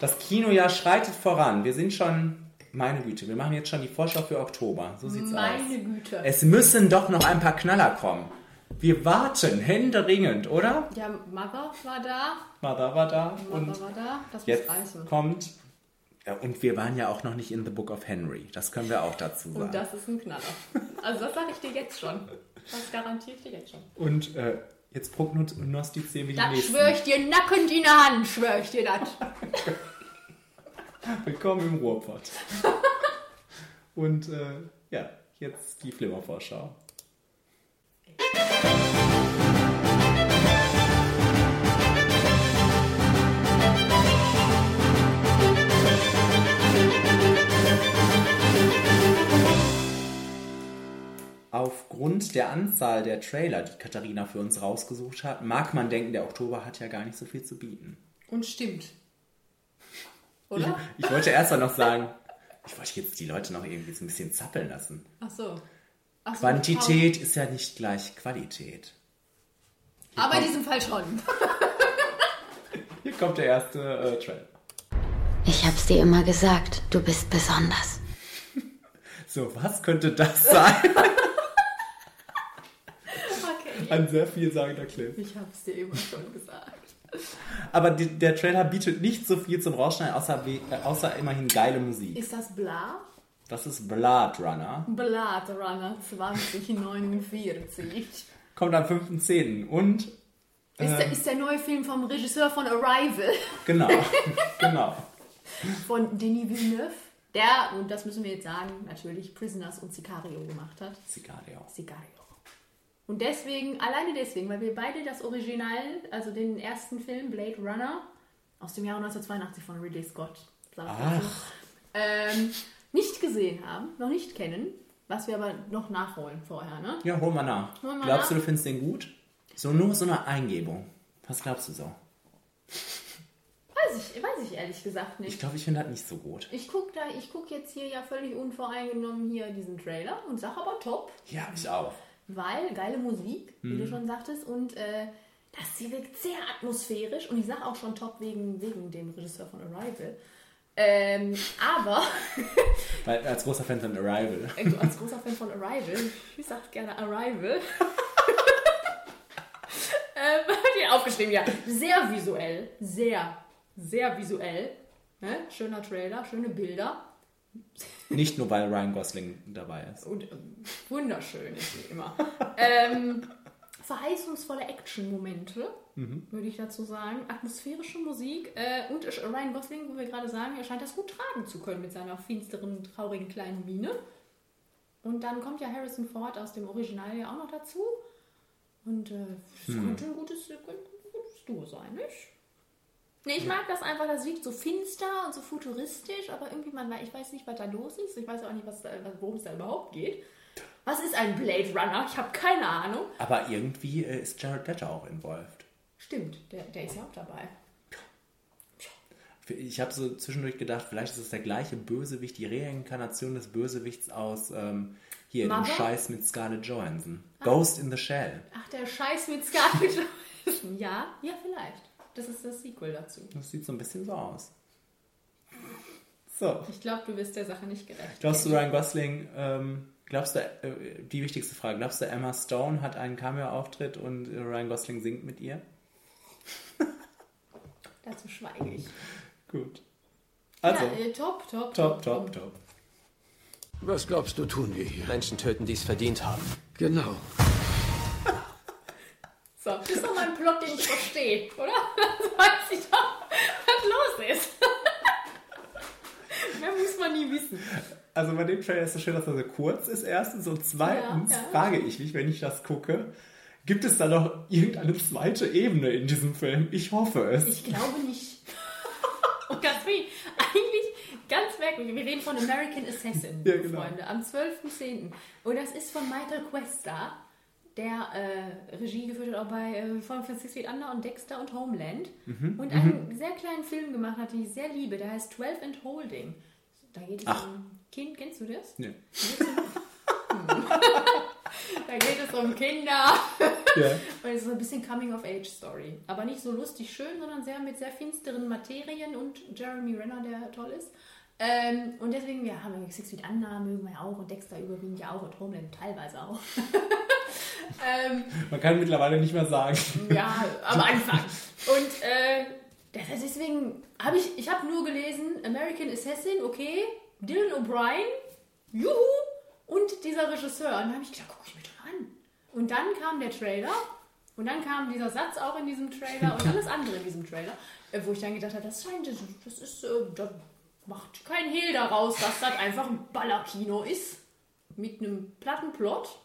Speaker 1: Das Kinojahr schreitet voran. Wir sind schon, meine Güte, wir machen jetzt schon die Vorschau für Oktober. So sieht's aus.
Speaker 2: Meine Güte.
Speaker 1: Es müssen doch noch ein paar Knaller kommen. Wir warten händeringend, oder?
Speaker 2: Ja, Mother war da.
Speaker 1: Mother war da
Speaker 2: Mother
Speaker 1: und
Speaker 2: war da. Das muss
Speaker 1: jetzt
Speaker 2: reißen.
Speaker 1: kommt. Ja, und wir waren ja auch noch nicht in The Book of Henry. Das können wir auch dazu sagen.
Speaker 2: Und das ist ein Knaller. Also das sage ich dir jetzt schon. Das garantiere ich dir jetzt schon.
Speaker 1: Und äh, jetzt prognostizieren wir die
Speaker 2: Das
Speaker 1: nächsten.
Speaker 2: schwöre ich dir nackend in der Hand, schwöre ich dir das.
Speaker 1: Willkommen im Ruhrpott. Und äh, ja, jetzt die Flimmervorschau. Aufgrund der Anzahl der Trailer, die Katharina für uns rausgesucht hat, mag man denken, der Oktober hat ja gar nicht so viel zu bieten.
Speaker 2: Und stimmt. Oder?
Speaker 1: Ich wollte erst mal noch sagen, ich wollte jetzt die Leute noch irgendwie so ein bisschen zappeln lassen.
Speaker 2: Ach so. Ach so,
Speaker 1: Quantität ist ja nicht gleich Qualität.
Speaker 2: Aber in diesem Fall schon.
Speaker 1: Hier kommt der erste äh, Trailer.
Speaker 9: Ich hab's dir immer gesagt, du bist besonders.
Speaker 1: So, was könnte das sein?
Speaker 2: Okay.
Speaker 1: Ein sehr vielsagender Clip.
Speaker 2: Ich hab's dir immer schon gesagt.
Speaker 1: Aber die, der Trailer bietet nicht so viel zum Rausschneiden, außer, äh, außer immerhin geile Musik.
Speaker 2: Ist das Bla?
Speaker 1: Das ist Blood Runner.
Speaker 2: Blood Runner 2049.
Speaker 1: Kommt am 5.10. Und,
Speaker 2: Ist, der,
Speaker 1: ähm,
Speaker 2: ist der neue Film vom Regisseur von Arrival,
Speaker 1: genau, genau.
Speaker 2: von Denis Villeneuve, der, und das müssen wir jetzt sagen, natürlich Prisoners und Sicario gemacht hat.
Speaker 1: Sicario.
Speaker 2: Sicario. Und deswegen, alleine deswegen, weil wir beide das Original, also den ersten Film, Blade Runner, aus dem Jahr 1982 von Ridley Scott, dazu, ähm, nicht gesehen haben, noch nicht kennen, was wir aber noch nachholen vorher, ne?
Speaker 1: Ja, hol mal nach.
Speaker 2: Hol mal
Speaker 1: glaubst
Speaker 2: nach.
Speaker 1: du, du findest den gut? So nur so eine Eingebung. Was glaubst du so?
Speaker 2: Weiß ich, weiß ich ehrlich gesagt nicht.
Speaker 1: Ich glaube, ich finde das nicht so gut.
Speaker 2: Ich gucke da, ich gucke jetzt hier ja völlig unvoreingenommen hier diesen Trailer und sag aber top,
Speaker 1: Ja, ich auch.
Speaker 2: Weil geile Musik, wie
Speaker 1: Mhm.
Speaker 2: du schon sagtest, und äh, das hier wirkt sehr atmosphärisch und ich sag auch schon top wegen, wegen dem Regisseur von Arrival. Ähm, aber
Speaker 1: Weil als großer Fan von Arrival.
Speaker 2: also als großer Fan von Arrival, ich sag gerne Arrival. ähm, hab ich aufgeschrieben, ja. Sehr visuell, sehr, sehr visuell. Ne? Schöner Trailer, schöne Bilder.
Speaker 1: Nicht nur, weil Ryan Gosling dabei ist.
Speaker 2: Und ähm, wunderschön ist wie immer. ähm, verheißungsvolle Action-Momente,
Speaker 1: Mhm.
Speaker 2: würde ich dazu sagen. Atmosphärische Musik äh, und Ryan Gosling, wo wir gerade sagen, er scheint das gut tragen zu können mit seiner finsteren, traurigen kleinen Miene. Und dann kommt ja Harrison Ford aus dem Original ja auch noch dazu. Und äh, es
Speaker 1: Hm.
Speaker 2: könnte ein gutes, könnte ein gutes Duo sein, nicht? Nee, ich mag das einfach, das wirkt so finster und so futuristisch, aber irgendwie, man, ich weiß nicht, was da los ist. Ich weiß auch nicht, was da, worum es da überhaupt geht. Was ist ein Blade Runner? Ich habe keine Ahnung.
Speaker 1: Aber irgendwie äh, ist Jared Leto auch involviert.
Speaker 2: Stimmt, der, der ist ja auch dabei.
Speaker 1: Ich habe so zwischendurch gedacht, vielleicht ist es der gleiche Bösewicht, die Reinkarnation des Bösewichts aus ähm, hier
Speaker 2: Mother?
Speaker 1: dem Scheiß mit Scarlett Johansson. Ghost in the Shell.
Speaker 2: Ach, der Scheiß mit Scarlett ja, ja, vielleicht. Das ist das Sequel dazu.
Speaker 1: Das sieht so ein bisschen so aus. So.
Speaker 2: Ich glaube, du wirst der Sache nicht gerecht.
Speaker 1: Glaubst du, Ryan Gosling, ähm, glaubst du, äh, die wichtigste Frage, glaubst du, Emma Stone hat einen Cameo-Auftritt und Ryan Gosling singt mit ihr?
Speaker 2: Dazu schweige ich.
Speaker 1: Gut. Also,
Speaker 2: ja, äh, top, top,
Speaker 1: top, top, top.
Speaker 3: Was glaubst du, tun wir hier?
Speaker 7: Menschen töten, die es verdient haben.
Speaker 3: Genau.
Speaker 2: So, das ist doch mal ein Plot, den ich verstehe, oder? Das weiß ich doch, was los ist. Mehr muss man nie wissen.
Speaker 1: Also bei dem Trailer ist es schön, dass er so kurz ist erstens und zweitens
Speaker 2: Ja, ja.
Speaker 1: frage ich mich, wenn ich das gucke, gibt es da noch irgendeine zweite Ebene in diesem Film? Ich hoffe es.
Speaker 2: Ich glaube nicht. Und ganz wie, eigentlich ganz merkwürdig. Wir reden von American Assassin,
Speaker 1: Ja, genau.
Speaker 2: Freunde, am 12.10. Und das ist von Michael Cuesta, der äh, Regie geführt hat auch bei äh, von Six Feet Under und Dexter und Homeland.
Speaker 1: Mhm,
Speaker 2: Und einen sehr kleinen Film gemacht hat, den ich sehr liebe. Der heißt 12 and Holding. Da geht es
Speaker 1: Ach.
Speaker 2: um Kind, kennst du das?
Speaker 1: Nee.
Speaker 2: Da geht es um Kinder.
Speaker 1: Ja.
Speaker 2: Und es ist so ein bisschen Coming-of-Age-Story. Aber nicht so lustig schön, sondern sehr mit sehr finsteren Materien und Jeremy Renner, der toll ist. Ähm, und deswegen, wir haben ja Six Feet Under, mögen wir ja auch und Dexter überwiegend ja auch und Homeland teilweise auch. ähm,
Speaker 1: Man kann mittlerweile nicht mehr sagen.
Speaker 2: ja, am Anfang. Und äh, deswegen habe ich, ich habe nur gelesen, American Assassin, okay, Dylan O'Brien, juhu, und dieser Regisseur. Und dann habe ich gedacht, guck ich mir doch an. Und dann kam der Trailer und dann kam dieser Satz auch in diesem Trailer und alles andere in diesem Trailer, äh, wo ich dann gedacht habe, das scheint, das das ist, äh, da macht kein Hehl daraus, dass das einfach ein Ballerkino ist. Mit einem platten Plot.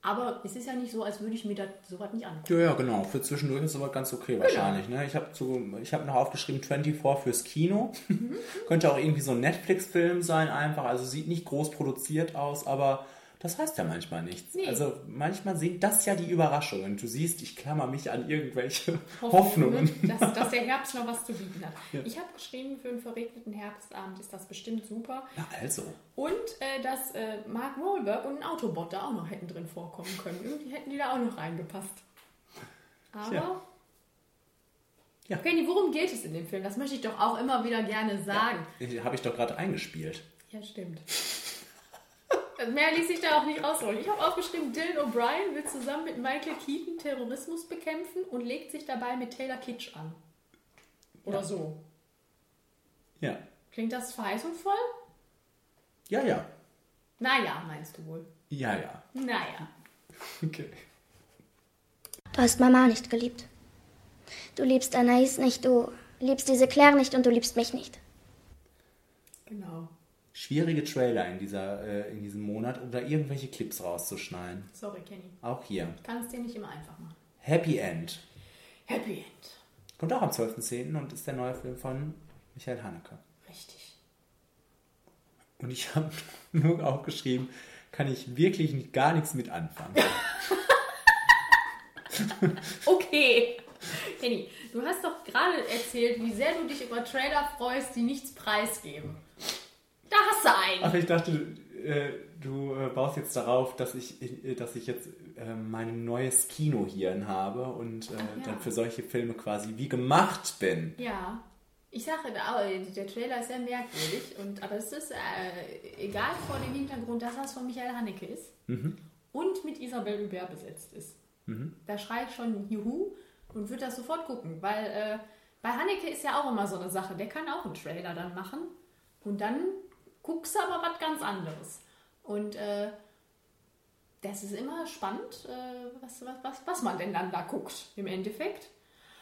Speaker 2: Aber es ist ja nicht so, als würde ich mir das sowas nicht angucken.
Speaker 1: Ja, ja, genau. Für zwischendurch ist aber ganz okay wahrscheinlich. Ne? Ich habe hab noch aufgeschrieben 24 fürs Kino. Könnte auch irgendwie so ein Netflix-Film sein einfach. Also sieht nicht groß produziert aus, aber das heißt ja manchmal nichts.
Speaker 2: Nee.
Speaker 1: Also manchmal sind das ja die Überraschungen. Du siehst, ich klammer mich an irgendwelche Hoffnungen.
Speaker 2: Dass, dass der Herbst noch was zu bieten hat. Ich habe geschrieben, für einen verregneten Herbstabend ist das bestimmt super.
Speaker 1: Ja, also.
Speaker 2: Und äh, dass äh, Mark Wahlberg und ein Autobot da auch noch hätten drin vorkommen können. Irgendwie hätten die da auch noch reingepasst. Aber.
Speaker 1: Tja. Ja.
Speaker 2: Kenny, worum geht es in dem Film? Das möchte ich doch auch immer wieder gerne sagen.
Speaker 1: Habe ich doch gerade eingespielt.
Speaker 2: Ja, stimmt. Mehr ließ sich da auch nicht rausholen. Ich habe aufgeschrieben, Dylan O'Brien will zusammen mit Michael Keaton Terrorismus bekämpfen und legt sich dabei mit Taylor Kitsch an. Oder so.
Speaker 1: Ja.
Speaker 2: Klingt das verheißungsvoll?
Speaker 1: Ja, ja.
Speaker 2: Naja, meinst du wohl.
Speaker 1: Ja, ja.
Speaker 2: Naja.
Speaker 1: Okay.
Speaker 10: Du hast Mama nicht geliebt. Du liebst Anais nicht, du liebst diese Claire nicht und du liebst mich nicht.
Speaker 2: Genau.
Speaker 1: Schwierige Trailer in, dieser, äh, in diesem Monat, um da irgendwelche Clips rauszuschneiden.
Speaker 2: Sorry, Kenny.
Speaker 1: Auch hier.
Speaker 2: Kannst dir nicht immer einfach machen.
Speaker 1: Happy End.
Speaker 2: Happy End.
Speaker 1: Kommt auch am 12.10. und ist der neue Film von Michael Haneke.
Speaker 2: Richtig.
Speaker 1: Und ich habe nur aufgeschrieben, kann ich wirklich nicht, gar nichts mit anfangen.
Speaker 2: Okay. Kenny, du hast doch gerade erzählt, wie sehr du dich über Trailer freust, die nichts preisgeben. Da hast du einen.
Speaker 1: Ach, ich dachte, äh, du äh, baust jetzt darauf, dass ich, äh, dass ich jetzt äh, mein neues Kinohirn habe und äh,
Speaker 2: Ach ja.
Speaker 1: dann für solche Filme quasi wie gemacht bin.
Speaker 2: Ja. Ich sage, der Trailer ist sehr merkwürdig, und, aber es ist äh, egal vor dem Hintergrund, dass das von Michael Haneke ist
Speaker 1: Mhm.
Speaker 2: und mit Isabelle Hubert besetzt ist.
Speaker 1: Mhm.
Speaker 2: Da schrei ich schon Juhu und würde das sofort gucken, weil bei Haneke ist ja auch immer so eine Sache, der kann auch einen Trailer dann machen und dann guckst du aber was ganz anderes. Und äh, das ist immer spannend, äh, was, was, was, was man denn dann da guckt im Endeffekt.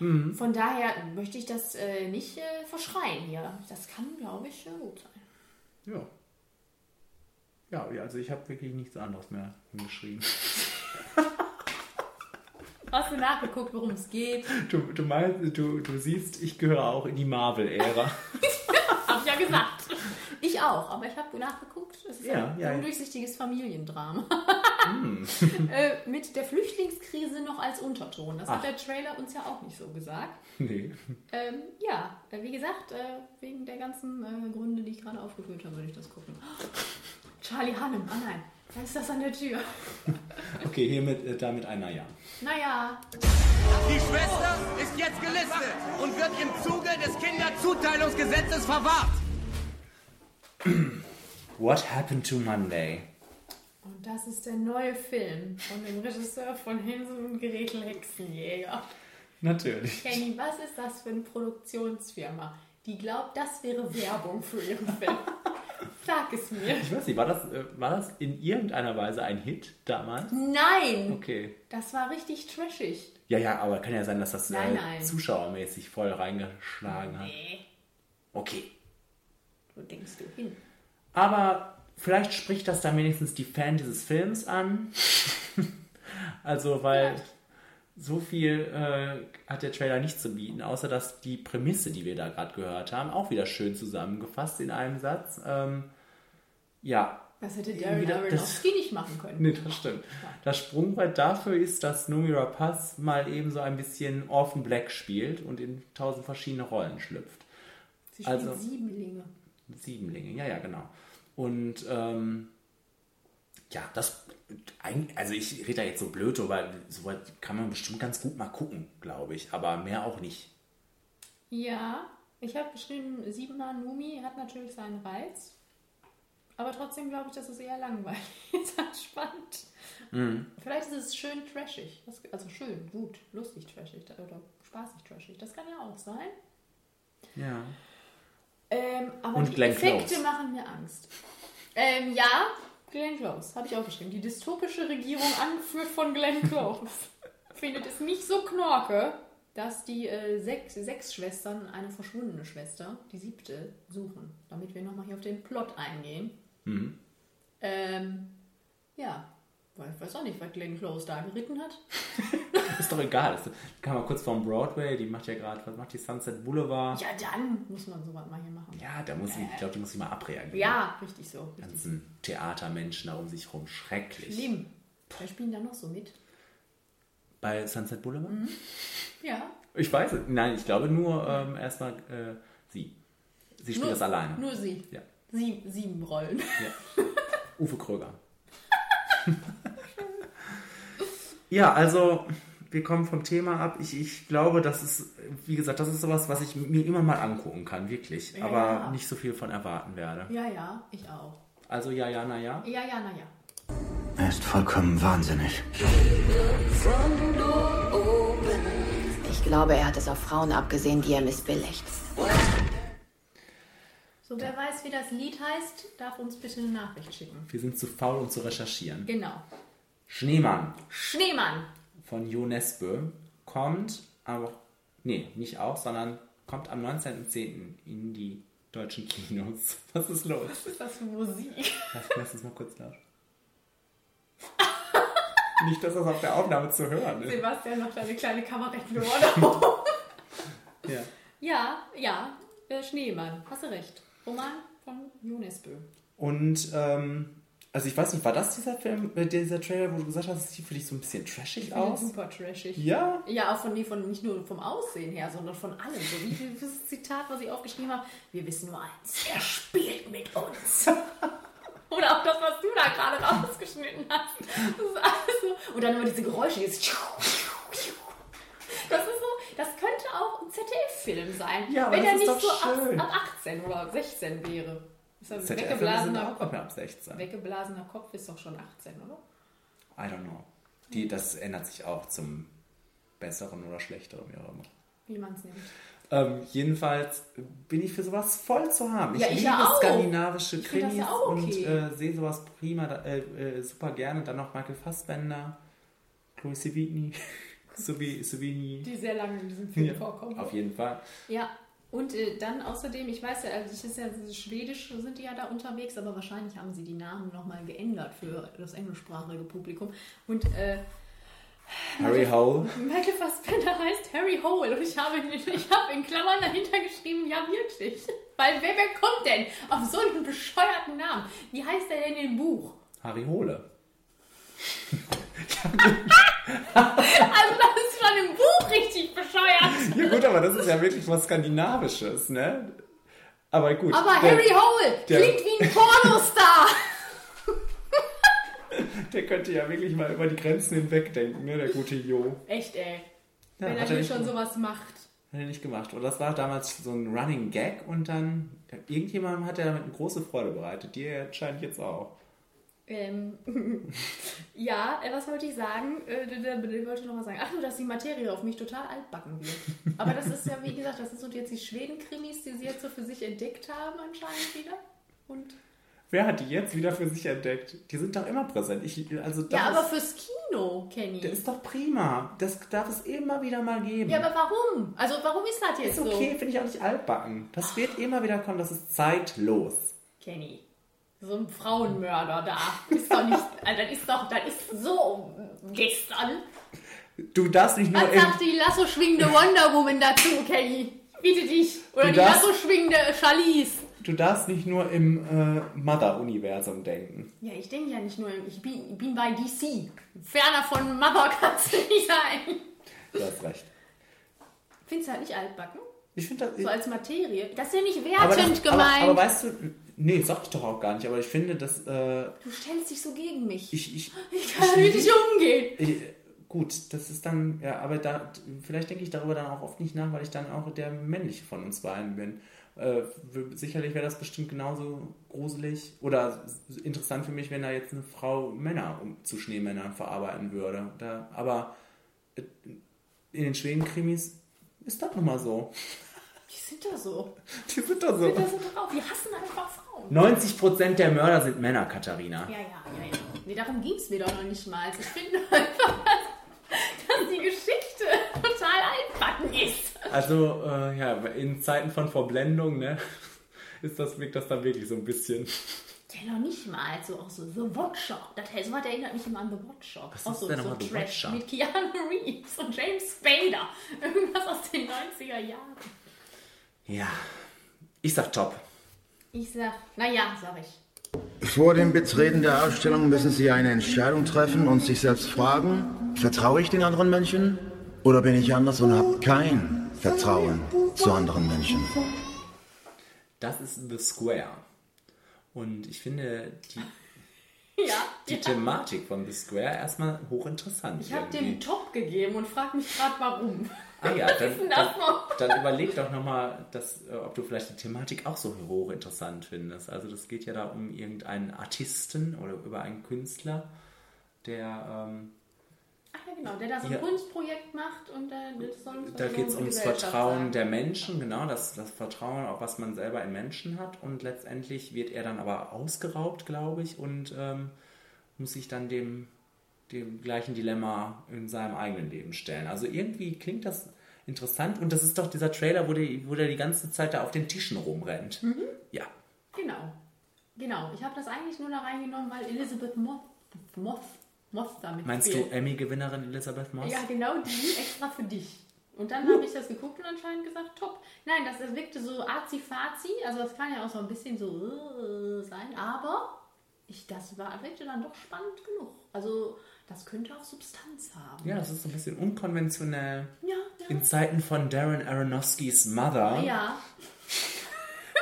Speaker 1: Mhm.
Speaker 2: Von daher möchte ich das äh, nicht äh, verschreien hier. Das kann, glaube ich, gut sein.
Speaker 1: Ja. Ja, also ich habe wirklich nichts anderes mehr hingeschrieben.
Speaker 2: Hast du nachgeguckt, worum es geht?
Speaker 1: Du, du meinst, du, du siehst, ich gehöre auch in die Marvel-Ära.
Speaker 2: Hab ich ja gesagt. Ich auch, aber ich habe nachgeguckt. Es ist
Speaker 1: Ja,
Speaker 2: ein
Speaker 1: ja, ja.
Speaker 2: undurchsichtiges Familiendrama.
Speaker 1: Hm.
Speaker 2: äh, mit der Flüchtlingskrise noch als Unterton. Das
Speaker 1: Ach.
Speaker 2: hat der Trailer uns ja auch nicht so gesagt.
Speaker 1: nee.
Speaker 2: Ähm, ja, äh, wie gesagt, äh, wegen der ganzen äh, Gründe, die ich gerade aufgeführt habe, würde ich das gucken. Charlie Hunnam, ah nein. Da ist das an der Tür.
Speaker 1: Okay, hiermit äh, damit ein Naja.
Speaker 2: Naja,
Speaker 11: Die Schwester ist jetzt gelistet und wird im Zuge des Kinderzuteilungsgesetzes verwahrt.
Speaker 1: What happened to Monday?
Speaker 2: und das ist der neue Film von dem Regisseur von Hänsel und Gretel Hexenjäger.
Speaker 1: Natürlich.
Speaker 2: Kenny, was ist das für eine Produktionsfirma, die glaubt, das wäre Werbung für ihren Film? Sag es mir.
Speaker 1: Ich weiß nicht, war das, äh, war das in irgendeiner Weise ein Hit damals?
Speaker 2: Nein!
Speaker 1: Okay.
Speaker 2: Das war richtig trashig.
Speaker 1: Ja, ja, aber kann ja sein, dass das
Speaker 2: Nein,
Speaker 1: äh,
Speaker 2: nein.
Speaker 1: zuschauermäßig voll reingeschlagen hat.
Speaker 2: Nee,
Speaker 1: Okay.
Speaker 2: Wo denkst du hin?
Speaker 1: Aber vielleicht spricht das dann wenigstens die Fan dieses Films an. also, weil so viel äh, hat der Trailer nicht zu bieten, außer dass die Prämisse, die wir da gerade gehört haben, auch wieder schön zusammengefasst in einem Satz. Ähm, ja.
Speaker 2: Das hätte Darren Aronofsky nicht machen können.
Speaker 1: Nee, das stimmt. Das Sprungbrett dafür ist, dass Noomi Rapace mal eben so ein bisschen Orphan Black spielt und in tausend verschiedene Rollen schlüpft.
Speaker 2: Sie spielt
Speaker 1: Also-
Speaker 2: Siebenlinge.
Speaker 1: Siebenlinge, ja, ja, genau. Und ähm, ja, das, also ich rede da jetzt so blöd, aber sowas kann man bestimmt ganz gut mal gucken, glaube ich, aber mehr auch nicht.
Speaker 2: Ja, ich habe geschrieben, Siebener Numi hat natürlich seinen Reiz. Aber trotzdem glaube ich, dass es eher langweilig ist als spannend.
Speaker 1: Mhm.
Speaker 2: Vielleicht ist es schön trashig. Also schön, gut, lustig trashig oder spaßig trashig. Das kann ja auch sein.
Speaker 1: Ja.
Speaker 2: Ähm, aber
Speaker 1: Und
Speaker 2: die
Speaker 1: Glenn
Speaker 2: Effekte
Speaker 1: Close.
Speaker 2: machen mir Angst. Ähm, ja, Glenn Close, habe ich auch geschrieben. Die dystopische Regierung, angeführt von Glenn Close, findet es nicht so knorke, dass die äh, sechs, sechs Schwestern eine verschwundene Schwester, die siebte, suchen. Damit wir nochmal hier auf den Plot eingehen.
Speaker 1: Mhm.
Speaker 2: Ähm, ja, weil ich weiß auch nicht, was Glenn Close da geritten hat.
Speaker 1: Ist doch egal. Das kam mal kurz vom Broadway, die macht ja gerade, was macht die Sunset Boulevard?
Speaker 2: Ja, dann muss man sowas mal hier machen.
Speaker 1: Ja, da muss ich, ich glaube, die muss ich mal abreagieren.
Speaker 2: Ja, richtig so.
Speaker 1: Die ganzen Theatermenschen da um sich rum. Schrecklich.
Speaker 2: Schlimm. Wer spielen da noch so mit?
Speaker 1: Bei Sunset Boulevard?
Speaker 2: Ja.
Speaker 1: Ich weiß es. Nein, ich glaube nur ähm, erstmal äh, sie. Sie spielt
Speaker 2: Nur-
Speaker 1: das alleine.
Speaker 2: Nur sie.
Speaker 1: Ja.
Speaker 2: Sie, sieben Rollen.
Speaker 1: Ja. Uwe Kröger. ja, also wir kommen vom Thema ab. Ich, ich glaube, das ist, wie gesagt, das ist sowas, was ich mir immer mal angucken kann, wirklich.
Speaker 2: Ja.
Speaker 1: Aber nicht so viel von erwarten werde.
Speaker 2: Ja, ja, ich auch.
Speaker 1: Also ja, ja, na ja.
Speaker 2: Ja, ja, na ja.
Speaker 3: Er ist vollkommen wahnsinnig.
Speaker 12: Ich glaube, er hat es auf Frauen abgesehen, die er missbilligt.
Speaker 2: So, wer weiß, wie das Lied heißt, darf uns bitte eine Nachricht schicken.
Speaker 1: Wir sind zu faul, um zu recherchieren.
Speaker 2: Genau.
Speaker 1: Schneemann
Speaker 2: Schneemann.
Speaker 1: von Jo Nesbø kommt, aber nee, nicht auch, sondern kommt am 19.10. in die deutschen Kinos. Was ist los?
Speaker 2: Was ist das für Musik?
Speaker 1: Lass, lass uns mal kurz lauschen. Nicht, dass das auf der Aufnahme zu hören ist.
Speaker 2: Sebastian noch deine kleine Kabarettnummer.
Speaker 1: Ja.
Speaker 2: ja, ja, äh, Schneemann. Hast du recht. Roman von Jonesbö.
Speaker 1: Und, ähm, also ich weiß nicht, war das dieser Film, äh, dieser Trailer, wo du gesagt hast, es sieht für dich so ein bisschen trashig aus?
Speaker 2: Super trashig.
Speaker 1: Ja?
Speaker 2: Ja, auch von, nee, von nicht nur vom Aussehen her, sondern von allem. So wie dieses Zitat, was ich aufgeschrieben habe. Wir wissen nur eins. Er spielt mit uns. Oder auch das, was du da gerade rausgeschnitten hast. Das ist alles so. Und dann immer diese Geräusche. Dieses das ist so, das könnte auch ein ZDF-Film sein.
Speaker 1: Ja,
Speaker 2: wenn er nicht so ab, ab 18 oder 16 wäre. Ein
Speaker 1: ZDF-Filme
Speaker 2: weggeblasener
Speaker 1: sind auch
Speaker 2: Kopf.
Speaker 1: ab ab 16.
Speaker 2: Weggeblasener Kopf ist doch schon 18, oder?
Speaker 1: I don't know. Die, das ändert sich auch zum Besseren oder Schlechteren, wie auch immer.
Speaker 2: Wie man es nimmt.
Speaker 1: Ähm, jedenfalls bin ich für sowas voll zu haben. Ich,
Speaker 2: Ja, ich
Speaker 1: liebe
Speaker 2: auch.
Speaker 1: skandinavische
Speaker 2: Ich das
Speaker 1: Krimis
Speaker 2: ja auch
Speaker 1: und
Speaker 2: okay.
Speaker 1: äh, sehe sowas prima, äh, äh, super gerne. Dann noch Michael Fassbender, Chloe Sevigny, Sevigny.
Speaker 2: Die sehr lange in diesem Film
Speaker 1: Ja,
Speaker 2: vorkommen.
Speaker 1: Auf jeden Fall.
Speaker 2: Ja, und äh, dann außerdem, ich weiß ja, also das ist ja Schwedisch sind die ja da unterwegs, aber wahrscheinlich haben sie die Namen nochmal geändert für das englischsprachige Publikum. Und äh,
Speaker 1: Harry Hole.
Speaker 2: Michael Fassbender heißt Harry Hole und ich habe, in- ich habe in Klammern dahinter geschrieben, ja wirklich. Weil wer, wer kommt denn auf so einen bescheuerten Namen? Wie heißt der denn im Buch?
Speaker 1: Harry Hole.
Speaker 2: Also schon im Buch richtig bescheuert.
Speaker 1: Ja gut, aber das ist ja wirklich was Skandinavisches, ne? Aber gut.
Speaker 2: Aber
Speaker 1: der-
Speaker 2: Harry Hole
Speaker 1: der-
Speaker 2: klingt wie ein Pornostar.
Speaker 1: Der könnte ja wirklich mal über die Grenzen hinweg denken, ne, der gute Jo.
Speaker 2: Echt, ey.
Speaker 1: Ja,
Speaker 2: Wenn er
Speaker 1: er
Speaker 2: hier schon sowas macht.
Speaker 1: Hat er nicht gemacht. Und das war damals so ein Running Gag und dann irgendjemandem hat er damit eine große Freude bereitet. Dir anscheinend jetzt auch.
Speaker 2: Ähm, ja, äh, was wollte ich sagen? Äh, Ich wollte noch was sagen. Ach so, dass die Materie auf mich total altbacken wird. Aber das ist ja, wie gesagt, das sind so jetzt die Schweden-Krimis, die sie jetzt so für sich entdeckt haben anscheinend wieder. Und
Speaker 1: Wer hat die jetzt wieder für sich entdeckt? Die sind doch immer präsent. Ich, also das
Speaker 2: ja, aber
Speaker 1: ist,
Speaker 2: fürs Kino, Kenny.
Speaker 1: das ist doch prima. Das darf es immer wieder mal geben.
Speaker 2: Ja, aber warum? Also warum ist das jetzt
Speaker 1: ist okay,
Speaker 2: so?
Speaker 1: finde ich auch nicht altbacken. Das wird immer wieder kommen, das ist zeitlos.
Speaker 2: Kenny, so ein Frauenmörder da. Ist doch nicht, also das ist doch, das ist so gestern.
Speaker 1: Du darfst nicht nur
Speaker 2: Was
Speaker 1: im,
Speaker 2: sagt die Lasso schwingende Wonder Woman dazu, Kenny? Bitte dich. Oder die
Speaker 1: darfst-
Speaker 2: Lasso schwingende Charlize.
Speaker 1: du darfst nicht nur im äh, Mother-Universum denken.
Speaker 2: Ja, ich denke ja nicht nur, ich bin, ich bin bei DC. Ferner von Mother kannst du nicht sein.
Speaker 1: Du hast recht.
Speaker 2: Findest du halt nicht altbacken?
Speaker 1: Ich finde das.
Speaker 2: So als Materie. Das ist ja nicht
Speaker 1: aber,
Speaker 2: wertend
Speaker 1: das,
Speaker 2: gemeint.
Speaker 1: aber, aber weißt du, nee, sag ich doch auch gar nicht, aber ich finde, dass äh,
Speaker 2: du stellst dich so gegen mich.
Speaker 1: ich, ich,
Speaker 2: Ich kann damit nicht umgehen.
Speaker 1: ich, gut, das ist dann, ja, aber da, vielleicht denke ich darüber dann auch oft nicht nach, weil ich dann auch der männliche von uns beiden bin. Äh, sicherlich wäre das bestimmt genauso gruselig oder interessant für mich, wenn da jetzt eine Frau Männer um, zu Schneemännern verarbeiten würde. Da, aber äh, in den Schweden-Krimis ist das nun mal so.
Speaker 2: Die sind da so.
Speaker 1: Die sind da
Speaker 2: Die
Speaker 1: so.
Speaker 2: sind da so drauf. Die hassen einfach Frauen.
Speaker 1: 90% der Mörder sind Männer, Katharina.
Speaker 2: Ja, ja, ja, ja. Nee, darum ging es mir doch noch nicht mal. Ich finde einfach, dass, die Geschichte total altbacken ist.
Speaker 1: Also, äh, ja, in Zeiten von Verblendung, ne, ist das, wirkt das dann wirklich so ein bisschen.
Speaker 2: Ja, noch nicht mal. So auch so The Watcher. Das heißt, sowas erinnert mich immer an The Watcher.
Speaker 1: Was
Speaker 2: auch
Speaker 1: ist
Speaker 2: so,
Speaker 1: denn
Speaker 2: so
Speaker 1: The
Speaker 2: Trash
Speaker 1: Watcher?
Speaker 2: Mit Keanu Reeves und James Spader. Irgendwas aus den 90er Jahren.
Speaker 1: Ja, ich sag top.
Speaker 2: Ich sag, naja, sag ich.
Speaker 13: Vor dem Betreten der Ausstellung müssen Sie eine Entscheidung treffen und sich selbst fragen, vertraue ich den anderen Menschen oder bin ich anders und habe kein Vertrauen zu anderen Menschen?
Speaker 1: Das ist The Square. Und ich finde die,
Speaker 2: Ja,
Speaker 1: die
Speaker 2: ja.
Speaker 1: Thematik von The Square erstmal hochinteressant.
Speaker 2: Ich habe den Top gegeben und frag mich gerade, warum.
Speaker 1: Ah ja, dann, dann, dann überleg doch nochmal, ob du vielleicht die Thematik auch so hochinteressant findest. Also das geht ja da um irgendeinen Artisten oder über einen Künstler, der ähm,
Speaker 2: Ach ja, genau, der da so ein
Speaker 1: Ja.
Speaker 2: Kunstprojekt macht und äh, das soll
Speaker 1: Da
Speaker 2: so
Speaker 1: geht es ums Vertrauen
Speaker 2: sein.
Speaker 1: der Menschen, genau, das, das Vertrauen, auch was man selber in Menschen hat. Und letztendlich wird er dann aber ausgeraubt, glaube ich, und ähm, muss sich dann dem, dem gleichen Dilemma in seinem eigenen Leben stellen. Also irgendwie klingt das interessant. Und das ist doch dieser Trailer, wo, die, wo der die ganze Zeit da auf den Tischen rumrennt.
Speaker 2: Mhm.
Speaker 1: Ja.
Speaker 2: Genau. Genau. Ich habe das eigentlich nur da reingenommen, weil Elizabeth Moss, Moss, Moss damit
Speaker 1: Meinst
Speaker 2: spielt.
Speaker 1: du Emmy-Gewinnerin Elisabeth Moss?
Speaker 2: Ja, genau die, extra für dich. Und dann habe ich das geguckt und anscheinend gesagt, top. Nein, das, das wirkte so azi-fazi, also das kann ja auch so ein bisschen so äh, sein, aber ich, das war, wirkte dann doch spannend genug. Also das könnte auch Substanz haben.
Speaker 1: Ja, das ist so ein bisschen unkonventionell.
Speaker 2: Ja, ja.
Speaker 1: In Zeiten von Darren Aronofskys Mother
Speaker 2: Ja,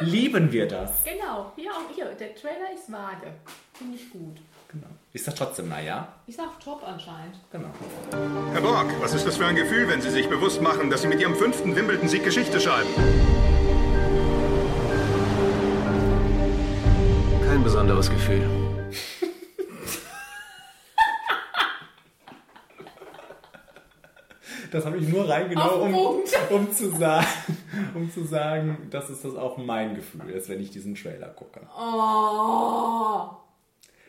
Speaker 1: lieben wir das.
Speaker 2: genau. Hier, auch hier, der Trailer ist vage. Finde ich gut.
Speaker 1: Genau. Ich sag trotzdem, naja.
Speaker 2: Ich sag top anscheinend.
Speaker 1: Genau.
Speaker 14: Herr Borg, was ist das für ein Gefühl, wenn Sie sich bewusst machen, dass Sie mit Ihrem fünften Wimbledon-Sieg Geschichte schreiben?
Speaker 7: Kein besonderes Gefühl.
Speaker 1: Das habe ich nur reingenommen, um, um, zu sagen, um zu sagen, dass es das auch mein Gefühl ist, wenn ich diesen Trailer gucke.
Speaker 2: Oh.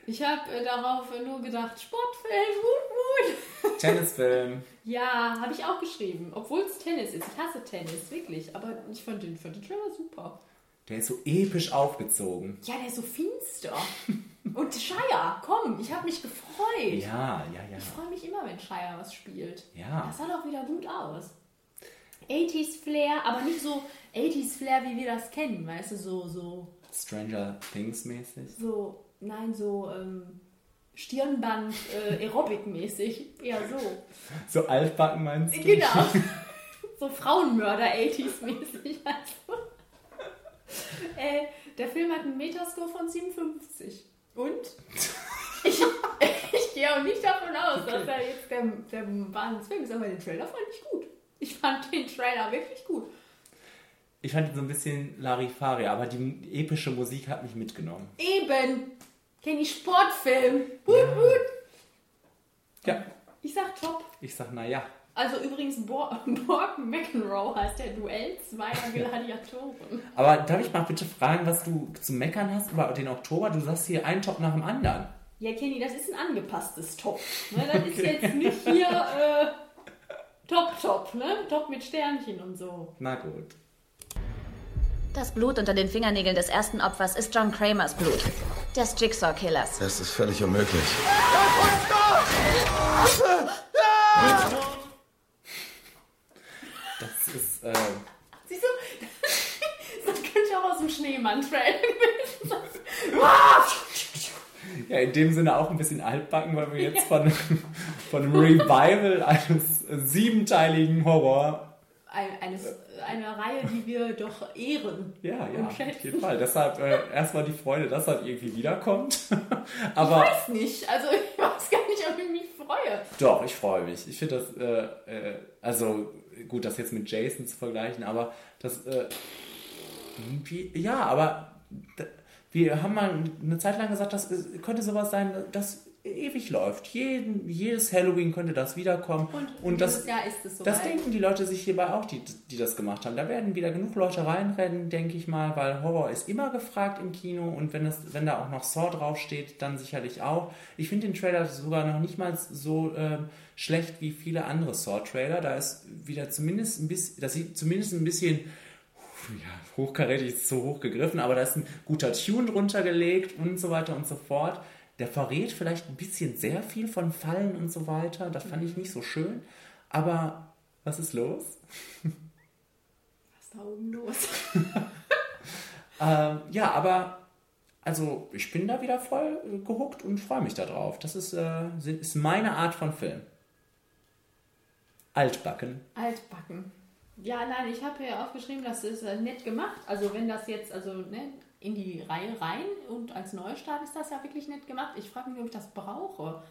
Speaker 2: Ich habe äh, darauf nur gedacht, Sportfeld, Wut, Wut.
Speaker 1: Tennisfilm.
Speaker 2: Ja, habe ich auch geschrieben. Obwohl es Tennis ist. Ich hasse Tennis, wirklich. Aber ich fand den, fand den Trailer super.
Speaker 1: Der ist so episch aufgezogen.
Speaker 2: Ja, der ist so finster. Und Shire, komm, ich habe mich gefreut.
Speaker 1: Ja, ja, ja.
Speaker 2: Ich freue mich immer, wenn Shire was spielt.
Speaker 1: Ja.
Speaker 2: Das sah doch wieder gut aus. 80s Flair, aber nicht so 80s Flair, wie wir das kennen, weißt du, so, so,
Speaker 1: Stranger Things mäßig.
Speaker 2: so, nein, so ähm, Stirnband äh, Aerobic-mäßig, eher so.
Speaker 1: So altbacken meinst du?
Speaker 2: Genau. so Frauenmörder 80s-mäßig. Also. äh, der Film hat einen Metascore von 57. Und ich, ich gehe auch nicht davon aus, dass er jetzt der, der Wahnsinnsfilm ist, aber den Trailer fand ich gut. Ich fand den Trailer wirklich gut.
Speaker 1: Ich fand ihn so ein bisschen Larifari, aber die epische Musik hat mich mitgenommen.
Speaker 2: Eben. Kenny Sportfilm. Hut, hut.
Speaker 1: Ja,
Speaker 2: Ich sag top.
Speaker 1: ich sag, naja.
Speaker 2: Also übrigens, Bor Borg McEnroe heißt der Duell zweier Gladiatoren.
Speaker 1: Aber darf ich mal bitte fragen, was du zu meckern hast über den Oktober? Du sagst hier einen Top nach dem anderen.
Speaker 2: Ja, Kenny, das ist ein angepasstes Top. Ne? Das ist jetzt nicht hier äh, Top, Top, ne? Top mit Sternchen und so.
Speaker 1: Na gut.
Speaker 15: Das Blut unter den Fingernägeln des ersten Opfers ist John Kramers Blut, des Jigsaw-Killers.
Speaker 13: Das ist völlig unmöglich.
Speaker 1: Das ist, äh,
Speaker 2: Siehst du, das könnte auch aus dem gewesen sein.
Speaker 1: ja, in dem Sinne auch ein bisschen altbacken, weil wir jetzt von, von einem Revival eines siebenteiligen Horror
Speaker 2: Ein, eines, eine Reihe, die wir doch ehren.
Speaker 1: Ja, ja,
Speaker 2: und
Speaker 1: auf
Speaker 2: schätzen.
Speaker 1: jeden Fall. Deshalb äh, erstmal die Freude, dass das irgendwie wiederkommt. Aber
Speaker 2: Ich weiß nicht. Also ich weiß gar nicht, ob ich mich freue.
Speaker 1: doch, ich freue mich. Ich finde das, äh, äh, also gut, das jetzt mit Jason zu vergleichen, aber das, äh, irgendwie, ja, aber wir haben mal eine Zeit lang gesagt, das könnte sowas sein, das ewig läuft. Jeden, jedes Halloween könnte das wiederkommen. Und, das,
Speaker 2: dieses Jahr ist es
Speaker 1: das
Speaker 2: soweit.
Speaker 1: denken die Leute sich hierbei auch, die, die das gemacht haben. Da werden wieder genug Leute reinrennen, denke ich mal, weil Horror ist immer gefragt im Kino und wenn, das, wenn da auch noch Saw draufsteht, dann sicherlich auch. Ich finde den Trailer sogar noch nicht mal so ähm, schlecht wie viele andere Saw-Trailer. Da ist wieder zumindest ein bisschen, das sieht zumindest ein bisschen ja, hochkarätig ist zu hoch gegriffen, aber da ist ein guter Tune drunter gelegt und so weiter und so fort. Der verrät vielleicht ein bisschen sehr viel von Fallen und so weiter. Das fand ich nicht so schön. Aber was ist los?
Speaker 2: Was ist da oben los?
Speaker 1: Ähm, ja, aber also ich bin da wieder voll äh, gehuckt und freue mich darauf. Das ist, äh, ist meine Art von Film. Altbacken.
Speaker 2: Altbacken. Ja, nein, ich habe hier aufgeschrieben, das ist äh, nett gemacht. Also wenn das jetzt also ne, in die Reihe rein und als Neustart ist das ja wirklich nett gemacht. Ich frage mich, ob ich das brauche.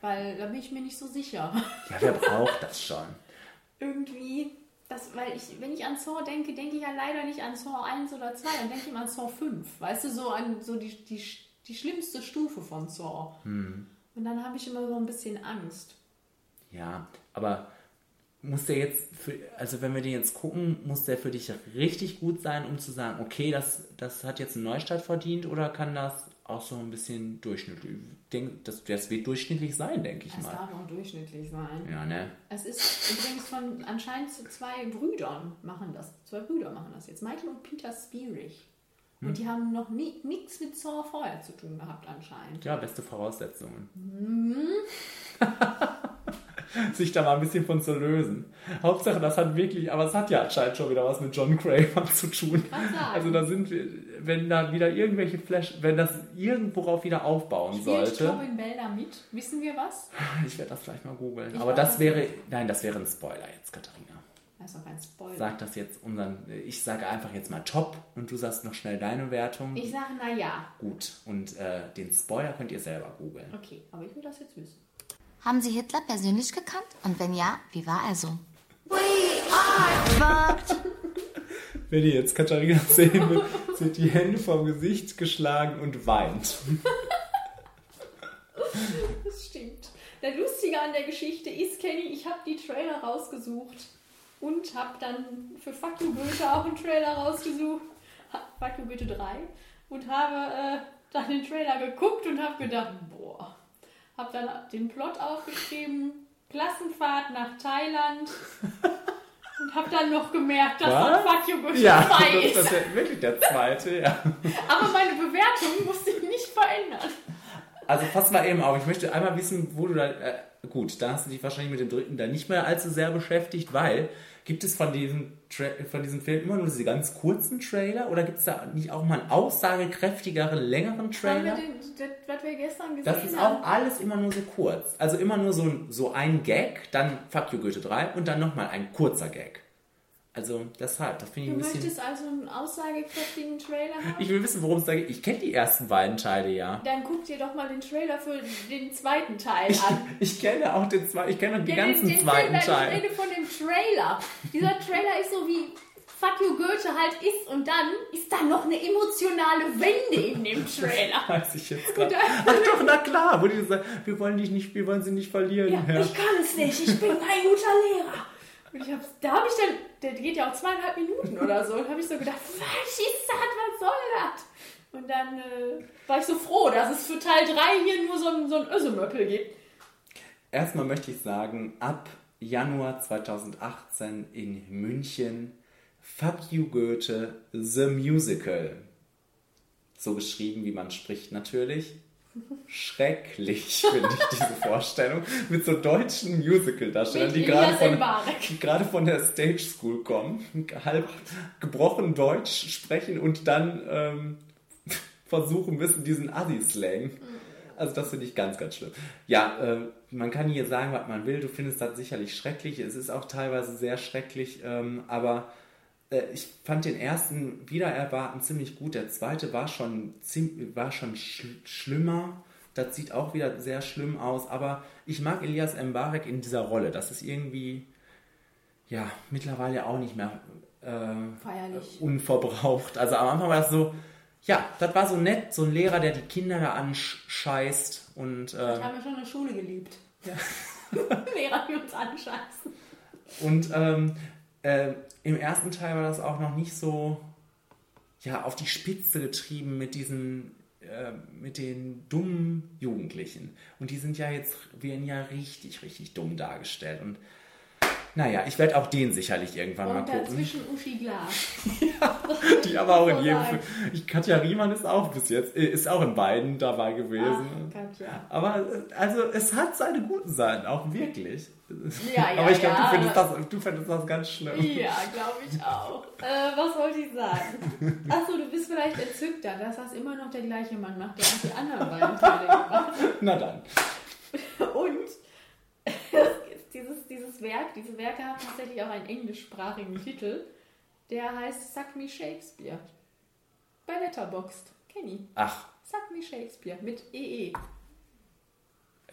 Speaker 2: Weil da bin ich mir nicht so sicher.
Speaker 1: Ja, wer braucht das schon?
Speaker 2: Irgendwie, das, weil ich, wenn ich an Saw denke, denke ich ja leider nicht an Saw 1 oder 2, dann denke ich immer an Saw 5. Weißt du, so an so die, die, die schlimmste Stufe von Saw.
Speaker 1: Hm.
Speaker 2: Und dann habe ich immer so ein bisschen Angst.
Speaker 1: Ja, aber muss der jetzt, für, also wenn wir den jetzt gucken, muss der für dich richtig gut sein, um zu sagen, okay, das, das hat jetzt einen Neustart verdient oder kann das auch so ein bisschen durchschnittlich, ich denk, das, das wird durchschnittlich sein, denke ich
Speaker 2: Es
Speaker 1: mal.
Speaker 2: darf auch durchschnittlich sein.
Speaker 1: Ja, ne?
Speaker 2: Es ist übrigens von anscheinend zu zwei Brüdern machen das. Zwei Brüder machen das jetzt. Michael und Peter Spierig.
Speaker 1: Hm.
Speaker 2: Und die haben noch nichts mit Saw vorher zu tun gehabt anscheinend.
Speaker 1: Ja, beste Voraussetzungen.
Speaker 2: Mhm.
Speaker 1: Sich da mal ein bisschen von zu lösen. Hauptsache, das hat wirklich, aber es hat ja anscheinend schon wieder was mit John Kramer zu tun. Also da sind wir, wenn da wieder irgendwelche Flash, wenn das irgendworauf wieder aufbauen
Speaker 2: Spielt
Speaker 1: sollte.
Speaker 2: Robin Bell da mit? Wissen wir was?
Speaker 1: Ich werde das gleich mal googeln. Aber das wäre, nein, das wäre ein Spoiler jetzt, Katharina.
Speaker 2: Das ist doch kein Spoiler.
Speaker 1: Sag das jetzt unseren, ich sage einfach jetzt mal top und du sagst noch schnell deine Wertung.
Speaker 2: Ich sage, na ja.
Speaker 1: Gut, und äh, den Spoiler könnt ihr selber googeln.
Speaker 2: Okay, aber ich will das jetzt wissen.
Speaker 16: Haben Sie Hitler persönlich gekannt? Und wenn ja, wie war er so?
Speaker 1: Wenn ihr jetzt Katharina sehen will, sind die Hände vom Gesicht geschlagen und weint.
Speaker 2: Das stimmt. Der Lustige an der Geschichte ist, Kenny, ich habe die Trailer rausgesucht und habe dann für Fuck You Goethe auch einen Trailer rausgesucht. Fuck You Goethe 3. Und habe äh, dann den Trailer geguckt und habe gedacht, boah. Habe dann den Plot aufgeschrieben, Klassenfahrt nach Thailand. Und habe dann noch gemerkt, dass das Fuck You
Speaker 1: Ja,
Speaker 2: 2
Speaker 1: das,
Speaker 2: ist.
Speaker 1: das ist ja wirklich der zweite, ja.
Speaker 2: Aber meine Bewertung musste ich nicht verändern.
Speaker 1: Also pass mal eben auf, ich möchte einmal wissen, wo du da. Äh, gut, da hast du dich wahrscheinlich mit dem dritten dann nicht mehr allzu sehr beschäftigt, weil gibt es von diesem, Tra von diesem Film immer nur diese ganz kurzen Trailer oder gibt es da nicht auch mal einen aussagekräftigeren, längeren Trailer?
Speaker 2: den, das, was wir gestern gesehen
Speaker 1: Das ist
Speaker 2: haben?
Speaker 1: auch alles immer nur so kurz. Also immer nur so, ein- so ein Gag, dann Fuck You Goethe 3 und dann nochmal ein kurzer Gag. Also deshalb, das finde ich
Speaker 2: Du
Speaker 1: ein bisschen.
Speaker 2: möchtest also einen aussagekräftigen Trailer haben?
Speaker 1: Ich will wissen, worum es da geht. Ich kenne die ersten beiden Teile ja.
Speaker 2: Dann guck dir doch mal den Trailer für den zweiten Teil
Speaker 1: Ich,
Speaker 2: an.
Speaker 1: ich kenne auch den zweiten, ich kenne auch die
Speaker 2: Ja,
Speaker 1: ganzen
Speaker 2: den, den
Speaker 1: zweiten Teil.
Speaker 2: Ich rede von dem Trailer. Dieser Trailer ist so wie Fuck You Goethe halt ist und dann ist da noch eine emotionale Wende in dem Trailer.
Speaker 1: Weiß ich jetzt gerade. Ach doch, na klar, wo die sagen, wir wollen dich nicht, wir wollen sie nicht verlieren.
Speaker 2: Ja,
Speaker 1: Herr.
Speaker 2: ich kann es nicht, ich bin kein guter Lehrer. Und ich hab's, da habe ich dann, der geht ja auch zweieinhalb Minuten oder so, und habe ich so gedacht, was ist das, was soll das? Und dann äh, war ich so froh, dass es für Teil 3 hier nur so ein, so ein Ösemöppel gibt.
Speaker 1: Erstmal möchte ich sagen, ab Januar 2018 in München You Goethe The Musical. So geschrieben, wie man spricht natürlich. Schrecklich finde ich diese Vorstellung mit so deutschen Musical-Darstellern, die gerade von,
Speaker 2: Mbarek.
Speaker 1: die gerade von der Stage School kommen, halb gebrochen Deutsch sprechen und dann ähm, versuchen müssen, diesen Assi-Slang. Also das finde ich ganz, ganz schlimm. Ja, äh, man kann hier sagen, was man will. Du findest das sicherlich schrecklich. Es ist auch teilweise sehr schrecklich, ähm, aber ich fand den ersten wieder erwarten ziemlich gut. Der zweite war schon, war schon schl schlimmer. Das sieht auch wieder sehr schlimm aus. Aber ich mag Elias Mbarek in dieser Rolle. Das ist irgendwie, ja, mittlerweile auch nicht mehr äh,
Speaker 2: Feierlich.
Speaker 1: unverbraucht. Also am Anfang war das so, ja, das war so nett, so ein Lehrer, der die Kinder da anscheißt und,
Speaker 2: Ich
Speaker 1: äh,
Speaker 2: habe ja schon eine Schule geliebt. Lehrer, die uns anscheißen.
Speaker 1: und ähm, äh, im ersten Teil war das auch noch nicht so ja, auf die Spitze getrieben mit diesen äh, mit den dummen Jugendlichen. Und die sind ja jetzt, werden ja richtig, richtig dumm dargestellt. Und naja, ich werde auch den sicherlich irgendwann mal
Speaker 2: Und
Speaker 1: gucken.
Speaker 2: dazwischen Uschi Glas.
Speaker 1: Die aber auch in jedem. Film. Ich, Katja Riemann ist auch bis jetzt, äh, ist auch in beiden dabei gewesen.
Speaker 2: Ach, Katja.
Speaker 1: Aber äh, also es hat seine guten Seiten, auch wirklich.
Speaker 2: Ja, ja,
Speaker 1: aber ich glaube,
Speaker 2: ja,
Speaker 1: du, findest das, du findest das ganz schlimm.
Speaker 2: Ja, glaube ich auch. Äh, was wollte ich sagen? Achso, du bist vielleicht entzückter, dass das immer noch der gleiche Mann macht, der auch die anderen beiden Teile gemacht hat.
Speaker 1: Na dann.
Speaker 2: Und dieses, dieses Werk, diese Werke haben tatsächlich auch einen englischsprachigen Titel. Der heißt Suck Me Shakespeare. Bei Letterboxd. Kenny.
Speaker 1: Ach,
Speaker 2: Suck Me Shakespeare mit E EE.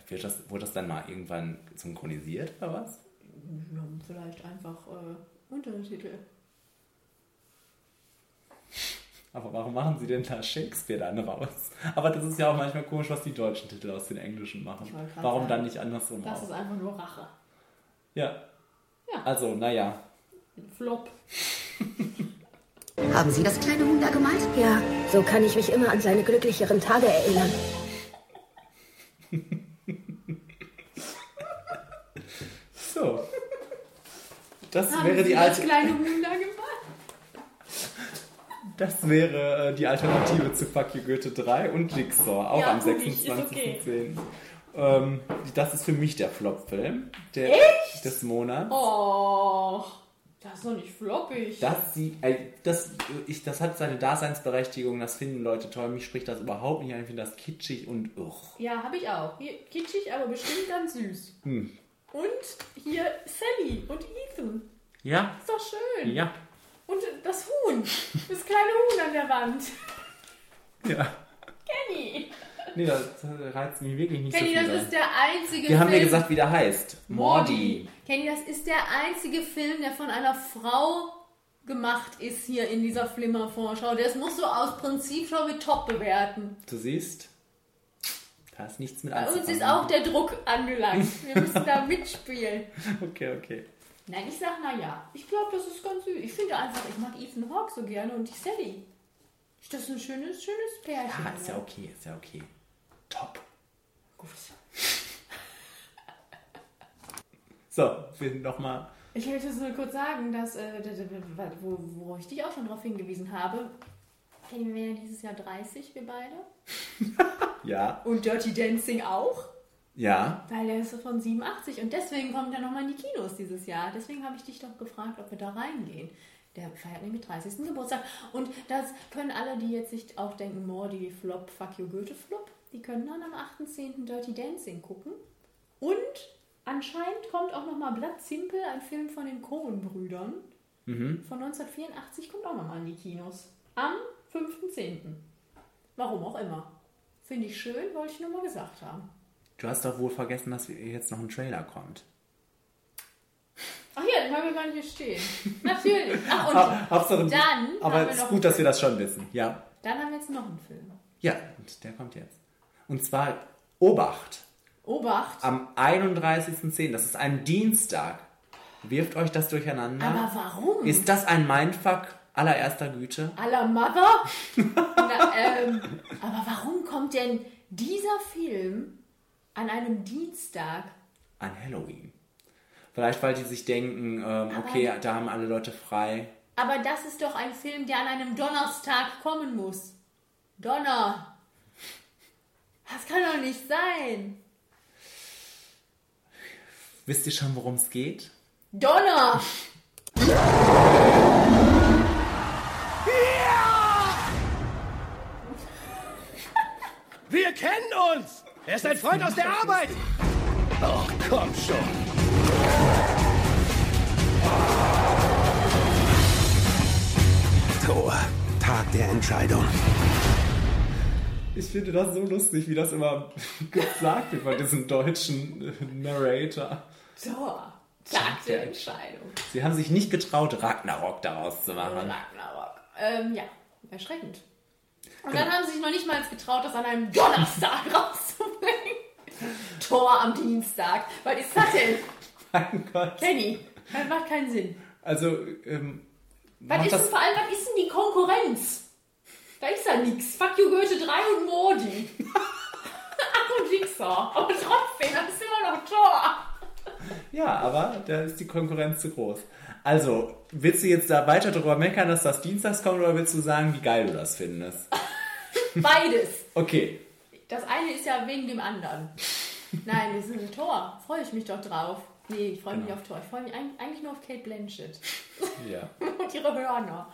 Speaker 1: wird das, wurde das dann mal irgendwann synchronisiert oder was?
Speaker 2: Wir haben vielleicht einfach äh, Untertitel.
Speaker 1: Aber warum machen sie denn da Shakespeare dann raus? Aber das ist ja auch manchmal komisch, was die deutschen Titel aus den englischen machen. Warum
Speaker 2: sagen,
Speaker 1: dann nicht andersrum
Speaker 2: Das
Speaker 1: auch?
Speaker 2: ist einfach nur Rache.
Speaker 1: Ja.
Speaker 2: Ja.
Speaker 1: Also, naja.
Speaker 2: Flop.
Speaker 17: Haben Sie das kleine Huhn da gemalt?
Speaker 18: Ja, so kann ich mich immer an seine glücklicheren Tage erinnern.
Speaker 1: So. Das
Speaker 2: Haben
Speaker 1: wäre
Speaker 2: Sie
Speaker 1: die
Speaker 2: das
Speaker 1: alte.
Speaker 2: kleine Huhn da gemacht?
Speaker 1: Das wäre äh, die Alternative zu Fuck You Goethe 3 und Jigsaw, auch
Speaker 2: Ja,
Speaker 1: am
Speaker 2: guck ich, ist
Speaker 1: 26.10.
Speaker 2: okay.
Speaker 1: Ähm, das ist für mich der Flop-Film der,
Speaker 2: Echt?
Speaker 1: des Monats.
Speaker 2: Oh, das ist doch nicht floppig.
Speaker 1: Das, sie, äh, das, ich, das hat seine Daseinsberechtigung, das finden Leute toll. Mich spricht das überhaupt nicht an. Ich finde das kitschig und uch.
Speaker 2: Ja, habe ich auch. Hier, kitschig, aber bestimmt ganz süß.
Speaker 1: Hm.
Speaker 2: Und hier Sally und Ethan.
Speaker 1: Ja,
Speaker 2: Ist doch schön.
Speaker 1: ja,
Speaker 2: Und das Huhn. Das kleine Huhn an der Wand.
Speaker 1: ja.
Speaker 2: Kenny.
Speaker 1: Nee, das reizt mich wirklich nicht
Speaker 2: Kenny,
Speaker 1: so viel.
Speaker 2: das ist der einzige
Speaker 1: Wir haben ja
Speaker 2: Film.
Speaker 1: gesagt, wie der heißt. Mordi.
Speaker 2: Kenny, das ist der einzige Film, der von einer Frau gemacht ist hier in dieser Flimmer-Vorschau. Das musst du aus Prinzip schon mit top bewerten.
Speaker 1: Du siehst, da ist nichts mit
Speaker 2: Bei uns ist auch der Druck angelangt. Wir müssen da mitspielen.
Speaker 1: Okay, okay.
Speaker 2: Nein, ich sag na ja. Ich glaube, das ist ganz süß. Ich finde einfach, ich mag Ethan Hawke so gerne und die Sally. Das ist ein schönes, schönes Pärchen.
Speaker 1: Ja, ist ja okay, ist ja okay. Top.
Speaker 2: Gut.
Speaker 1: So, wir nochmal.
Speaker 2: Ich möchte nur kurz sagen, dass, äh, wo, wo ich dich auch schon darauf hingewiesen habe, wir werden ja dieses Jahr 30, wir beide.
Speaker 1: Ja,
Speaker 2: Und Dirty Dancing auch,
Speaker 1: ja.
Speaker 2: weil er ist von 87 und deswegen kommt er nochmal in die Kinos dieses Jahr. Deswegen habe ich dich doch gefragt, ob wir da reingehen. Der feiert nämlich 30. Geburtstag. Und das können alle, die jetzt sich auch denken, Mordi Flop, Fuck You Goethe Flop, die können dann am 8.10. Dirty Dancing gucken. Und anscheinend kommt auch nochmal Blood Simple, ein Film von den Coen-Brüdern.
Speaker 1: Mhm.
Speaker 2: von 1984 kommt auch nochmal in die Kinos. Am 5.10. Warum auch immer. Finde ich schön, wollte ich nur mal gesagt haben.
Speaker 1: Du hast doch wohl vergessen, dass jetzt noch ein Trailer kommt.
Speaker 2: Ach ja, den haben wir gar nicht hier stehen. Natürlich. Ach, und
Speaker 1: Hauptsache,
Speaker 2: dann
Speaker 1: aber es ist gut, dass wir das schon wissen. Ja,
Speaker 2: Dann haben wir jetzt noch einen Film.
Speaker 1: ja, und der kommt jetzt. Und zwar Obacht.
Speaker 2: Obacht.
Speaker 1: Am 31.10., das ist ein Dienstag. Wirft euch das durcheinander?
Speaker 2: Aber warum?
Speaker 1: Ist das ein Mindfuck allererster Güte?
Speaker 2: A la Mother? Na, ähm, aber warum kommt denn dieser Film an einem Dienstag?
Speaker 1: An Halloween. Vielleicht, weil die sich denken, ähm, okay, da haben alle Leute frei.
Speaker 2: Aber das ist doch ein Film, der an einem Donnerstag kommen muss. Donner. Das kann doch nicht sein.
Speaker 1: Wisst ihr schon, worum es geht?
Speaker 2: Donner.
Speaker 5: Wir kennen uns! Er ist ein Freund aus der Arbeit! Ach, komm schon!
Speaker 7: Tor, Tag der Entscheidung.
Speaker 1: Ich finde das so lustig, wie das immer gesagt wird bei diesem deutschen äh, Narrator.
Speaker 2: Tor. Tag der Entscheidung.
Speaker 1: Sie haben sich nicht getraut, Ragnarok daraus zu machen.
Speaker 2: Ragnarok. Ähm, ja, erschreckend. Und
Speaker 1: Genau.
Speaker 2: dann haben sie sich noch nicht mal getraut, das an einem Donnerstag rauszubringen. Tor am Dienstag. Was ist das denn?
Speaker 1: Mein Gott.
Speaker 2: Kenny, das macht keinen Sinn.
Speaker 1: Also, ähm,
Speaker 2: Was ist
Speaker 1: das,
Speaker 2: vor allem, was ist denn die Konkurrenz? Da ist ja nix. Fuck you Goethe 3 und Modi. Ach und Jigsaw. Aber trotzdem, das ist immer noch Tor.
Speaker 1: ja, aber da ist die Konkurrenz zu groß. Also, willst du jetzt da weiter drüber meckern, dass das dienstags kommt, oder willst du sagen, wie geil du das findest?
Speaker 2: Beides.
Speaker 1: Okay,
Speaker 2: Das eine ist ja wegen dem anderen. Nein, das ist ein Tor. Freue ich mich doch drauf. Nee, ich freue mich
Speaker 1: Genau.
Speaker 2: auf Tor. Ich freue mich eig- eigentlich nur auf Kate Blanchett.
Speaker 1: ja.
Speaker 2: und ihre Hörner.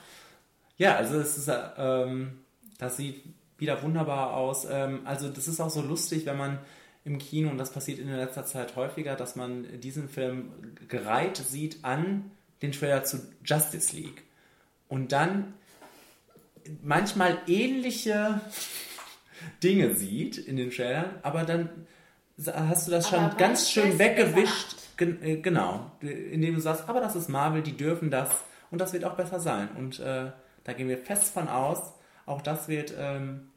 Speaker 1: Ja, also es ist, äh, ähm, das sieht wieder wunderbar aus. Ähm, also das ist auch so lustig, wenn man im Kino, und das passiert in letzter Zeit häufiger, dass man diesen Film gereiht sieht an den Trailer zu Justice League. Und dann manchmal ähnliche Dinge sieht in den Trailern, aber dann hast du das schon
Speaker 2: Aber
Speaker 1: ganz schön weggewischt. Gen äh, genau, indem du sagst, aber das ist Marvel, die dürfen das und das wird auch besser sein. Und äh, da gehen wir fest von aus, auch das wird ähm,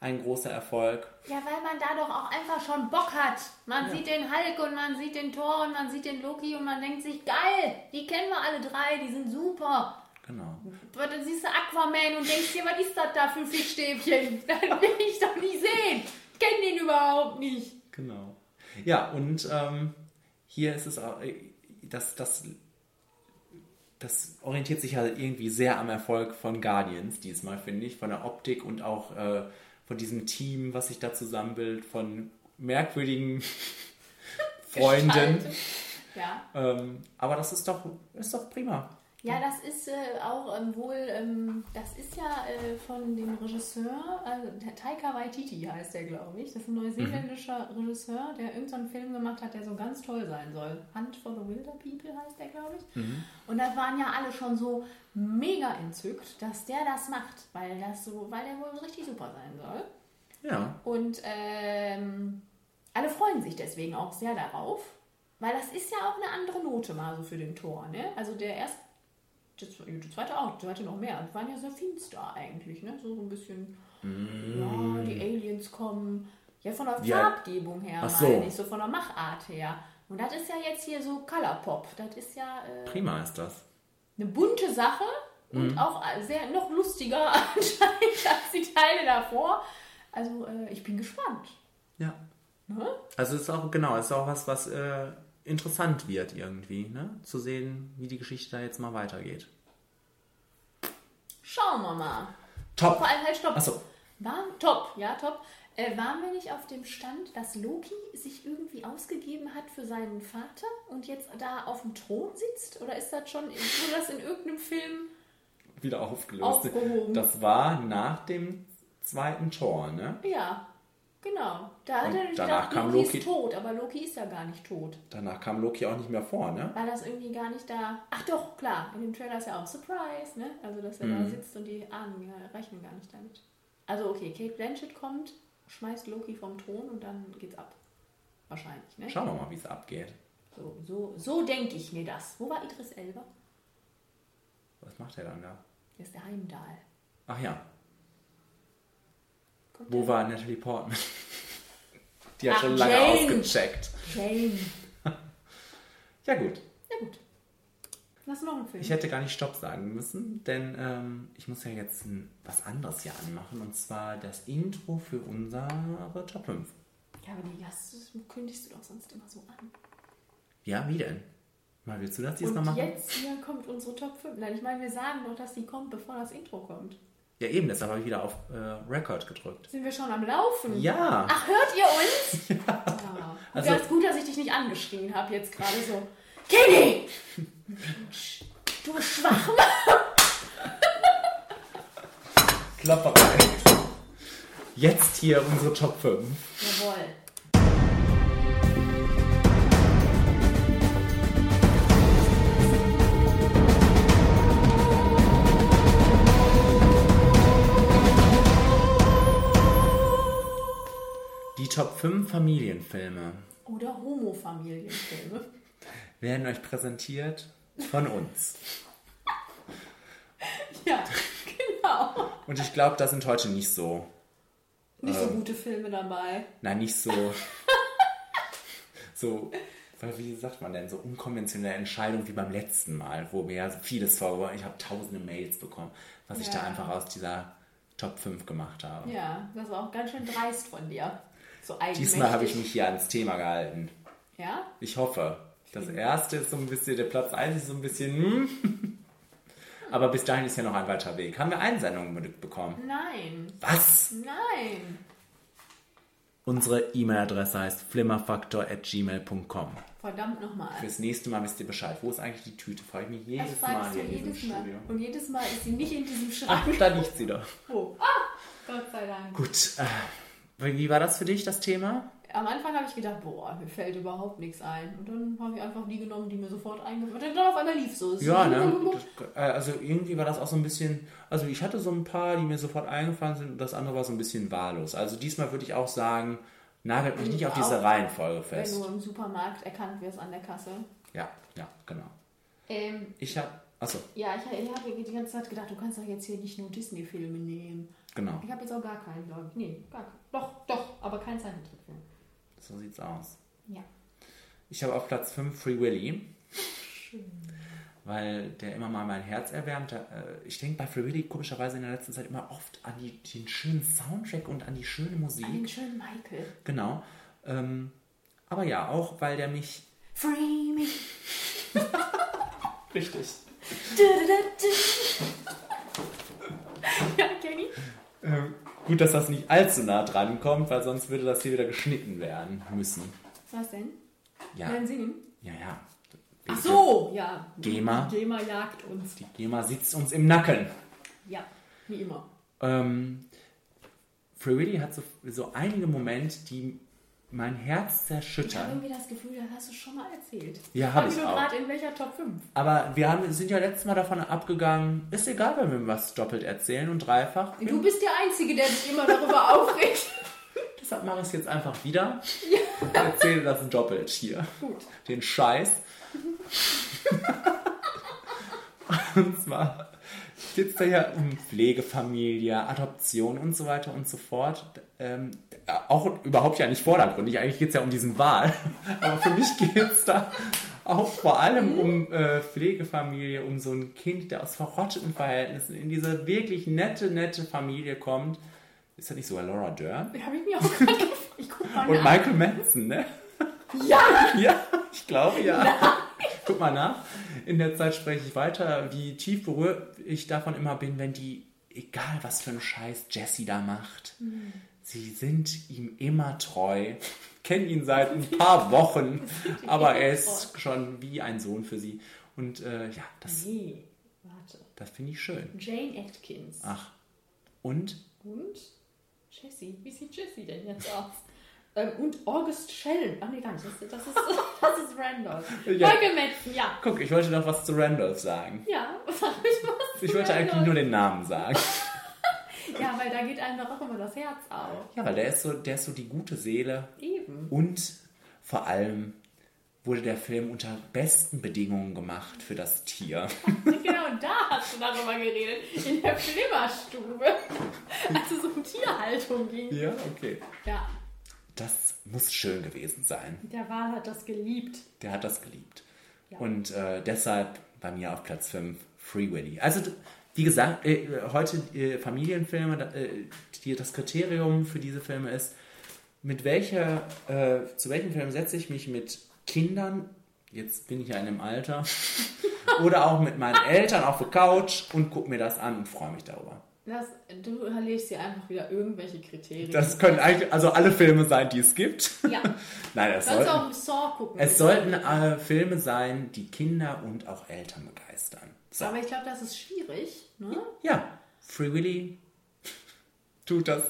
Speaker 1: ein großer Erfolg.
Speaker 2: Ja, weil man da doch auch einfach schon Bock hat. Man
Speaker 1: Ja.
Speaker 2: sieht den Hulk und man sieht den Thor und man sieht den Loki und man denkt sich, geil, die kennen wir alle drei, die sind super.
Speaker 1: Genau.
Speaker 2: Aber dann siehst du Aquaman und denkst dir, was ist das da für ein Fischstäbchen? Das will ich doch nicht sehen. Ich kenne den überhaupt nicht.
Speaker 1: Genau. Ja, und ähm, hier ist es auch, äh, das, das, das orientiert sich halt irgendwie sehr am Erfolg von Guardians diesmal, finde ich, von der Optik und auch äh, von diesem Team, was sich da zusammenbildet, von merkwürdigen Freunden.
Speaker 2: Ja.
Speaker 1: Ähm, aber das ist doch, ist doch prima.
Speaker 2: Ja, das ist äh, auch ähm, wohl, ähm, das ist ja äh, von dem Regisseur, also Taika Waititi heißt der, glaube ich. Das ist ein neuseeländischer Regisseur, der irgendeinen Film gemacht hat, der so ganz toll sein soll. Hunt for the Wilder People heißt der, glaube ich. Und da waren ja alle schon so mega entzückt, dass der das macht, weil das so, weil der wohl richtig super sein soll.
Speaker 1: Ja.
Speaker 2: Und ähm, alle freuen sich deswegen auch sehr darauf, weil das ist ja auch eine andere Note mal so für den Tor. Ne? Also der erste, der zwe- die zweite auch, die zweite noch mehr. Die waren ja sehr finster eigentlich, ne? So ein bisschen, ja, die Aliens kommen. Ja, von der
Speaker 1: Ja.
Speaker 2: Farbgebung her,
Speaker 1: Ach so.
Speaker 2: meine ich, so von der Machart her. Und das ist ja jetzt hier so Colourpop. Das ist ja äh,
Speaker 1: Prima ist das.
Speaker 2: eine bunte Sache und
Speaker 1: Mhm.
Speaker 2: auch sehr noch lustiger anscheinend als die Teile davor. Also äh, ich bin gespannt.
Speaker 1: Ja.
Speaker 2: Ne?
Speaker 1: Also es ist auch, genau, es ist auch was, was äh, interessant wird irgendwie, ne? Zu sehen, wie die Geschichte da jetzt mal weitergeht.
Speaker 2: Schauen wir mal.
Speaker 1: Top.
Speaker 2: Vor allem halt stopp.
Speaker 1: Ach so.
Speaker 2: War, top, ja, top. Äh, waren wir nicht auf dem Stand, dass Loki sich irgendwie ausgegeben hat für seinen Vater und jetzt da auf dem Thron sitzt? Oder ist das schon, wurde das in irgendeinem Film?
Speaker 1: Wieder aufgelöst.
Speaker 2: Aufgehoben.
Speaker 1: Das war nach dem zweiten Tor, ne?
Speaker 2: Ja, Genau. Da hat er
Speaker 1: danach
Speaker 2: gedacht,
Speaker 1: kam
Speaker 2: Loki,
Speaker 1: Loki.
Speaker 2: ist tot, aber Loki ist ja gar nicht tot.
Speaker 1: Danach kam Loki auch nicht mehr vor, ne?
Speaker 2: War das irgendwie gar nicht da. Ach doch, klar, in dem Trailer ist ja auch Surprise, ne? Also, dass er da
Speaker 1: Mhm.
Speaker 2: sitzt und die ahnen, ja, rechnen gar nicht damit. Also, okay, Kate Blanchett kommt, schmeißt Loki vom Thron und dann geht's ab. Wahrscheinlich, ne?
Speaker 1: Schauen wir mal, wie es abgeht.
Speaker 2: So, so, so denke ich mir das. Wo war Idris Elba?
Speaker 1: Was macht er dann da?
Speaker 2: Der ist der Heimdall.
Speaker 1: Ach ja.
Speaker 2: Kommt
Speaker 1: Wo war Natalie Portman? Die hat
Speaker 2: Ach,
Speaker 1: schon lange
Speaker 2: Jane.
Speaker 1: ausgecheckt.
Speaker 2: Jane.
Speaker 1: Ja gut.
Speaker 2: Ja, gut. Hast du noch einen Film?
Speaker 1: Ich hätte gar nicht Stopp sagen müssen, denn ähm, ich muss ja jetzt ein, was anderes hier anmachen und zwar das Intro für unsere Top 5.
Speaker 2: ja, aber die das kündigst du doch sonst immer so an.
Speaker 1: Ja, wie denn? Mal willst du das diesmal
Speaker 2: Und
Speaker 1: machen?
Speaker 2: jetzt hier kommt unsere Top 5. Nein, ich meine, wir sagen doch, dass die kommt, bevor das Intro kommt.
Speaker 1: Ja, eben, deshalb habe ich wieder auf äh, Record gedrückt.
Speaker 2: Sind wir schon am Laufen?
Speaker 1: Ja.
Speaker 2: Ach, hört ihr uns? Ja.
Speaker 1: Also-
Speaker 2: Ganz gut, dass ich dich nicht angeschrien habe jetzt gerade so. Kenny! Du Schwachmann!
Speaker 1: Klopperei. Jetzt hier unsere Top 5.
Speaker 2: Jawohl.
Speaker 1: Die Top 5 Familienfilme
Speaker 2: Oder Homo-Familienfilme.
Speaker 1: werden euch präsentiert von uns.
Speaker 2: Ja, genau.
Speaker 1: Und ich glaube, da sind heute nicht so.
Speaker 2: Nicht so
Speaker 1: ähm,
Speaker 2: gute Filme dabei.
Speaker 1: Nein, nicht so. so, weil wie sagt man denn, so unkonventionelle Entscheidungen wie beim letzten Mal, wo wir ja so vieles vor, ich habe tausende Mails bekommen, was ich da
Speaker 2: Ja.
Speaker 1: einfach aus dieser Top 5 gemacht habe.
Speaker 2: Ja, das war auch ganz schön dreist von dir. So.
Speaker 1: Diesmal habe ich mich hier ans Thema gehalten.
Speaker 2: Ja?
Speaker 1: Ich hoffe. Das erste ist so ein bisschen, der Platz 1 ist so ein bisschen, hm. Aber bis dahin ist ja noch ein weiter Weg. Haben wir Einsendungen bekommen?
Speaker 2: Nein.
Speaker 1: Was?
Speaker 2: Nein.
Speaker 1: Unsere E-Mail-Adresse heißt flimmerfaktor.gmail.com.
Speaker 2: Verdammt nochmal.
Speaker 1: Fürs nächste Mal wisst ihr Bescheid. Wo ist eigentlich die Tüte? Frage ich mich jedes
Speaker 2: Das
Speaker 1: Mal hier in diesem
Speaker 2: Mal.
Speaker 1: Studio.
Speaker 2: Und jedes Mal ist sie nicht in diesem
Speaker 1: Ach,
Speaker 2: Schrank.
Speaker 1: da liegt sie doch.
Speaker 2: Oh. Ah, Gott sei Dank.
Speaker 1: Gut. Äh, wie war das für dich, das Thema?
Speaker 2: Am Anfang habe ich gedacht, boah, mir fällt überhaupt nichts ein. Und dann habe ich einfach die genommen, die mir sofort eingefallen sind. Und dann auf einmal lief so.
Speaker 1: Ja, ne? Äh, also irgendwie war das auch so ein bisschen. Also ich hatte so ein paar, die mir sofort eingefallen sind und das andere war so ein bisschen wahllos. Also diesmal würde ich auch sagen, nagelt mich nicht auf diese
Speaker 2: Auch
Speaker 1: Reihenfolge
Speaker 2: Wenn
Speaker 1: fest.
Speaker 2: du im Supermarkt erkannt wirst an der Kasse.
Speaker 1: Ja, ja, genau.
Speaker 2: Ähm,
Speaker 1: Ich habe. Achso,
Speaker 2: ja, ich, ich habe die ganze Zeit gedacht, du kannst doch jetzt hier nicht nur Disney-Filme nehmen.
Speaker 1: Genau.
Speaker 2: Ich habe jetzt auch gar keinen, glaube ich. Nee, gar keinen. Doch, doch, aber kein Zeichentrickfilm.
Speaker 1: So sieht's aus.
Speaker 2: Ja.
Speaker 1: Ich habe auf Platz 5 Free Willy. Weil der immer mal mein Herz erwärmt. Äh, Ich denke bei Free Willy komischerweise in der letzten Zeit immer oft an die, den schönen Soundtrack und an die schöne Musik.
Speaker 2: An den schönen Michael.
Speaker 1: Genau. Ähm, aber ja, auch weil der mich.
Speaker 2: Free me.
Speaker 1: Richtig.
Speaker 2: Du, du, du, du. ja, Kenny?
Speaker 1: Ähm, gut, dass das nicht allzu nah dran kommt, weil sonst würde das hier wieder geschnitten werden müssen.
Speaker 2: Was denn?
Speaker 1: Ja.
Speaker 2: Werden singen?
Speaker 1: Ja, ja.
Speaker 2: Ach so, ja.
Speaker 1: GEMA.
Speaker 2: GEMA jagt uns.
Speaker 1: Die GEMA sitzt uns im Nacken.
Speaker 2: Ja, wie immer.
Speaker 1: Ähm, Free Willy hat so, so einige Momente, die mein Herz
Speaker 2: Ich habe
Speaker 1: zerschüttern.
Speaker 2: irgendwie das Gefühl, das hast du schon mal erzählt.
Speaker 1: Ja, hab
Speaker 2: Frag
Speaker 1: ich
Speaker 2: nur gerade in welcher Top 5.
Speaker 1: Aber wir haben, sind ja letztes Mal davon abgegangen, ist egal, wenn wir was doppelt erzählen und dreifach.
Speaker 2: Du bist der Einzige, der sich immer darüber aufregt.
Speaker 1: Deshalb mache ich es jetzt einfach wieder. Ich erzähle das doppelt hier.
Speaker 2: Gut.
Speaker 1: Den Scheiß. und zwar geht es da ja um Pflegefamilie, Adoption und so weiter und so fort. Ähm, auch überhaupt ja nicht vordergründig. Eigentlich geht es ja um diesen Wahl. Aber für mich geht es da auch vor allem um äh, Pflegefamilie, um so ein Kind, der aus verrotteten Verhältnissen in diese wirklich nette, nette Familie kommt. Ist das nicht sogar Laura Dern?
Speaker 2: Habe ich mir auch gerade. Ich guck mal
Speaker 1: Und
Speaker 2: nach.
Speaker 1: Michael Madsen, ne?
Speaker 2: Ja!
Speaker 1: Ja, ich glaube ja.
Speaker 2: Nein.
Speaker 1: Guck mal nach. In der Zeit spreche ich weiter, wie tief berührt ich davon immer bin, wenn die, egal was für einen Scheiß Jessie da macht,
Speaker 2: Mhm.
Speaker 1: Sie sind ihm immer treu. Kennen ihn seit ein paar Wochen, aber er ist schon wie ein Sohn für sie. Und äh, ja, das,
Speaker 2: Nee, warte.
Speaker 1: das finde ich schön.
Speaker 2: Jane Atkins.
Speaker 1: Ach, und
Speaker 2: Und Jessie, wie sieht Jessie denn jetzt aus? Ähm, und August Shell. Ach nee, gar nicht. Das, das, ist, das ist Randolph.
Speaker 1: Ja.
Speaker 2: Madsen, ja.
Speaker 1: Guck, ich wollte noch was zu Randolph sagen.
Speaker 2: Ja, sag ich was.
Speaker 1: Ich wollte eigentlich nur den Namen sagen.
Speaker 2: Ja, weil da geht einem doch auch immer das Herz auf.
Speaker 1: Ja, weil der ist so, der ist so die gute Seele.
Speaker 2: Eben.
Speaker 1: Und vor allem wurde der Film unter besten Bedingungen gemacht für das Tier.
Speaker 2: Genau, da hast du darüber geredet. In der Flimmerstube. Als es um Tierhaltung ging.
Speaker 1: Ja, okay.
Speaker 2: Ja,
Speaker 1: Das muss schön gewesen sein.
Speaker 2: der Wal hat das geliebt.
Speaker 1: Der hat das geliebt.
Speaker 2: Ja.
Speaker 1: Und äh, deshalb bei mir auf Platz 5 Free Willy. Also, wie gesagt, äh, heute äh, Familienfilme, äh, die, das Kriterium für diese Filme ist, mit welcher, äh, zu welchem Film setze ich mich mit Kindern, jetzt bin ich ja in einem Alter, oder auch mit meinen Eltern auf der Couch und gucke mir das an und freue mich darüber.
Speaker 2: Das, du legst dir einfach wieder irgendwelche Kriterien.
Speaker 1: Das können eigentlich also alle Filme sein, die es gibt.
Speaker 2: Ja.
Speaker 1: Nein, es
Speaker 2: auch
Speaker 1: sollten,
Speaker 2: im Saw gucken.
Speaker 1: es sollten äh, Filme sein, die Kinder und auch Eltern begeistern. So.
Speaker 2: Aber ich glaube, das ist schwierig. Ne?
Speaker 1: Ja, Free Willy tut das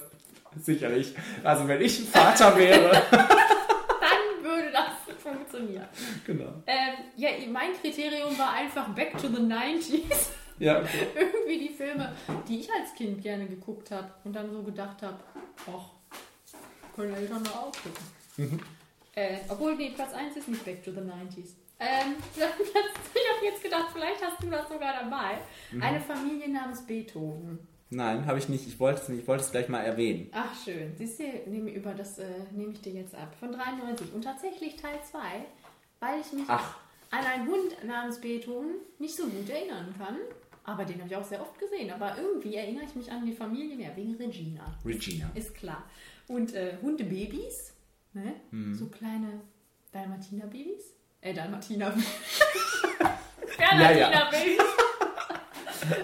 Speaker 1: sicherlich. Also wenn ich ein Vater wäre.
Speaker 2: Dann würde das funktionieren.
Speaker 1: genau.
Speaker 2: Ähm, ja, mein Kriterium war einfach Back to the 90s.
Speaker 1: Ja, okay.
Speaker 2: Irgendwie die Filme, die ich als Kind gerne geguckt habe und dann so gedacht habe, ach, können Eltern da auch gucken.
Speaker 1: Mhm.
Speaker 2: Äh, obwohl, nee, Platz 1 ist nicht Back to the 90s. Ähm, ich habe jetzt gedacht, vielleicht hast du das sogar dabei.
Speaker 1: Mhm.
Speaker 2: Eine Familie namens Beethoven.
Speaker 1: Nein, habe ich nicht. Ich wollte es nicht. Ich wollte es gleich mal erwähnen.
Speaker 2: Ach schön, siehst du, nehme über das äh, nehme ich dir jetzt ab. Von 93 und tatsächlich Teil 2, weil ich mich
Speaker 1: Ach.
Speaker 2: an einen Hund namens Beethoven nicht so gut erinnern kann. Aber den habe ich auch sehr oft gesehen. Aber irgendwie erinnere ich mich an die Familie mehr, wegen Regina.
Speaker 1: Regina.
Speaker 2: Ist klar. Und äh, Hundebabys, ne?
Speaker 1: Mhm.
Speaker 2: so kleine Dalmatiner-Babys. Äh, Dalmatiner.
Speaker 1: Ja, ja.
Speaker 2: Dalmatiner-Babys.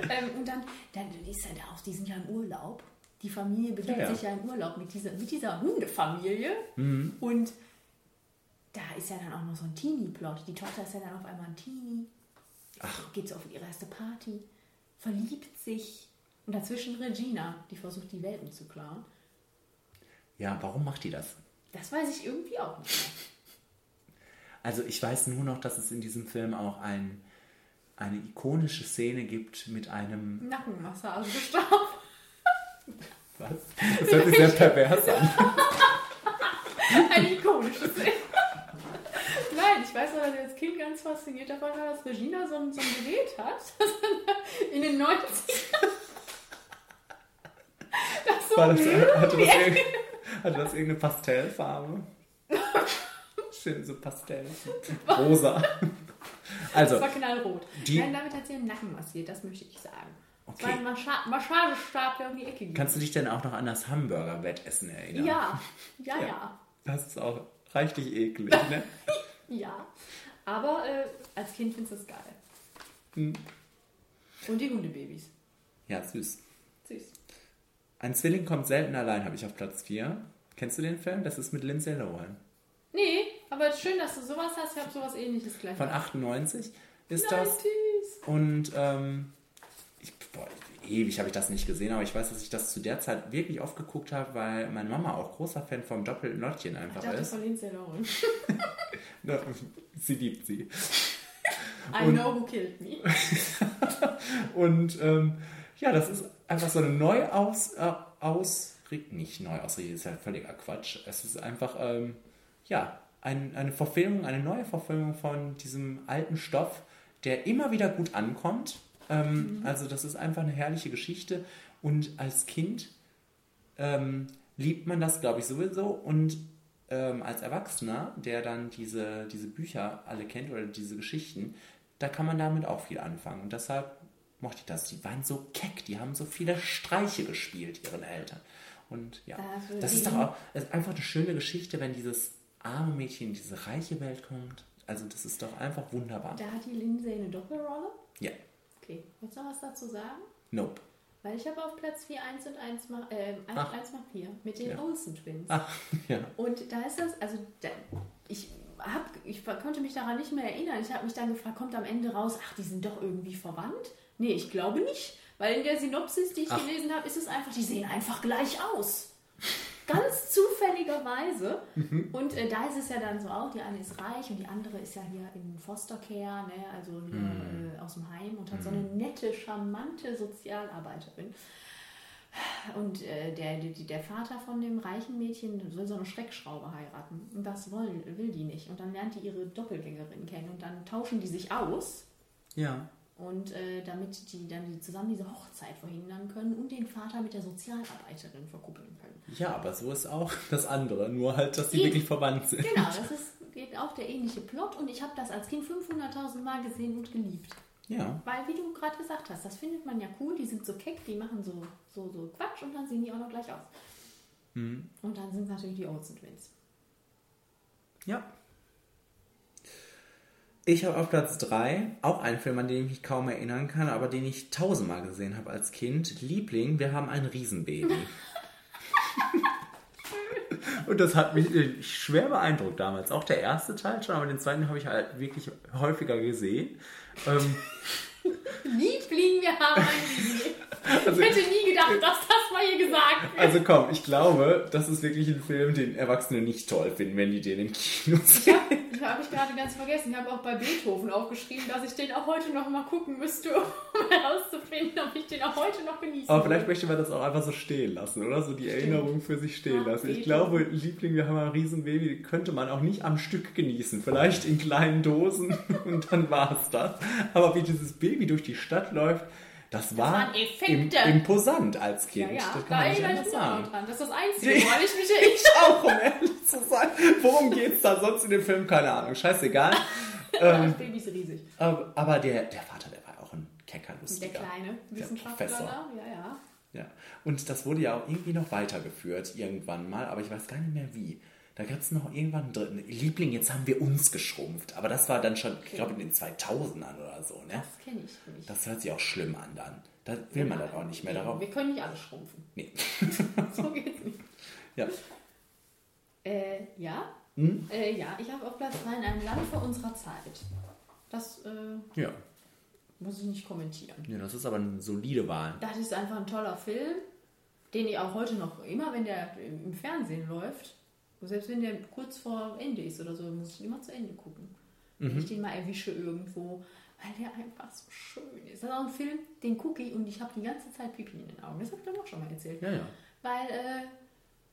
Speaker 2: ähm, und dann, dann ist er da aus, die sind ja im Urlaub. Die Familie begibt
Speaker 1: Ja, ja.
Speaker 2: sich ja im Urlaub mit dieser, mit dieser Hundefamilie.
Speaker 1: Mhm.
Speaker 2: Und da ist ja dann auch noch so ein Teenie-Plot. Die Tochter ist ja dann auf einmal ein Teenie.
Speaker 1: Ach.
Speaker 2: Geht so auf ihre erste Party. Verliebt sich. Und dazwischen Regina, die versucht, die Welpen zu klauen.
Speaker 1: Ja, warum macht die das?
Speaker 2: Das weiß ich irgendwie auch nicht mehr.
Speaker 1: Also ich weiß nur noch, dass es in diesem Film auch ein, eine ikonische Szene gibt mit einem.
Speaker 2: Nackenmassagestab.
Speaker 1: Was? Das hört sich sehr pervers an.
Speaker 2: Eine ikonische Szene. Nein, ich weiß aber, dass ich als Kind ganz fasziniert davon war, dass Regina so ein, so ein Gerät hat. In den 90ern. Das so
Speaker 1: War das, hatte, das hatte das irgendeine Pastellfarbe? Schön so Pastell. Rosa. Also,
Speaker 2: Das war knallrot.
Speaker 1: die-
Speaker 2: Nein, damit hat sie den Nacken massiert, das möchte ich sagen.
Speaker 1: Okay.
Speaker 2: war ein Mascha Massagestab, der um die Ecke ging.
Speaker 1: kannst du dich denn auch noch an das Hamburger-Wettessen erinnern?
Speaker 2: Ja, ja, ja.
Speaker 1: Das ist auch reichlich eklig, ne?
Speaker 2: Ja. Aber äh, als Kind findest du es geil.
Speaker 1: Hm.
Speaker 2: Und die Hundebabys.
Speaker 1: Ja, süß.
Speaker 2: Süß.
Speaker 1: Ein Zwilling kommt selten allein, habe ich auf Platz 4. Kennst du den Film? Das ist mit Lindsay Lohan.
Speaker 2: Nee, aber schön, dass du sowas hast. Ich habe sowas ähnliches gleich.
Speaker 1: Von 98 ist
Speaker 2: 90s.
Speaker 1: das. Und ähm, ich, boah, ewig habe ich das nicht gesehen, aber ich weiß, dass ich das zu der Zeit wirklich oft geguckt habe, weil meine Mama auch großer Fan vom doppelten Lottchen
Speaker 2: Ich
Speaker 1: einfach
Speaker 2: dachte
Speaker 1: ist.
Speaker 2: von Lindsay Lohan.
Speaker 1: Sie liebt sie.
Speaker 2: I
Speaker 1: Und-
Speaker 2: know who killed me.
Speaker 1: Und ähm, ja, das ist einfach so eine Neuaus... Äh, aus, nicht Neuausrichtung, ist ja völliger Quatsch. Es ist einfach, ähm, ja, ein, eine Verfilmung, eine neue Verfilmung von diesem alten Stoff, der immer wieder gut ankommt. Ähm,
Speaker 2: Mhm.
Speaker 1: Also das ist einfach eine herrliche Geschichte. Und als Kind ähm, liebt man das, glaube ich, sowieso. Und ähm, als Erwachsener, der dann diese, diese Bücher alle kennt oder diese Geschichten, da kann man damit auch viel anfangen. Und deshalb mochte ich das. Die waren so keck, die haben so viele Streiche gespielt, ihren Eltern. Und ja,
Speaker 2: Also
Speaker 1: das ist doch auch das ist einfach eine schöne Geschichte, wenn dieses arme Mädchen in diese reiche Welt kommt. Also das ist doch einfach wunderbar.
Speaker 2: Da hat die Lindsay eine Doppelrolle.
Speaker 1: Ja,
Speaker 2: Okay, willst du noch was dazu sagen?
Speaker 1: nope.
Speaker 2: Weil ich habe auf Platz 4 1 und 1 mal, äh, 1,
Speaker 1: Ach.
Speaker 2: 1 mal 4 mit den
Speaker 1: Ja.
Speaker 2: Olsen Twins.
Speaker 1: Ach, ja.
Speaker 2: Und da ist das, also da, ich, hab, ich konnte mich daran nicht mehr erinnern. Ich habe mich dann gefragt, kommt am Ende raus, ach, die sind doch irgendwie verwandt? Nee, ich glaube nicht. Weil in der Synopsis, die ich
Speaker 1: Ach.
Speaker 2: gelesen habe, ist es einfach, die sehen einfach gleich aus. Ganz zufälligerweise. Und äh, da ist es ja dann so auch, die eine ist reich und die andere ist ja hier in Foster Care, ne, also hier,
Speaker 1: Mhm.
Speaker 2: äh, aus dem Heim und hat so eine nette, charmante Sozialarbeiterin. Und äh, der, der, Vater von dem reichen Mädchen will so eine Schreckschraube heiraten. Und das will, will die nicht. Und dann lernt die ihre Doppelgängerin kennen und dann tauschen die sich aus.
Speaker 1: Ja.
Speaker 2: Und äh, damit die dann die zusammen diese Hochzeit verhindern können und den Vater mit der Sozialarbeiterin verkuppeln können.
Speaker 1: Ja, aber so ist auch das andere. Nur halt, dass die
Speaker 2: Eben.
Speaker 1: wirklich verwandt sind.
Speaker 2: Genau, das ist geht auch der ähnliche Plot und ich habe das als Kind 500.000 Mal gesehen und geliebt.
Speaker 1: Ja.
Speaker 2: Weil, wie du gerade gesagt hast, das findet man ja cool, die sind so keck, die machen so, so, so Quatsch und dann sehen die auch noch gleich aus.
Speaker 1: Hm.
Speaker 2: Und dann sind es natürlich die Olsen Twins.
Speaker 1: Ja. Ich habe auf Platz 3 auch einen Film, an den ich mich kaum erinnern kann, aber den ich tausendmal gesehen habe als Kind. Liebling, wir haben ein Riesenbaby. Und das hat mich äh, schwer beeindruckt damals. Auch der erste Teil schon, aber den zweiten habe ich halt wirklich häufiger gesehen. Ähm,
Speaker 2: Liebling, wir haben ein Liebling.
Speaker 1: Also-
Speaker 2: ich hätte nie gedacht, dass das mal hier gesagt wird.
Speaker 1: also komm, ich glaube, das ist wirklich ein Film, den Erwachsene nicht toll finden, wenn die den im Kino sehen.
Speaker 2: Ich habe ich gerade ganz vergessen. Ich habe auch bei Beethoven aufgeschrieben, dass ich den auch heute noch mal gucken müsste, um herauszufinden, ob ich den auch heute noch genießen
Speaker 1: Aber vielleicht möchte man das auch einfach so stehen lassen, oder? So die Erinnerung für sich stehen
Speaker 2: Ja,
Speaker 1: lassen. Ich glaube, Liebling, wir haben ein Riesenbaby, könnte man auch nicht am Stück genießen. Vielleicht in kleinen Dosen und dann war es das. Aber wie dieses Baby durch die Stadt läuft, das, war
Speaker 2: waren Effekte.
Speaker 1: im, imposant als Kind.
Speaker 2: Ja, ja,
Speaker 1: das
Speaker 2: da
Speaker 1: kann man nicht sagen.
Speaker 2: dran. Das ist das Einzige, woran ich mich erinnere.
Speaker 1: Ich auch, um ehrlich zu sein. Worum geht's da sonst in dem Film? Keine Ahnung, scheißegal.
Speaker 2: Das
Speaker 1: ähm,
Speaker 2: Baby ist riesig.
Speaker 1: aber der, der Vater, der war auch ein kecker,
Speaker 2: Der kleine
Speaker 1: Der
Speaker 2: Wissenschaftler
Speaker 1: Professor.
Speaker 2: da, ja, ja.
Speaker 1: Ja, und das wurde ja auch irgendwie noch weitergeführt irgendwann mal, aber ich weiß gar nicht mehr wie. Da gab es noch irgendwann drin. Liebling, jetzt haben wir uns geschrumpft. Aber das war dann schon, ich glaube, in den 2000ern oder so, ne?
Speaker 2: Das kenne ich nicht.
Speaker 1: Das hört sich auch schlimm an dann. Da will man dann auch nicht mehr darauf.
Speaker 2: Wir können nicht alle schrumpfen.
Speaker 1: Nee.
Speaker 2: So geht's nicht.
Speaker 1: Ja.
Speaker 2: Äh, ja.
Speaker 1: Hm?
Speaker 2: Äh, ja, ich habe auf Platz 3 in einem Land vor unserer Zeit. Das äh,
Speaker 1: Ja.
Speaker 2: muss ich nicht kommentieren.
Speaker 1: ja, das ist aber eine solide Wahl.
Speaker 2: Das ist einfach ein toller Film, den ich auch heute noch, immer wenn der im Fernsehen läuft, selbst wenn der kurz vor Ende ist oder so, muss ich immer zu Ende gucken. Wenn
Speaker 1: Mhm.
Speaker 2: ich den mal erwische irgendwo, weil der einfach so schön ist. Das ist auch ein Film, den gucke ich und ich habe die ganze Zeit Pipi in den Augen. Das habe ich dann auch schon mal erzählt.
Speaker 1: Ja, ja.
Speaker 2: Weil äh,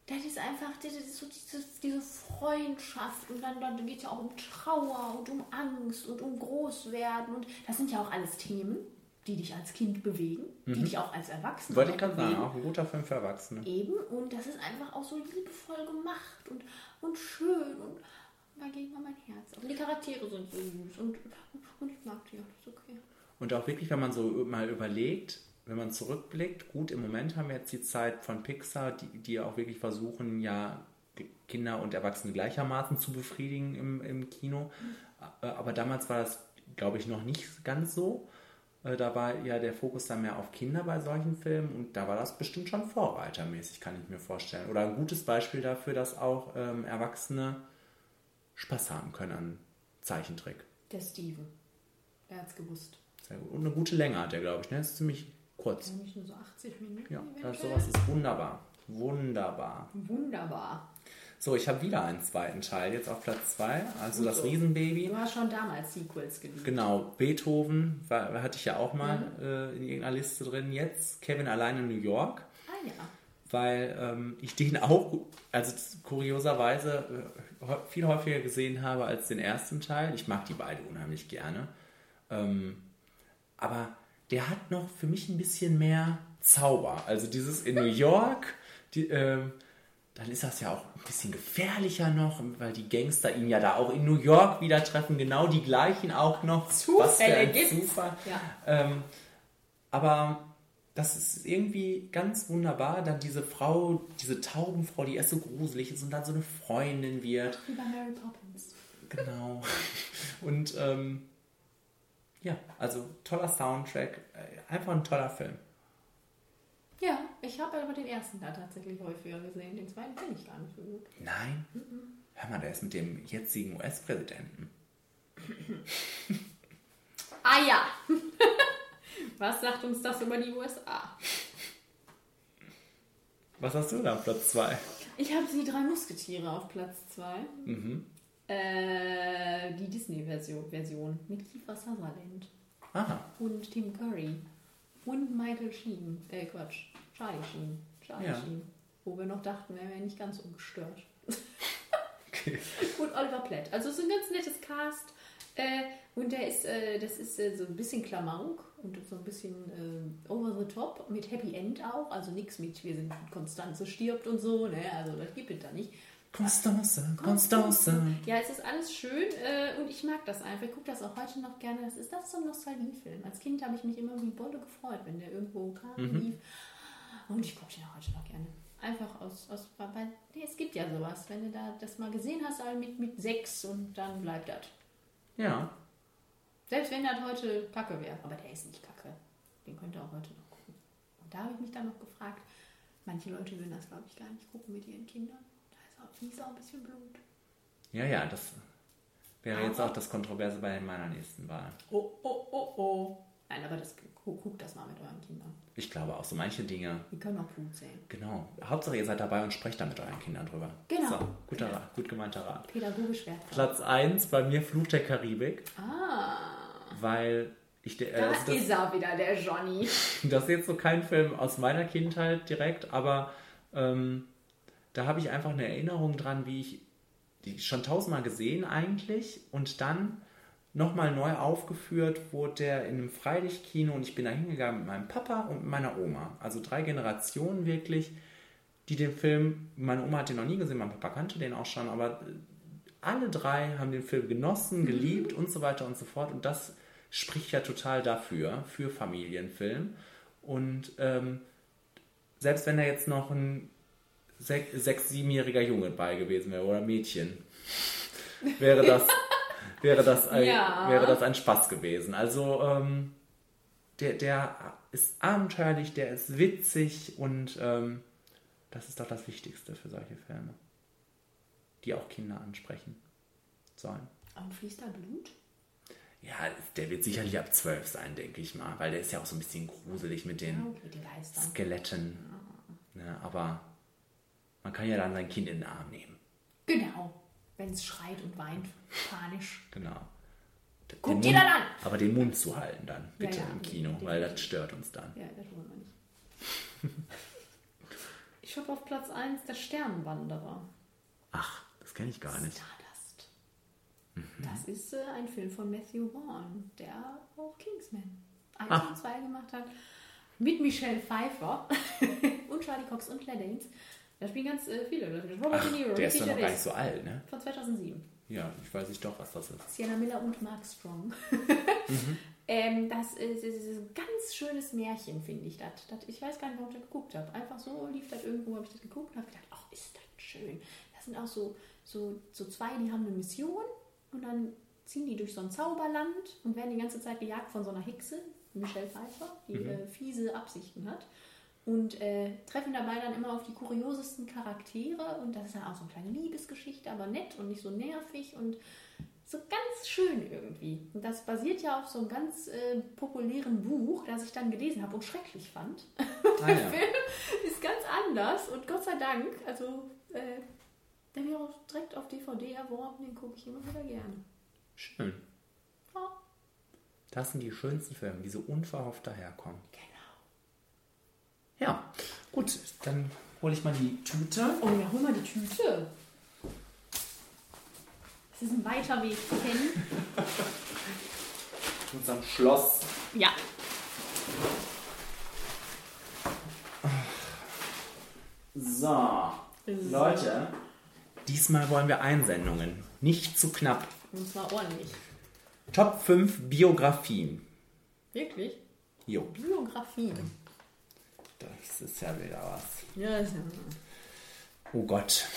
Speaker 2: das ist einfach das ist so diese, diese Freundschaft und dann, dann geht es ja auch um Trauer und um Angst und um Großwerden und das sind ja auch alles Themen, die dich als Kind bewegen, die
Speaker 1: Mhm.
Speaker 2: dich auch als Erwachsener
Speaker 1: Wollte ich gerade sagen,
Speaker 2: bewegen.
Speaker 1: auch ein guter Film für Erwachsene.
Speaker 2: Eben, und das ist einfach auch so liebevoll gemacht und, und schön und da geht mir mein Herz auf. Und die Charaktere sind so süß und, und ich mag die auch, das ist okay.
Speaker 1: Und auch wirklich, wenn man so mal überlegt, wenn man zurückblickt, gut, im Moment haben wir jetzt die Zeit von Pixar, die, die auch wirklich versuchen, ja, Kinder und Erwachsene gleichermaßen zu befriedigen im, im Kino. Äh, Aber damals war das, glaube ich, noch nicht ganz so. Äh, Da war ja der Fokus dann mehr auf Kinder bei solchen Filmen und da war das bestimmt schon vorreitermäßig, kann ich mir vorstellen. Oder ein gutes Beispiel dafür, dass auch ähm, Erwachsene Spaß haben können an Zeichentrick.
Speaker 2: Der Steven, der hat's gewusst.
Speaker 1: Sehr gut. Und eine gute Länge hat er, glaube ich. Ne? Das ist ziemlich kurz.
Speaker 2: Nämlich nur so 80 Minuten.
Speaker 1: Ja, das,
Speaker 2: eventuell.
Speaker 1: sowas ist wunderbar. Wunderbar.
Speaker 2: Wunderbar.
Speaker 1: So, ich habe wieder einen zweiten Teil, jetzt auf Platz 2. Also das
Speaker 2: So.
Speaker 1: Riesenbaby.
Speaker 2: Du hast schon damals Sequels geliebt.
Speaker 1: Genau, Beethoven war, hatte ich ja auch mal
Speaker 2: Mhm.
Speaker 1: äh, in irgendeiner Liste drin. Jetzt Kevin allein in New York,
Speaker 2: Ah ja.
Speaker 1: weil ähm, ich den auch, also kurioserweise, äh, viel häufiger gesehen habe als den ersten Teil. Ich mag die beide unheimlich gerne. Ähm, aber der hat noch für mich ein bisschen mehr Zauber. Also dieses in New York, die, ähm, dann ist das ja auch ein bisschen gefährlicher noch, weil die Gangster ihn ja da auch in New York wieder treffen, genau die gleichen auch noch. Was für
Speaker 2: Zufälle
Speaker 1: ein
Speaker 2: gibt's.
Speaker 1: Zufall.
Speaker 2: Ja.
Speaker 1: Ähm, aber das ist irgendwie ganz wunderbar. Dann diese Frau, diese Taubenfrau, die erst so gruselig ist und dann so eine Freundin wird.
Speaker 2: Wie bei Mary Poppins.
Speaker 1: Genau. Und ähm, ja, also toller Soundtrack. äh, Einfach ein toller Film.
Speaker 2: Ja, ich habe aber den ersten da tatsächlich häufiger gesehen. Den zweiten kenne ich gar nicht so gut.
Speaker 1: Nein?
Speaker 2: Mhm.
Speaker 1: Hör mal, der ist mit dem jetzigen US-Präsidenten.
Speaker 2: Ah ja. Was sagt uns das über die USA?
Speaker 1: Was hast du da auf Platz 2?
Speaker 2: Ich habe die drei Musketiere auf Platz 2.
Speaker 1: Mhm.
Speaker 2: Äh, die Disney-Version Version mit Kiefer Sutherland
Speaker 1: Aha.
Speaker 2: und Tim Curry und Michael Sheen. Äh, Quatsch. Charlie Sheen. Charlie
Speaker 1: Ja.
Speaker 2: Sheen. Wo wir noch dachten, er wäre nicht ganz ungestört. und Oliver Platt. Also es ist ein ganz nettes Cast. Äh, und der ist, äh, das ist äh, so ein bisschen Klamauk und so ein bisschen äh, over the top mit Happy End auch. Also nichts mit, wir sind Konstanze stirbt und so. Ne? Also das gibt es da nicht.
Speaker 1: Constance, Constance.
Speaker 2: Ja, es ist alles schön äh, und ich mag das einfach. Ich gucke das auch heute noch gerne. Das ist das so ein Nostalgiefilm. Als Kind habe ich mich immer wie Bolle gefreut, wenn der irgendwo kam,
Speaker 1: Mhm.
Speaker 2: lief. Und ich gucke den auch heute noch gerne. Einfach aus, aus weil nee, es gibt ja sowas. Wenn du da das mal gesehen hast, also mit, mit sechs und dann bleibt das.
Speaker 1: Ja.
Speaker 2: Selbst wenn das heute Kacke wäre. Aber der ist nicht Kacke. Den könnt ihr auch heute noch gucken. Und da habe ich mich dann noch gefragt, manche Leute würden das, glaube ich, gar nicht gucken mit ihren Kindern. Da ist auch, ein bisschen Blut.
Speaker 1: Ja, ja, das wäre jetzt auch das Kontroverse bei meiner nächsten Wahl.
Speaker 2: Oh, oh, oh, oh. Nein, aber das, gu- guckt das mal mit euren Kindern.
Speaker 1: Ich glaube auch so manche Dinge.
Speaker 2: Die können auch Blut sehen.
Speaker 1: Genau. Hauptsache ihr seid dabei und sprecht da mit euren Kindern drüber.
Speaker 2: Genau.
Speaker 1: So, guter Rat, gut gemeinter Rat.
Speaker 2: Pädagogisch wertvoll.
Speaker 1: Platz 1 bei mir Flut der Karibik,
Speaker 2: Ah,
Speaker 1: weil ich äh,
Speaker 2: da
Speaker 1: also
Speaker 2: ist er wieder, der Johnny.
Speaker 1: Das ist jetzt so kein Film aus meiner Kindheit direkt, aber ähm, da habe ich einfach eine Erinnerung dran, wie ich die schon tausendmal gesehen eigentlich und dann nochmal neu aufgeführt wurde der in einem Freilichtkino und ich bin da hingegangen mit meinem Papa und meiner Oma. Also drei Generationen wirklich, die den Film, meine Oma hat den noch nie gesehen, mein Papa kannte den auch schon, aber alle drei haben den Film genossen, geliebt und so weiter und so fort. Und das spricht ja total dafür, für Familienfilm. Und ähm, selbst wenn da jetzt noch ein sechs-, siebenjähriger Junge bei gewesen wäre oder Mädchen, wäre das, wäre das, ein,
Speaker 2: Ja.
Speaker 1: wäre das ein Spaß gewesen. Also ähm, der, der ist abenteuerlich, der ist witzig und ähm, das ist doch das Wichtigste für solche Filme, die auch Kinder ansprechen sollen.
Speaker 2: Und fließt da Blut?
Speaker 1: Ja, der wird sicherlich ab 12 sein, denke ich mal, weil der ist ja auch so ein bisschen gruselig mit den
Speaker 2: Ja, okay, mit den Geistern.
Speaker 1: Skeletten. Ne, aber man kann ja dann sein Kind in den Arm nehmen.
Speaker 2: Genau. Wenn es schreit und weint, panisch.
Speaker 1: Genau.
Speaker 2: Guck
Speaker 1: Den
Speaker 2: dir
Speaker 1: Mund-
Speaker 2: dann an!
Speaker 1: Aber den Mund zu halten dann, bitte
Speaker 2: Ja, ja,
Speaker 1: im Kino,
Speaker 2: definitiv.
Speaker 1: weil das stört uns dann.
Speaker 2: Ja, das wollen wir nicht. ich habe auf Platz 1 der Sternenwanderer.
Speaker 1: Ach, das kenne ich gar nicht.
Speaker 2: Stardust. Das ist äh, ein Film von Matthew Vaughn, der auch Kingsman 1
Speaker 1: Ah.
Speaker 2: und 2 gemacht hat. Mit Michelle Pfeiffer und Charlie Cox und Claire Danes. Da spielen ganz äh, viele. Da spielt Robert
Speaker 1: Ach,
Speaker 2: De Niro,
Speaker 1: der ist doch noch gar nicht so alt, ne?
Speaker 2: Von 2007.
Speaker 1: Ja, ich weiß nicht doch, was das ist.
Speaker 2: Sienna Miller und Mark Strong.
Speaker 1: Mhm.
Speaker 2: Ähm, das ist, ist, ist ein ganz schönes Märchen, finde ich. Das, das, ich weiß gar nicht, warum ich das geguckt habe. Einfach so lief das irgendwo, habe ich das geguckt und habe gedacht, ach, ist das schön. Das sind auch so, so, so zwei, die haben eine Mission und dann ziehen die durch so ein Zauberland und werden die ganze Zeit gejagt von so einer Hexe, Michelle Pfeiffer, die
Speaker 17: Mhm.
Speaker 2: äh, fiese Absichten hat. Und äh, treffen dabei dann immer auf die kuriosesten Charaktere. Und das ist dann auch so eine kleine Liebesgeschichte, aber nett und nicht so nervig und so ganz schön irgendwie. Und das basiert ja auf so einem ganz äh, populären Buch, das ich dann gelesen habe und schrecklich fand.
Speaker 1: Ah,
Speaker 2: Der
Speaker 1: ja.
Speaker 2: Film ist ganz anders und Gott sei Dank, also äh, der mir auch direkt auf DVD erworben, den gucke ich immer wieder gerne.
Speaker 1: Schön.
Speaker 2: Ja.
Speaker 1: Das sind die schönsten Filme, die so unverhofft daherkommen. Genau. Ja, gut, dann hole ich mal die Tüte.
Speaker 2: Oh ja, hol mal die Tüte. Es ist ein weiter Weg hin.
Speaker 1: In unserem Schloss.
Speaker 2: Ja.
Speaker 1: So, Leute, diesmal wollen wir Einsendungen. Nicht zu knapp.
Speaker 2: Und zwar ordentlich.
Speaker 1: Top 5 Biografien.
Speaker 2: Wirklich?
Speaker 1: Jo,
Speaker 2: Biografien.
Speaker 1: Das ist ja wieder was.
Speaker 2: Ja, ist ja.
Speaker 1: Oh Gott.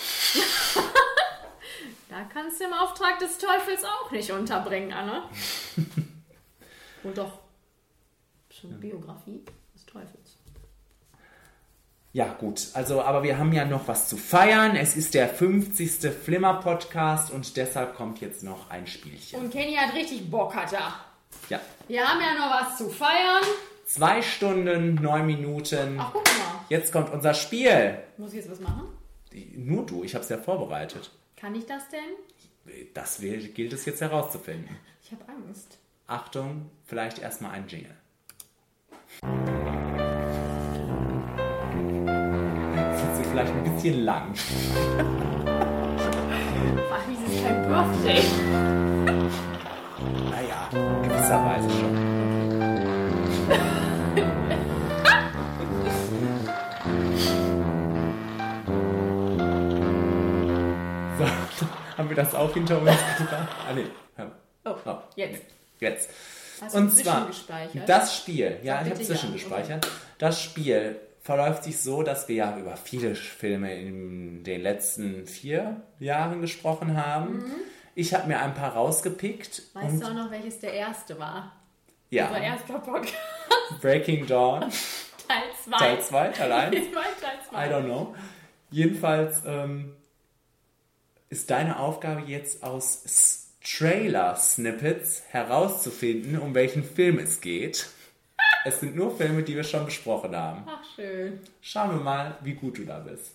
Speaker 2: Da kannst du im Auftrag des Teufels auch nicht unterbringen, Anna. Und doch. Schon Biografie des Teufels.
Speaker 1: Ja, gut. Also, aber wir haben ja noch was zu feiern. Es ist der 50. Flimmer-Podcast und deshalb kommt jetzt noch ein Spielchen.
Speaker 2: Und Kenny hat richtig Bock, hat er.
Speaker 1: Ja,
Speaker 2: Wir haben ja noch was zu feiern.
Speaker 1: Zwei Stunden, neun Minuten.
Speaker 2: Ach, guck mal.
Speaker 1: Jetzt kommt unser Spiel.
Speaker 2: Muss ich jetzt was machen?
Speaker 1: Nur du, ich habe es ja vorbereitet.
Speaker 2: Kann ich das denn?
Speaker 1: Das gilt es jetzt herauszufinden.
Speaker 2: Ich habe Angst.
Speaker 1: Achtung, vielleicht erstmal ein Jingle. Das ist jetzt vielleicht ein bisschen lang.
Speaker 2: Vor allem ist es kein Birthday.
Speaker 1: Naja, gewisserweise schon. Wir das auch hinter uns gebracht? Ah, nee.
Speaker 2: Oh, jetzt.
Speaker 1: Jetzt.
Speaker 2: Hast
Speaker 1: Und zwar,
Speaker 2: zwischengespeichert?
Speaker 1: das Spiel, ja,
Speaker 2: Sag
Speaker 1: ich habe
Speaker 2: bitte ja,
Speaker 1: zwischengespeichert. Das Spiel verläuft sich so, dass wir ja über viele Filme in den letzten vier Jahren gesprochen haben.
Speaker 2: Mhm.
Speaker 1: Ich habe mir ein paar rausgepickt.
Speaker 2: Weißt du auch noch, welches der erste war?
Speaker 1: Ja.
Speaker 2: Unser erster Podcast.
Speaker 1: Breaking Dawn,
Speaker 2: Teil 2.
Speaker 1: Teil 2, Teil 1.
Speaker 2: Teil 2.
Speaker 1: I don't know. Jedenfalls ähm, ist deine Aufgabe jetzt aus Trailer-Snippets herauszufinden, um welchen Film es geht. Es sind nur Filme, die wir schon besprochen haben.
Speaker 2: Ach, schön.
Speaker 1: Schauen wir mal, wie gut du da bist.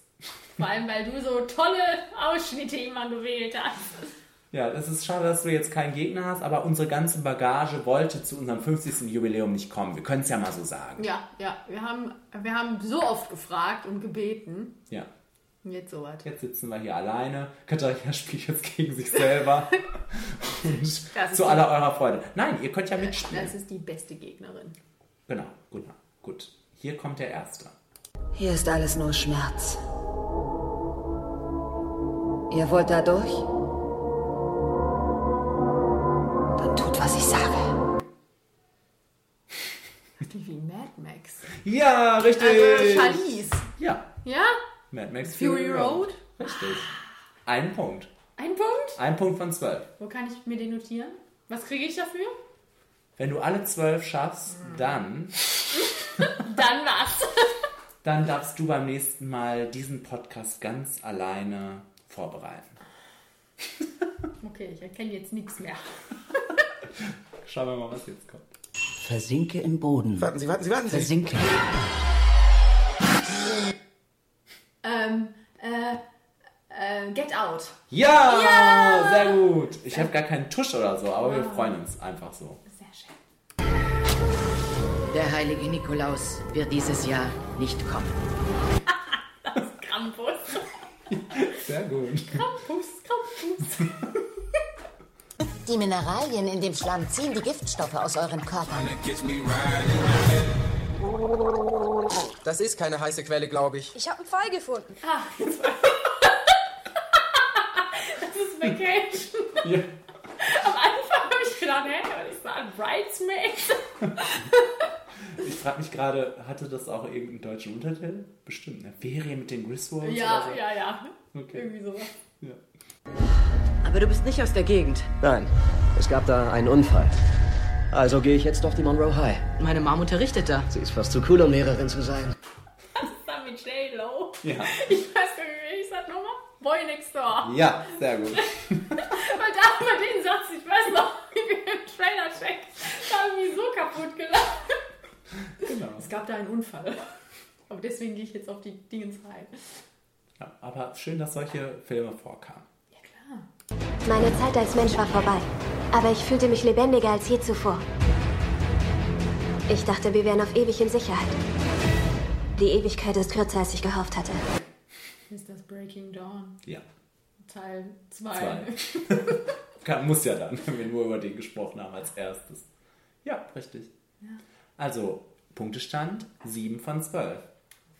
Speaker 2: Vor allem, weil du so tolle Ausschnitte immer gewählt hast.
Speaker 1: Ja, das ist schade, dass du jetzt keinen Gegner hast, aber unsere ganze Bagage wollte zu unserem 50. Jubiläum nicht kommen. Wir können es ja mal so sagen.
Speaker 2: Ja, ja. Wir haben, wir haben so oft gefragt und gebeten.
Speaker 1: Ja.
Speaker 2: Jetzt sowas.
Speaker 1: Jetzt sitzen wir hier alleine. Katharina spielt jetzt gegen sich selber. Und zu aller eurer Freude. Nein, ihr könnt ja mitspielen.
Speaker 2: Das ist die beste Gegnerin.
Speaker 1: Genau, gut. Gut. Hier kommt der Erste.
Speaker 17: Hier ist alles nur Schmerz. Ihr wollt da durch? Dann tut, was ich sage.
Speaker 2: Die wie Mad Max.
Speaker 1: Ja, richtig.
Speaker 2: Also Charlize.
Speaker 1: Ja.
Speaker 2: Ja?
Speaker 1: Mad Max
Speaker 2: Fury Road.
Speaker 1: Richtig. Ein Punkt.
Speaker 2: Ein Punkt?
Speaker 1: Ein Punkt von zwölf.
Speaker 2: Wo kann ich mir den notieren? Was kriege ich dafür?
Speaker 1: Wenn du alle zwölf schaffst, dann,
Speaker 2: Dann was?
Speaker 1: dann darfst du beim nächsten Mal diesen Podcast ganz alleine vorbereiten.
Speaker 2: Okay, ich erkenne jetzt nichts mehr.
Speaker 1: Schauen wir mal, was jetzt kommt.
Speaker 8: Versinke im Boden.
Speaker 7: Warten Sie, warten Sie, warten Sie.
Speaker 8: Versinke.
Speaker 2: Ähm, äh, äh, Get Out.
Speaker 1: Ja,
Speaker 2: Ja!
Speaker 1: sehr gut. Ich habe gar keinen Tusch oder so, aber wir
Speaker 2: Wow.
Speaker 1: freuen uns einfach so.
Speaker 2: Sehr schön.
Speaker 6: Der heilige Nikolaus wird dieses Jahr nicht kommen.
Speaker 2: Krampus.
Speaker 1: Sehr gut.
Speaker 2: Krampus, Krampus.
Speaker 16: Die Mineralien in dem Schlamm ziehen die Giftstoffe aus eurem Körper.
Speaker 19: Das ist keine heiße Quelle, glaube ich.
Speaker 10: Ich habe einen Pfeil gefunden.
Speaker 2: Ah, jetzt das ist Vacation.
Speaker 1: Ja.
Speaker 2: Am Anfang habe ich gedacht, hä, was ist da? Bridesmaids?
Speaker 1: Ich frage mich gerade, hatte das auch irgendeinen deutschen Untertitel? Bestimmt, eine Ferien mit den Griswolds
Speaker 2: Ja,
Speaker 1: oder so?
Speaker 2: ja, ja.
Speaker 1: Okay.
Speaker 2: Irgendwie sowas.
Speaker 1: Ja.
Speaker 17: Aber du bist nicht aus der Gegend.
Speaker 8: Nein, es gab da einen Unfall. Also gehe ich jetzt auf die Monroe High.
Speaker 17: Meine Mom unterrichtet da.
Speaker 8: Sie ist fast zu cool, um Lehrerin zu sein.
Speaker 2: Was ist da mit J-Lo?
Speaker 1: Ja.
Speaker 2: Ich weiß gar nicht, wie ich das nochmal? Boy Next Door.
Speaker 1: Ja, sehr gut.
Speaker 2: Weil da bei den Satz, ich weiß noch, wie wir im Trailer check, da haben wir so kaputt gelacht.
Speaker 1: Genau.
Speaker 2: Es gab da einen Unfall. Aber deswegen gehe ich jetzt auf die Dingens rein.
Speaker 1: Ja, aber schön, dass solche Filme vorkamen.
Speaker 10: Meine Zeit als Mensch war vorbei. Aber ich fühlte mich lebendiger als je zuvor. Ich dachte, wir wären auf ewig in Sicherheit. Die Ewigkeit ist kürzer, als ich gehofft hatte.
Speaker 2: Ist das Breaking Dawn?
Speaker 1: Ja.
Speaker 2: Teil 2.
Speaker 1: Zwei. Kann, muss ja dann, wenn wir nur über den gesprochen haben als erstes. Ja, richtig.
Speaker 2: Ja.
Speaker 1: Also, Punktestand 7 von 12.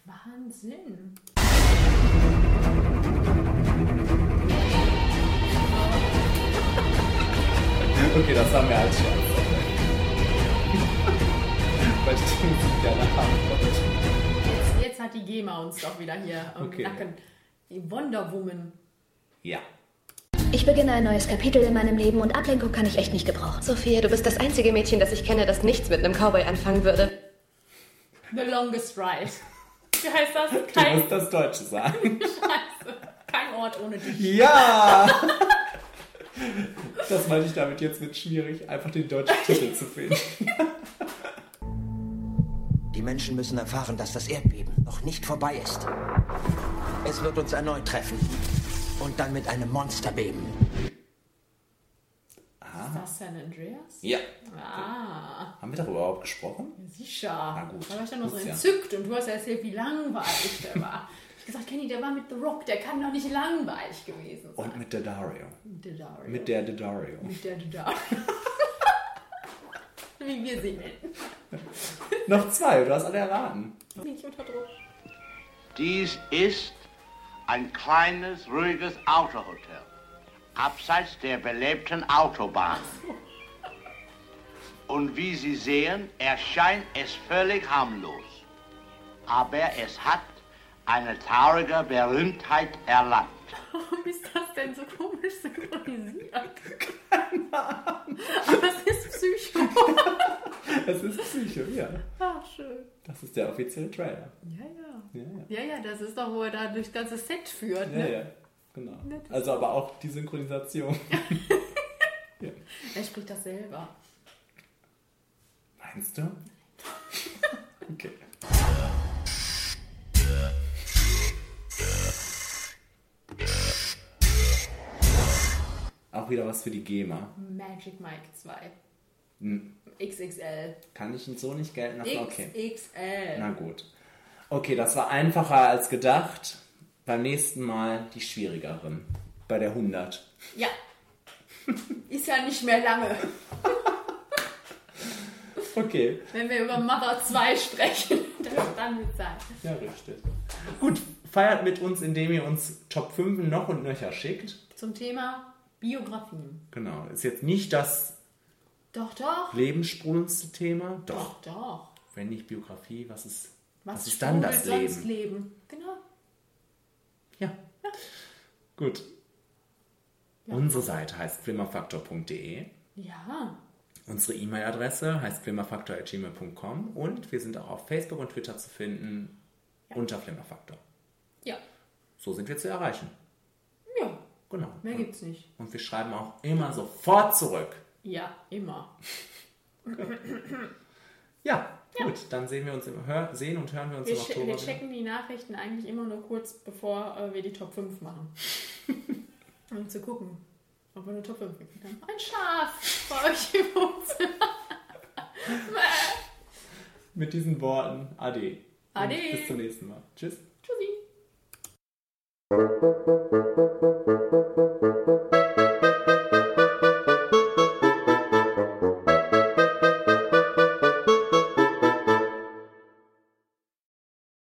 Speaker 2: Wahnsinn.
Speaker 1: Okay, das haben wir als Scherz. Weil ich den gerne haben.
Speaker 2: Jetzt, jetzt hat die GEMA uns doch wieder hier am
Speaker 1: Okay.
Speaker 2: Nacken. Die Wonder Woman.
Speaker 1: Ja.
Speaker 18: Ich beginne ein neues Kapitel in meinem Leben und Ablenkung kann ich echt nicht gebrauchen.
Speaker 20: Sophia, du bist das einzige Mädchen, das ich kenne, das nichts mit einem Cowboy anfangen würde.
Speaker 2: The Longest Ride. Wie heißt das?
Speaker 1: Du
Speaker 2: Kein,
Speaker 1: musst das Deutsche sagen.
Speaker 2: Scheiße. Kein Ort ohne dich.
Speaker 1: Ja! Das meinte ich damit jetzt wird schwierig, einfach den deutschen Titel zu finden.
Speaker 3: Menschen müssen erfahren, dass das Erdbeben noch nicht vorbei ist. Es wird uns erneut treffen. Und dann mit einem Monsterbeben.
Speaker 2: Ist das San Andreas?
Speaker 1: Ja.
Speaker 2: Ah,
Speaker 1: Haben wir darüber überhaupt gesprochen?
Speaker 2: sicher.
Speaker 1: Na gut.
Speaker 2: Da war ich dann noch so
Speaker 1: Muss ja.
Speaker 2: entzückt und du hast erzählt, wie langweilig der war. Ich hab gesagt, Kenny, der war mit The Rock, der kann doch nicht langweilig gewesen sein.
Speaker 1: Und mit der Dario.
Speaker 2: Mit der Dario.
Speaker 1: Mit der Dario.
Speaker 2: Mit der Dario. wie wir sie nennen.
Speaker 1: Noch zwei, du hast alle erraten.
Speaker 2: Nicht unter Druck.
Speaker 21: Dies ist ein kleines, ruhiges Autohotel. Abseits der belebten Autobahn. Und wie Sie sehen, erscheint es völlig harmlos. Aber es hat eine traurige Berühmtheit erlangt.
Speaker 2: Warum ist das denn so komisch synchronisiert? Keine Ahnung. Aber es ist Psycho.
Speaker 1: Das ist Psycho, ja.
Speaker 2: Ach, schön.
Speaker 1: Das ist der offizielle Trailer.
Speaker 2: Ja, ja.
Speaker 1: Ja, ja.
Speaker 2: Ja, ja, das ist doch, wo er da durchs ganze Set führt.
Speaker 1: Ja,
Speaker 2: Ne?
Speaker 1: ja, genau.
Speaker 2: Ne, das
Speaker 1: Also aber auch die Synchronisation.
Speaker 2: Er spricht das selber.
Speaker 1: Meinst du? Okay. Auch wieder was für die GEMA.
Speaker 2: Magic Mike 2.
Speaker 1: Hm,
Speaker 2: XXL.
Speaker 1: Kann ich so nicht gelten lassen? Okay.
Speaker 2: XXL.
Speaker 1: Na gut. Okay, das war einfacher als gedacht. Beim nächsten Mal die schwierigeren. Bei der 100.
Speaker 2: Ja. Ist ja nicht mehr lange.
Speaker 1: Okay.
Speaker 2: Wenn wir über Mother 2 sprechen, dann, wird sein.
Speaker 1: Ja, richtig. Gut, feiert mit uns, indem ihr uns Top 5 noch und nöcher schickt.
Speaker 2: Zum Thema Biografien.
Speaker 1: Genau. Ist jetzt nicht das
Speaker 2: Doch, doch.
Speaker 1: lebenssprudelndste Thema. Doch.
Speaker 2: Doch, doch.
Speaker 1: Wenn nicht Biografie, was ist, was
Speaker 2: Was,
Speaker 1: ist dann das Leben?
Speaker 2: Leben? Genau.
Speaker 1: Gut.
Speaker 2: Ja.
Speaker 1: Unsere Seite heißt flimmerfaktor.de.
Speaker 2: Ja.
Speaker 1: Unsere E-Mail-Adresse heißt flimmerfaktor.gmail.com und wir sind auch auf Facebook und Twitter zu finden unter Flimmerfaktor.
Speaker 2: Ja.
Speaker 1: So sind wir zu erreichen.
Speaker 2: Ja.
Speaker 1: Genau.
Speaker 2: Mehr gibt's nicht.
Speaker 1: Und wir schreiben auch immer sofort zurück.
Speaker 2: Ja, immer.
Speaker 1: Ja, gut. Dann sehen wir uns im Hör sehen und hören wir uns
Speaker 2: Wir,
Speaker 1: im Oktober.
Speaker 2: wir checken die Nachrichten eigentlich immer nur kurz, bevor äh, wir die Top 5 machen. um zu gucken, ob wir eine Top 5 finden haben. Ein Schaf bei euch im Wohnzimmer.
Speaker 1: Mit diesen Worten, Ade.
Speaker 2: Ade.
Speaker 1: Bis zum nächsten Mal. Tschüss.
Speaker 2: Thank you.